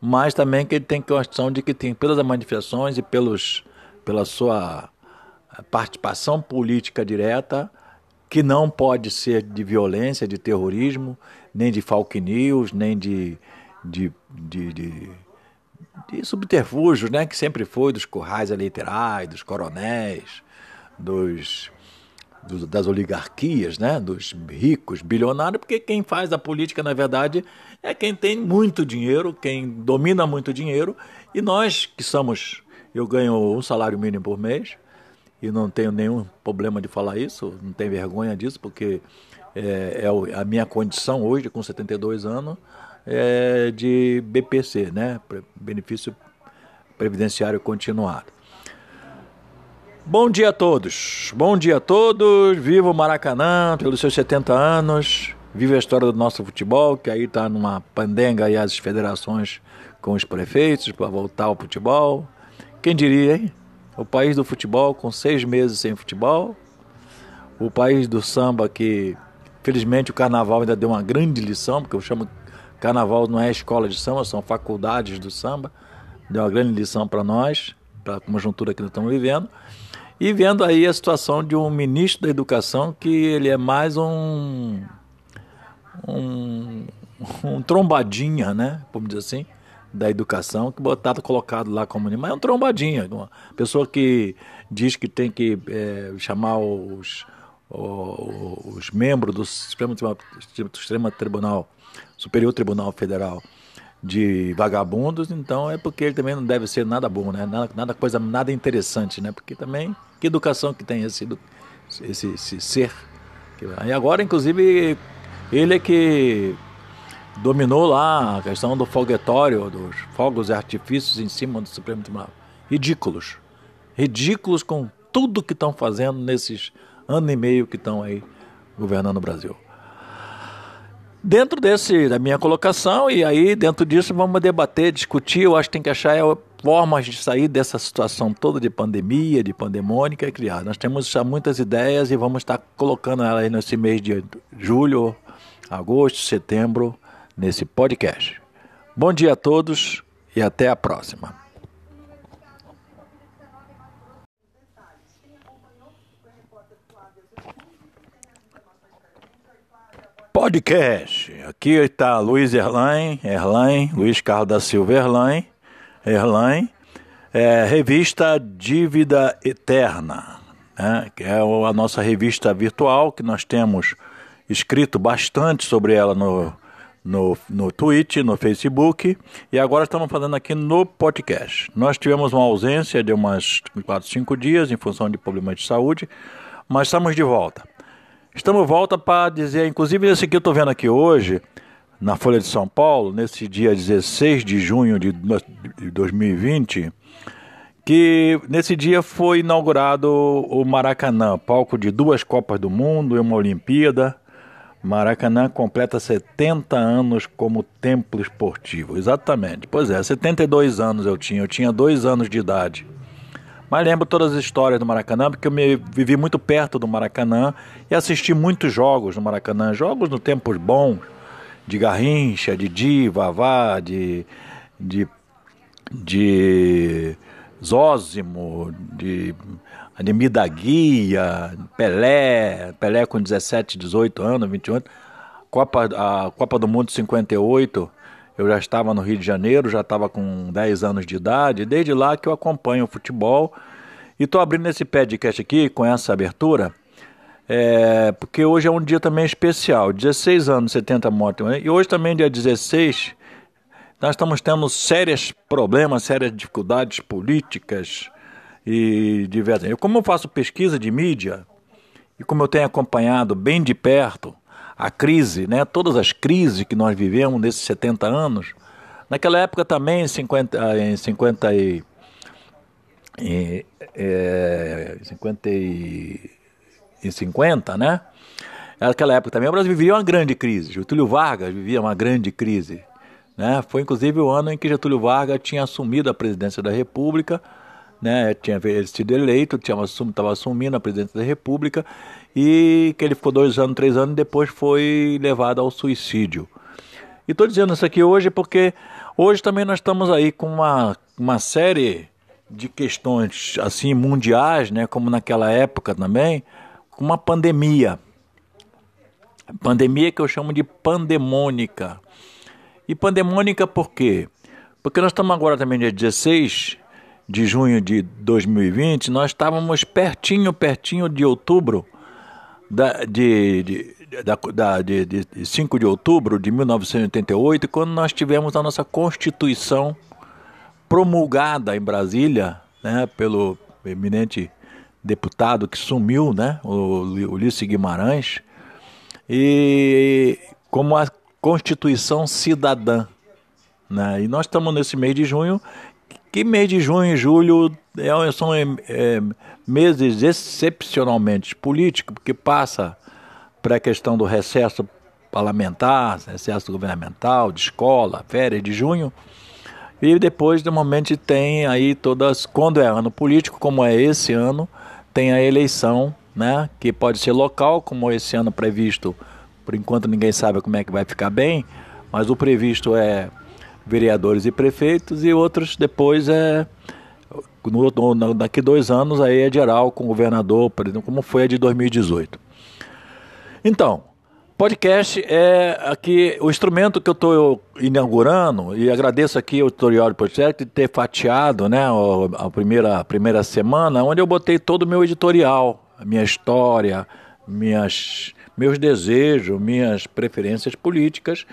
Speaker 2: mas também que ele tem questão de que tem pelas manifestações e pelos, pela sua participação política direta, que não pode ser de violência, de terrorismo, nem de fake news, nem de, de, de, de, de subterfúgios, né, que sempre foi dos currais eleitorais, dos coronéis, dos das oligarquias, né, dos ricos, bilionários, porque quem faz a política, na verdade, é quem tem muito dinheiro, quem domina muito dinheiro, e nós que somos, eu ganho um salário mínimo por mês, e não tenho nenhum problema de falar isso, não tenho vergonha disso, porque é, é a minha condição hoje, com 72 anos, é de BPC, né, benefício previdenciário continuado. Bom dia a todos, bom dia a todos, viva o Maracanã pelos seus 70 anos, viva a história do nosso futebol, que aí está numa pandenga aí as federações com os prefeitos para voltar ao futebol. Quem diria, hein? O país do futebol com seis meses sem futebol, o país do samba que, felizmente, o carnaval ainda deu uma grande lição, porque eu chamo carnaval não é escola de samba, são faculdades do samba, deu uma grande lição para nós, para a conjuntura que nós estamos vivendo. E vendo aí a situação de um ministro da Educação que ele é mais um. um, um trombadinha, né? Vamos dizer assim, da educação, que botado, colocado lá como mas é um trombadinha. Uma pessoa que diz que tem que é, chamar os, os, os membros do Supremo, Supremo Tribunal, Superior Tribunal Federal, de vagabundos, então é porque ele também não deve ser nada bom, né? Nada, nada coisa, nada interessante, né? Porque também que educação que tem esse esse, esse ser. E agora, inclusive, ele é que dominou lá a questão do foguetório, dos fogos e artifícios em cima do Supremo Tribunal. Ridículos. Ridículos com tudo que estão fazendo nesses ano e meio que estão aí governando o Brasil. Dentro desse da minha colocação e aí dentro disso vamos debater, discutir, eu acho que tem que achar é, formas de sair dessa situação toda de pandemia, de pandemônica e criar. Nós temos já muitas ideias e vamos estar colocando ela aí nesse mês de julho, agosto, setembro, nesse podcast. Bom dia a todos e até a próxima. Podcast. Aqui está Luiz Erlain, Erlain, Luiz Carlos da Silva Erlain, Erlain, é, revista Dívida Eterna, né, que é a nossa revista virtual que nós temos escrito bastante sobre ela no, no, no Twitch, no Facebook e agora estamos fazendo aqui no podcast. Nós tivemos uma ausência de umas 4, 5 dias em função de problemas de saúde, mas estamos de volta. Estamos volta para dizer, inclusive esse que eu estou vendo aqui hoje, na Folha de São Paulo, nesse dia 16 de junho de 2020, que nesse dia foi inaugurado o Maracanã, palco de duas Copas do Mundo e uma Olimpíada. Maracanã completa 70 anos como templo esportivo. Exatamente. Pois é, 72 anos eu tinha. Eu tinha dois anos de idade. Mas lembro todas as histórias do Maracanã, porque eu me vivi muito perto do Maracanã e assisti muitos jogos no Maracanã, jogos no tempos bons, de Garrincha, de Di, Vavá, de, de, de Zózimo, de Ademir da Guia, Pelé, Pelé com 17, 18 anos, 28, Copa, a Copa do Mundo 58, eu já estava no Rio de Janeiro, já estava com 10 anos de idade, desde lá que eu acompanho o futebol. E estou abrindo esse podcast aqui com essa abertura, é, porque hoje é um dia também especial, 16 anos, 70 mortes. Né? E hoje também, dia 16, nós estamos tendo sérios problemas, sérias dificuldades políticas e diversas. Eu, como eu faço pesquisa de mídia, e como eu tenho acompanhado bem de perto a crise, né, todas as crises que nós vivemos nesses 70 anos. Naquela época também, em 50, em 50 e, em, é, 50 e, em 50, né? Naquela época também o Brasil vivia uma grande crise. Getúlio Vargas vivia uma grande crise. Né? Foi inclusive o ano em que Getúlio Vargas tinha assumido a presidência da República, né? tinha sido eleito, estava assumindo a presidência da República e que ele ficou dois anos, três anos e depois foi levado ao suicídio. E estou dizendo isso aqui hoje porque hoje também nós estamos aí com uma, uma série de questões assim mundiais, né, como naquela época também, com uma pandemia. Pandemia que eu chamo de pandemônica. E pandemônica por quê? Porque nós estamos agora também dia 16 de junho de 2020, nós estávamos pertinho, pertinho de outubro da, de, de, da, da, de, de 5 de outubro de 1988, quando nós tivemos a nossa Constituição promulgada em Brasília né, pelo eminente deputado que sumiu, né, o Ulisses Guimarães, e como a Constituição Cidadã. Né? E nós estamos nesse mês de junho, que mês de junho e julho é, são é, meses excepcionalmente políticos, porque passa para a questão do recesso parlamentar, recesso governamental, de escola, férias de junho. E depois, normalmente, tem aí todas, quando é ano político, como é esse ano, tem a eleição, né, que pode ser local, como esse ano previsto, por enquanto ninguém sabe como é que vai ficar bem, mas o previsto é vereadores e prefeitos, e outros depois é no, no, daqui dois anos aí é geral com o governador, por exemplo, como foi a de 2018. Então, podcast é aqui o instrumento que eu estou inaugurando e agradeço aqui ao tutorial podcast de ter fatiado, né, a primeira a primeira semana, onde eu botei todo o meu editorial, a minha história, minhas meus desejos, minhas preferências políticas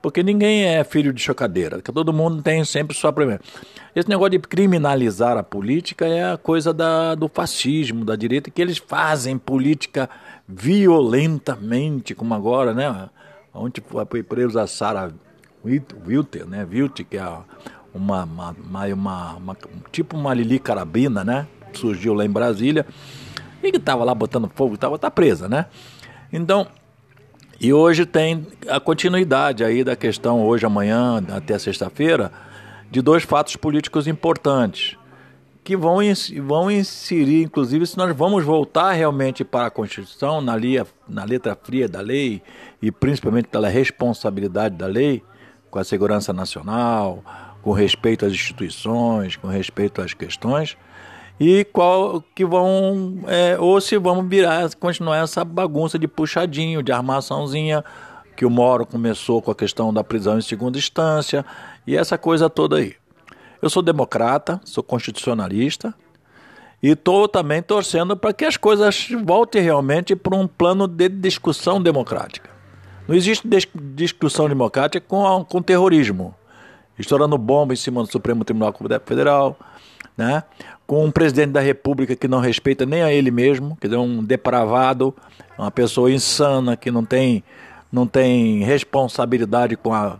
Speaker 2: Porque ninguém é filho de chocadeira, todo mundo tem sempre sua primeira. Esse negócio de criminalizar a política é a coisa da, do fascismo, da direita, que eles fazem política violentamente, como agora, né? Ontem foi preso a Sara Wilter, né? Wilter, que é uma, uma, uma, uma, tipo uma Lili Carabina, né? Surgiu lá em Brasília e que estava lá botando fogo, estava tá presa, né? Então, e hoje tem a continuidade aí da questão, hoje, amanhã, até sexta-feira, de dois fatos políticos importantes que vão, vão inserir, inclusive, se nós vamos voltar realmente para a Constituição, na, lia, na letra fria da lei, e principalmente pela responsabilidade da lei, com a segurança nacional, com respeito às instituições, com respeito às questões, e qual que vão, é, ou se vamos virar, continuar essa bagunça de puxadinho, de armaçãozinha, que o Moro começou com a questão da prisão em segunda instância, e essa coisa toda aí. Eu sou democrata, sou constitucionalista e estou também torcendo para que as coisas voltem realmente para um plano de discussão democrática. Não existe discussão democrática com, com terrorismo, estourando bomba em cima do Supremo Tribunal Federal, né? com um presidente da República que não respeita nem a ele mesmo, quer dizer, um depravado, uma pessoa insana que não tem, não tem responsabilidade com a,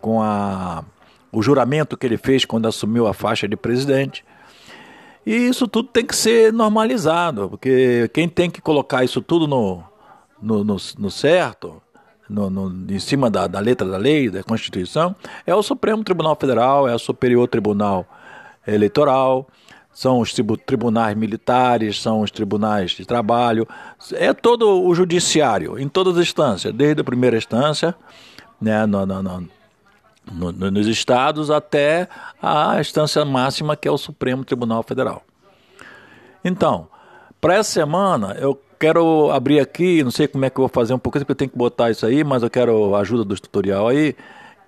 Speaker 2: com a o juramento que ele fez quando assumiu a faixa de presidente. E isso tudo tem que ser normalizado, porque quem tem que colocar isso tudo no, no, no, no certo, no, no, em cima da, da, letra da lei, da Constituição, é o Supremo Tribunal Federal, é o Superior Tribunal Eleitoral, são os tribunais militares, são os tribunais de trabalho, é todo o judiciário, em todas as instâncias, desde a primeira instância, né, no, no, no, no, nos estados até a instância máxima que é o Supremo Tribunal Federal. Então, para essa semana eu quero abrir aqui, não sei como é que eu vou fazer um pouquinho, porque eu tenho que botar isso aí, mas eu quero a ajuda do tutorial aí,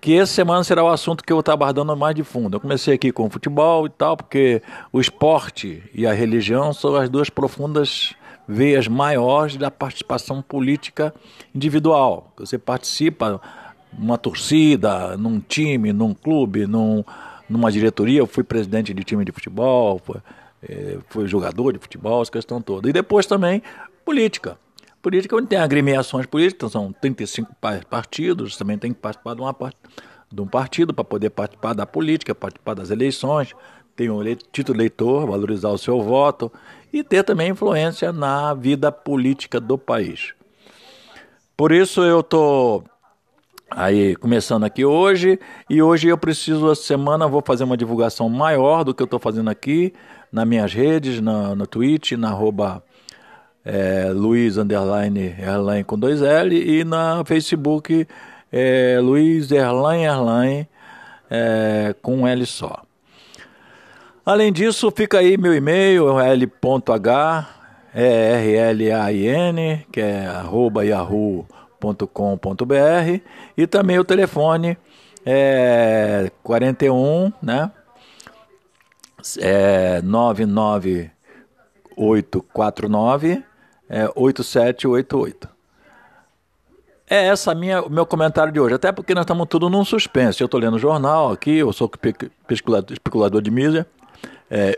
Speaker 2: que essa semana será o assunto que eu estar abordando mais de fundo. Eu comecei aqui com o futebol e tal, porque o esporte e a religião são as duas profundas veias maiores da participação política individual. Você participa uma torcida, num time, num clube, num, numa diretoria. Eu fui presidente de time de futebol, fui, é, fui jogador de futebol, essa questão toda. E depois também política. Política onde tem agremiações políticas, são 35 partidos, também tem que participar de, uma, de um partido para poder participar da política, participar das eleições, ter um título eleitor, valorizar o seu voto e ter também influência na vida política do país. Por isso eu estou Aí, começando aqui hoje, e hoje eu preciso, essa semana, vou fazer uma divulgação maior do que eu estou fazendo aqui, nas minhas redes, no Twitch, na arroba é, Luiz Underline Erline com dois L, e na Facebook é, Luiz Erline Erline é, com um L só. Além disso, fica aí meu e-mail, l.h, E-R-L-A-I-N, que é arroba yahoo.com com.br e também o telefone é 41, né? É 99849 é 8788. É essa minha meu comentário de hoje, até porque nós estamos tudo num suspense. Eu estou lendo jornal aqui, eu sou especulador de mídia, é,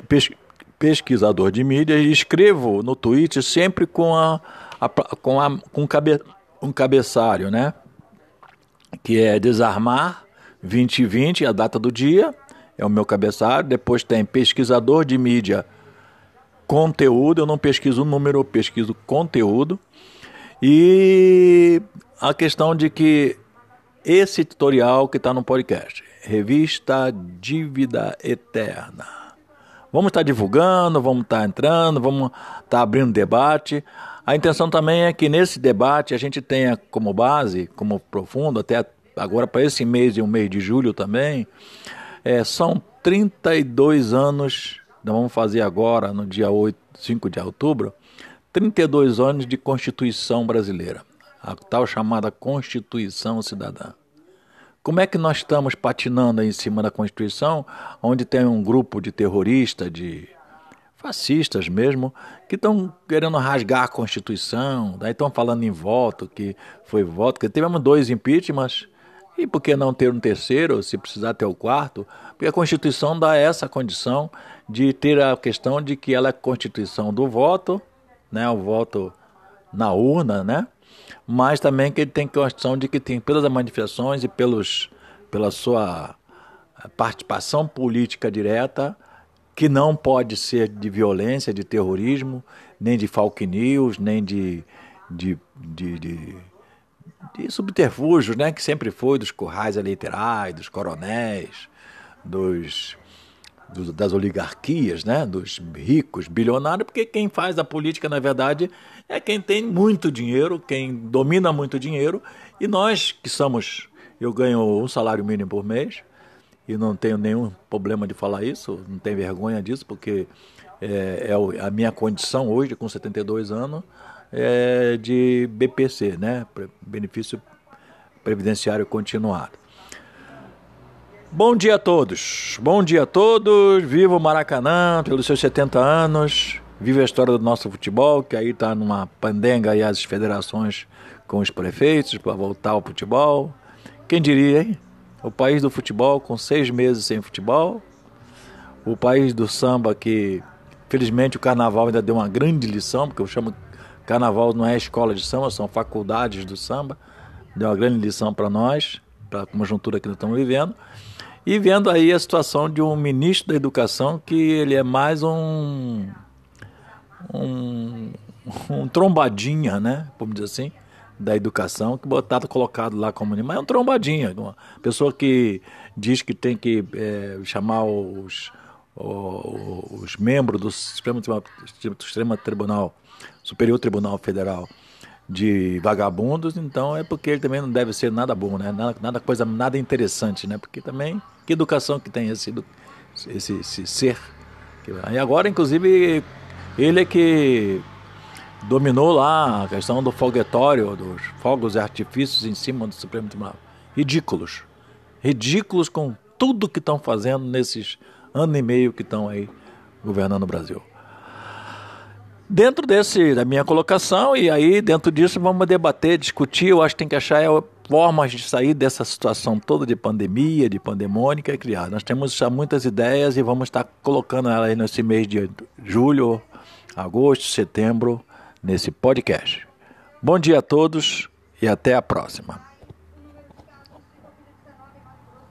Speaker 2: pesquisador de mídia e escrevo no Twitter sempre com a, a com a com cabe, um cabeçalho, né? Que é Desarmar 2020, a data do dia, é o meu cabeçalho. Depois tem Pesquisador de Mídia Conteúdo, eu não pesquiso o número, eu pesquiso conteúdo. E a questão de que esse tutorial que está no podcast, Revista Dívida Eterna. Vamos estar tá divulgando, vamos estar tá entrando, vamos estar tá abrindo debate. A intenção também é que nesse debate a gente tenha como base, como profundo, até agora para esse mês e o mês de julho também, é, são 32 anos, nós vamos fazer agora, no dia 8, 5 de outubro, 32 anos de Constituição brasileira, a tal chamada Constituição Cidadã. Como é que nós estamos patinando em cima da Constituição, onde tem um grupo de terroristas, de fascistas mesmo, que estão querendo rasgar a Constituição, daí estão falando em voto, que foi voto, que tivemos dois impeachments, E por que não ter um terceiro, se precisar ter o quarto? Porque a Constituição dá essa condição de ter a questão de que ela é Constituição do voto, né, o voto na urna, né? Mas também que ele tem questão de que tem pelas manifestações e pelos pela sua participação política direta, que não pode ser de violência, de terrorismo, nem de fake news, nem de, de, de, de, de subterfúgios, né, que sempre foi dos currais eleitorais, dos coronéis, dos, das oligarquias, né, dos ricos, bilionários, porque quem faz a política, na verdade, é quem tem muito dinheiro, quem domina muito dinheiro, e nós que somos, eu ganho um salário mínimo por mês, e não tenho nenhum problema de falar isso, não tenho vergonha disso, porque é, é a minha condição hoje, com 72 anos, é de BPC, né? Benefício Previdenciário Continuado. Bom dia a todos, bom dia a todos, viva o Maracanã pelos seus 70 anos, viva a história do nosso futebol, que aí está numa pandenga aí as federações com os prefeitos para voltar ao futebol. Quem diria, hein? O país do futebol com seis meses sem futebol. O país do samba que, felizmente, o carnaval ainda deu uma grande lição, porque eu chamo carnaval não é escola de samba, são faculdades do samba. Deu uma grande lição para nós, para a conjuntura que nós estamos vivendo. E vendo aí a situação de um ministro da educação que ele é mais um. um, um trombadinha, né? Vamos dizer assim da educação que botado colocado lá como mas é um trombadinha uma pessoa que diz que tem que é, chamar os, os, os membros do Supremo, Supremo Tribunal Superior Tribunal Federal de vagabundos então é porque ele também não deve ser nada bom né nada, nada coisa nada interessante né porque também que educação que tem esse esse, esse ser e agora inclusive ele é que dominou lá a questão do foguetório, dos fogos e artifícios em cima do Supremo Tribunal. Ridículos. Ridículos com tudo que estão fazendo nesses ano e meio que estão aí governando o Brasil. Dentro desse da minha colocação, e aí dentro disso vamos debater, discutir, eu acho que tem que achar formas de sair dessa situação toda de pandemia, de pandemônica e criar. Nós temos já muitas ideias e vamos estar colocando ela aí nesse mês de julho, agosto, setembro, nesse podcast. Bom dia a todos e até a próxima.